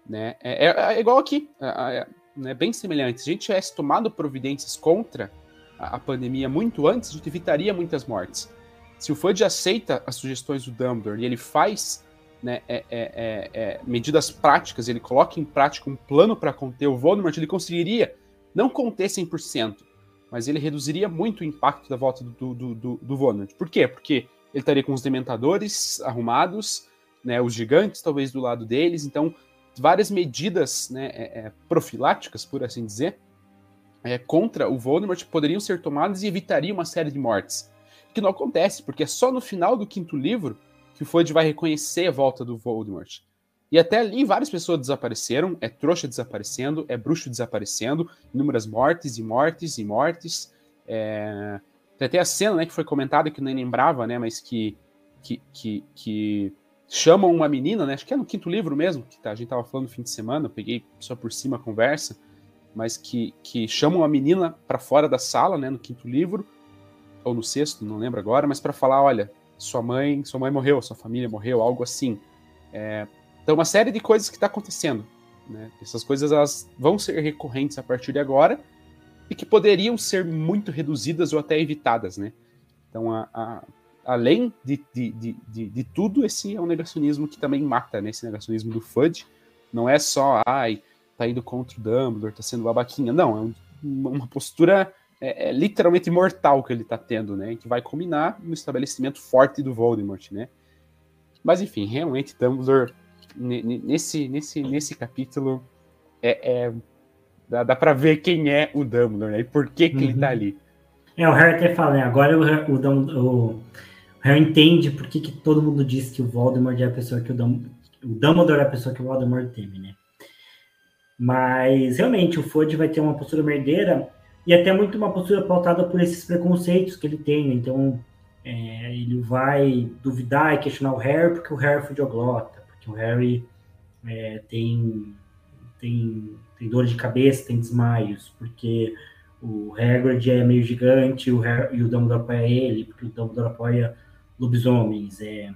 [SPEAKER 1] né? É, é, é igual aqui, é, é né? bem semelhante. Se a gente tivesse tomado providências contra a, a, pandemia muito antes, a gente evitaria muitas mortes. Se o Fudge aceita as sugestões do Dumbledore e ele faz né, é, medidas práticas, ele coloca em prática um plano para conter o Voldemort, ele conseguiria não conter 100%, mas ele reduziria muito o impacto da volta do, do, do, do Voldemort. Por quê? Porque ele estaria com os dementadores arrumados, né, os gigantes talvez do lado deles, então várias medidas né, é, é, profiláticas, por assim dizer, é, contra o Voldemort poderiam ser tomadas e evitaria uma série de mortes. Que não acontece, porque é só no final do quinto livro que o Fudge vai reconhecer a volta do Voldemort. E até ali várias pessoas desapareceram, é trouxa desaparecendo, é bruxo desaparecendo, inúmeras mortes e mortes e mortes. É... Tem até a cena né, que foi comentada que eu nem lembrava, né, mas que, que, que, que chamam uma menina, né, acho que é no quinto livro mesmo, que tá, a gente tava falando no fim de semana, eu peguei só por cima a conversa, mas que, que chamam a menina para fora da sala, né, no quinto livro, ou no sexto, não lembro agora, mas para falar, olha, sua mãe, sua mãe morreu, sua família morreu, algo assim. É, então, uma série de coisas que está acontecendo. Né? Essas coisas elas vão ser recorrentes a partir de agora e que poderiam ser muito reduzidas ou até evitadas, né? Então, a, a, além de, de, de, de, tudo, esse é um negacionismo que também mata, né? Esse negacionismo do FUD. Não é só, ai, tá indo contra o Dumbledore, tá sendo babaquinha. Não, é um, uma postura é, é, literalmente mortal que ele tá tendo, né? Que vai culminar no estabelecimento forte do Voldemort, né? Mas enfim, realmente Dumbledore nesse, nesse, nesse capítulo é, é dá, dá para ver quem é o Dumbledore, né? E por que, que uhum. ele tá uhum. ali.
[SPEAKER 2] É, o Harry até fala, né? Agora o, o, o Harry entende por que, que todo mundo diz que o Voldemort é a pessoa que o, Dumbledore, o Dumbledore é a pessoa que o Voldemort teme, né? Mas realmente o Fudge vai ter uma postura merdeira e até muito uma postura pautada por esses preconceitos que ele tem. Né? Então é, ele vai duvidar e questionar o Harry porque o Harry é fudioglota, porque o Harry é, tem, tem, tem dor de cabeça, tem desmaios, porque o Hagrid é meio gigante o Harry, e o Dumbledore apoia ele, porque o Dumbledore apoia lobisomens. É,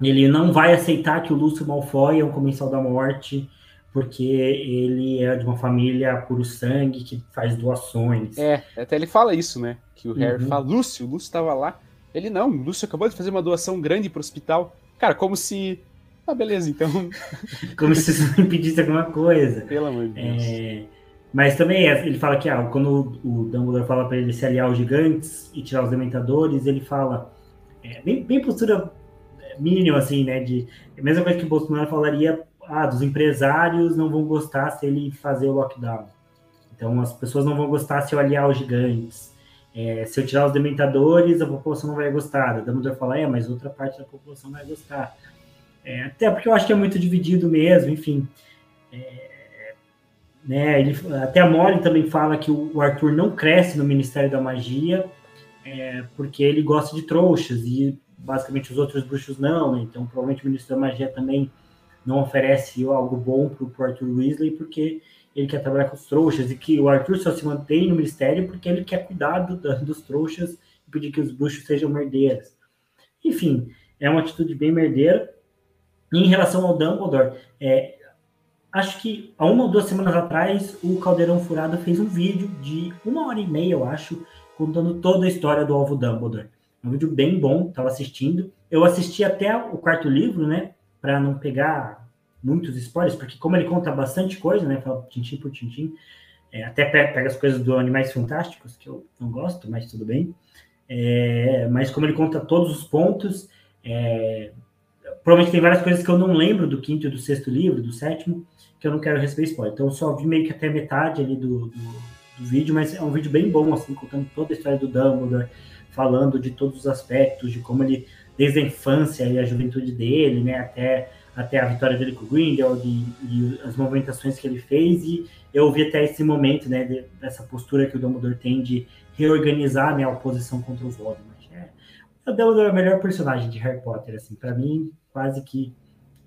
[SPEAKER 2] ele não vai aceitar que o Lúcio Malfoy é um comensal da morte, porque ele é de uma família puro sangue que faz doações.
[SPEAKER 1] É, até ele fala isso, né? Que o Harry uhum. fala, Lúcio, o Lúcio estava lá. Ele não, o Lúcio acabou de fazer uma doação grande para o hospital. Cara, como se. Ah, beleza, então.
[SPEAKER 2] como se isso impedisse alguma coisa.
[SPEAKER 1] Pelo amor de Deus.
[SPEAKER 2] É... Mas também ele fala que ah, quando o Dumbledore fala para ele se aliar aos gigantes e tirar os dementadores, ele fala. É, bem, bem postura mínima, assim, né? De, a mesma coisa que o Bolsonaro falaria ah, dos empresários não vão gostar se ele fazer o lockdown. Então as pessoas não vão gostar se eu aliar os gigantes. É, se eu tirar os dementadores, a população não vai gostar. A Dumbledore fala, é, mas outra parte da população vai gostar. É, até porque eu acho que é muito dividido mesmo, enfim. É, né, ele, até a Molly também fala que o, Arthur não cresce no Ministério da Magia é, porque ele gosta de trouxas e basicamente os outros bruxos não, né? então provavelmente o Ministério da Magia também não oferece algo bom para o Arthur Weasley porque ele quer trabalhar com os trouxas e que o Arthur só se mantém no ministério porque ele quer cuidar do, dos trouxas e pedir que os bruxos sejam merdeiros. Enfim, é uma atitude bem merdeira. Em relação ao Dumbledore, é, acho que há uma ou duas semanas atrás o Caldeirão Furado fez um vídeo de uma hora e meia, eu acho, contando toda a história do Alvo Dumbledore. É um vídeo bem bom, estava assistindo. Eu assisti até o quarto livro, né? para não pegar muitos spoilers, porque como ele conta bastante coisa, né, fala tintim por tintim, é, até pega, as coisas do Animais Fantásticos, que eu não gosto, mas tudo bem, é, mas como ele conta todos os pontos, é, provavelmente tem várias coisas que eu não lembro do quinto e do sexto livro, do sétimo, que eu não quero receber spoiler, então eu só vi meio que até metade ali do, do, vídeo, mas é um vídeo bem bom, assim, contando toda a história do Dumbledore, falando de todos os aspectos, de como ele desde a infância e a juventude dele, né, até, até a vitória dele com o Grindelwald e, e, as movimentações que ele fez, e eu vi até esse momento, né, de, dessa postura que o Dumbledore tem de reorganizar né, a oposição contra o Voldemort. É, o Dumbledore é o melhor personagem de Harry Potter, assim, para mim, quase que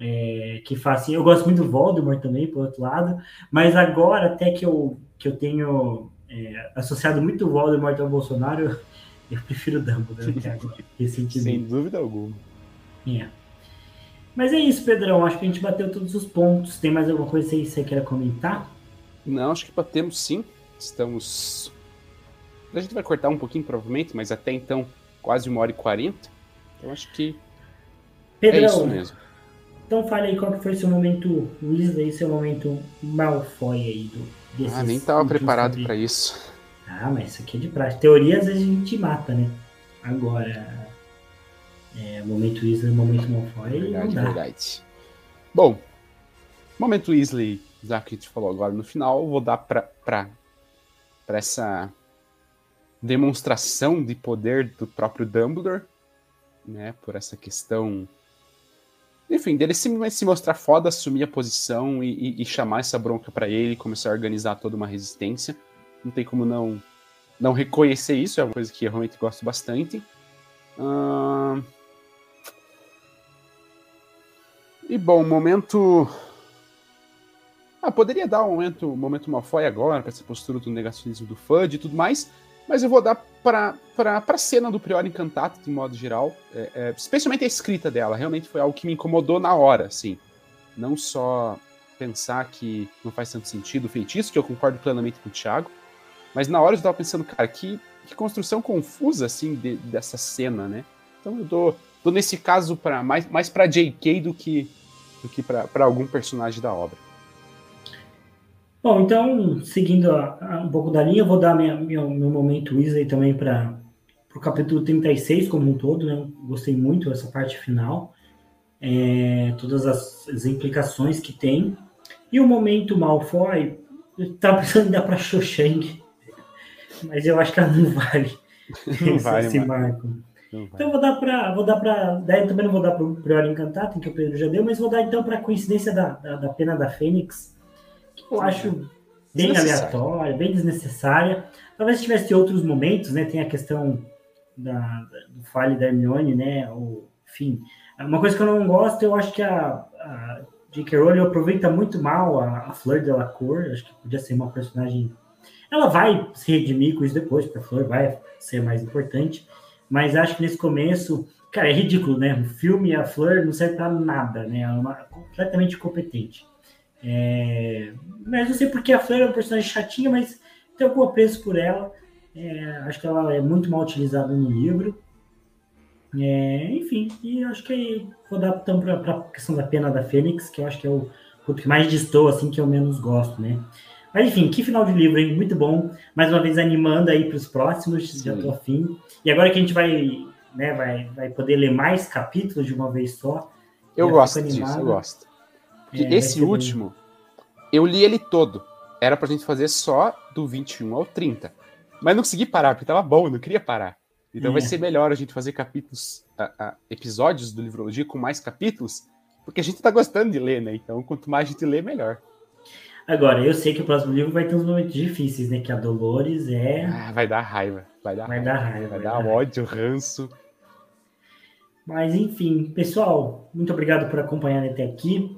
[SPEAKER 2] é, que faz assim. Eu gosto muito do Voldemort também, por outro lado, mas agora até que eu, que eu tenho é, associado muito o Voldemort ao Bolsonaro, eu prefiro Dumbledore que agora, recentemente.
[SPEAKER 1] Sem dúvida alguma.
[SPEAKER 2] É. Mas é isso, Pedrão. Acho que a gente bateu todos os pontos. Tem mais alguma coisa aí que você queira comentar?
[SPEAKER 1] Não, acho que batemos sim. Estamos. A gente vai cortar um pouquinho, provavelmente, mas até então, quase uma hora e quarenta. Então acho que. Pedrão, é isso mesmo.
[SPEAKER 2] Então fale aí qual que foi seu momento Weasley, seu momento Malfoy aí do.
[SPEAKER 1] Ah, nem estava preparado para isso.
[SPEAKER 2] Ah, mas isso aqui é de prática. Teoria às vezes a gente mata, né? Agora, é, momento Weasley, momento Malfoy, verdade, não dá. verdade.
[SPEAKER 1] Bom, momento Weasley, já que a gente falou agora no final, vou dar pra, pra, pra essa demonstração de poder do próprio Dumbledore, né? Por essa questão enfim, dele simplesmente se mostrar foda, assumir a posição e, e, e chamar essa bronca para ele, começar a organizar toda uma resistência não tem como não, não reconhecer isso, é uma coisa que eu realmente gosto bastante. Uh... E bom, momento. ah, poderia dar um momento, um momento Malfoy agora, para essa postura do negacionismo do Fudge e tudo mais, mas eu vou dar para a cena do Prior Encantato, de modo geral, é, é, especialmente a escrita dela, realmente foi algo que me incomodou na hora, assim. Não só pensar que não faz tanto sentido o feitiço, que eu concordo plenamente com o Thiago, mas na hora eu estava pensando, cara, que, que construção confusa, assim, de, dessa cena, né? Então eu dou, dou nesse caso para mais, mais para J.K. do que, do que para algum personagem da obra.
[SPEAKER 2] Bom, então, seguindo a, a, um pouco da linha, eu vou dar minha, meu, meu momento Weasley também para o capítulo 36 como um todo, né? Gostei muito dessa parte final, é, todas as, as, implicações que tem. E o momento Malfoy, eu tava pensando em dar para Xoxang, mas eu acho que ela não vale, não esse marco. Então vou dar para, vou dar para, daí também não vou dar para o Prior Encantado, que o Pedro já deu, mas vou dar então para a coincidência da, da, da pena da Fênix, eu acho bem aleatória, bem desnecessária. Talvez tivesse outros momentos, né? Tem a questão da, do fale da Hermione, né? O, enfim, uma coisa que eu não gosto, eu acho que a, a J.K. Rowling aproveita muito mal a, a Fleur Delacour. Acho que podia ser uma personagem. Ela vai se redimir com isso depois, porque a Fleur vai ser mais importante. Mas acho que nesse começo, cara, é ridículo, né? O filme e a Fleur não serve para nada, né? Ela é uma, completamente incompetente. É, mas não sei porque a Fleur é uma personagem chatinha, mas tem algum apreço por ela. É, acho que ela é muito mal utilizada no livro. É, enfim, e acho que vou dar então para a questão da pena da Fênix, que eu acho que é o ponto que mais distou, assim, que eu menos gosto, né? Mas enfim, que final de livro, hein? Muito bom. Mais uma vez animando aí para os próximos, Sim. já tô afim. E agora que a gente vai, né, vai, vai poder ler mais capítulos de uma vez só.
[SPEAKER 1] Eu gosto disso, eu gosto. É, esse último, bem. eu li ele todo. Era pra gente fazer só do 21 ao 30. Mas não consegui parar, porque tava bom, eu não queria parar. Então é. vai ser melhor a gente fazer capítulos, a, a, episódios do Livrologia com mais capítulos, porque a gente tá gostando de ler, né? Então, quanto mais a gente lê, melhor.
[SPEAKER 2] Agora, eu sei que o próximo livro vai ter uns momentos difíceis, né? Que a Dolores é.
[SPEAKER 1] Ah, vai dar raiva. Vai dar
[SPEAKER 2] vai
[SPEAKER 1] raiva.
[SPEAKER 2] Dar raiva
[SPEAKER 1] vai, vai dar, dar ódio, ranço.
[SPEAKER 2] Mas, enfim, pessoal, muito obrigado por acompanhar até aqui.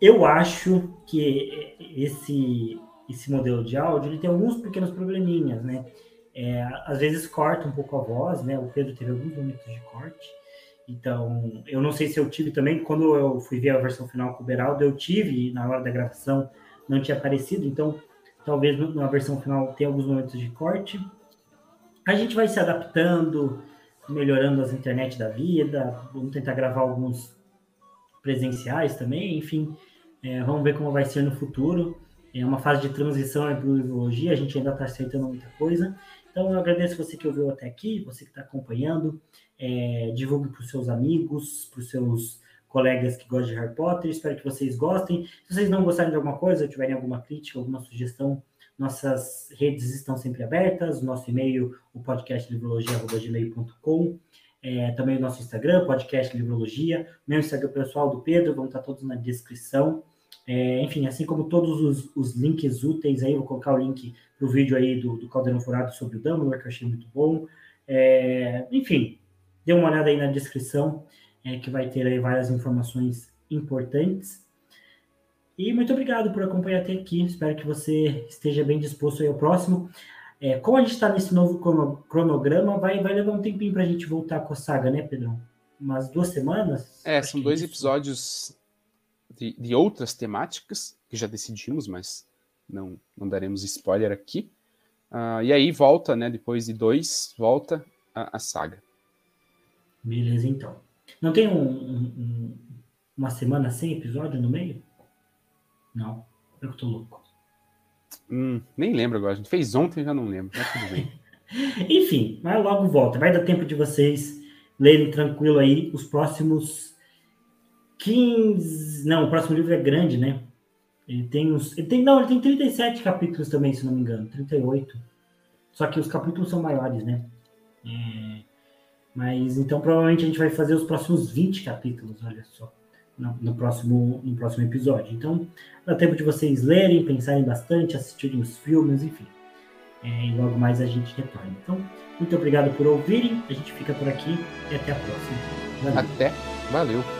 [SPEAKER 2] Eu acho que esse, esse modelo de áudio ele tem alguns pequenos probleminhas, né? É, às vezes corta um pouco a voz, né? O Pedro teve alguns momentos de corte. Então, eu não sei se eu tive também. Quando eu fui ver a versão final com o Beraldo, eu tive, na hora da gravação, não tinha aparecido. Então, talvez na versão final tenha alguns momentos de corte. A gente vai se adaptando, melhorando as internet da vida. Vamos tentar gravar alguns presenciais também, enfim. É, vamos ver como vai ser no futuro. É uma fase de transição para a biologia, a gente ainda está acertando muita coisa. Então, eu agradeço você que ouviu até aqui, você que está acompanhando. É, divulgue para os seus amigos, para os seus colegas que gostam de Harry Potter. Espero que vocês gostem. Se vocês não gostarem de alguma coisa, tiverem alguma crítica, alguma sugestão, nossas redes estão sempre abertas. Nosso e-mail, o podcast livrologia.gmail.com. É, também o nosso Instagram, podcast Livrologia. Meu Instagram pessoal do Pedro, vão estar todos na descrição. É, enfim, assim como todos os, os, links úteis aí, vou colocar o link para o vídeo aí do, do Caldeirão Furado sobre o Dumbledore, que eu achei muito bom. É, enfim, dê uma olhada aí na descrição, é, que vai ter aí várias informações importantes. E muito obrigado por acompanhar até aqui. Espero que você esteja bem disposto aí ao próximo. É, como a gente está nesse novo cronograma, vai, vai levar um tempinho para a gente voltar com a saga, né, Pedrão? Umas duas semanas?
[SPEAKER 1] É, são dois episódios de, de, outras temáticas que já decidimos, mas não, não daremos spoiler aqui. Uh, e aí volta, né? Depois de dois, volta a, a saga.
[SPEAKER 2] Beleza, então. Não tem um, um, uma semana sem episódio no meio? Não, eu tô louco.
[SPEAKER 1] Hum, nem lembro agora. A gente fez ontem, já não lembro. Mas tudo bem.
[SPEAKER 2] Enfim, mas logo volta. Vai dar tempo de vocês lerem tranquilo aí os próximos 15. Não, o próximo livro é grande, né? Ele tem uns. Ele tem, não, ele tem 37 capítulos também, se não me engano. 38. Só que os capítulos são maiores, né? É, mas então provavelmente a gente vai fazer os próximos 20 capítulos, olha só. No, no, próximo, no próximo episódio. Então, dá tempo de vocês lerem, pensarem bastante, assistirem os filmes, enfim. É, e logo mais a gente retorna. Então, muito obrigado por ouvirem. A gente fica por aqui e até a próxima.
[SPEAKER 1] Valeu. Até. Valeu.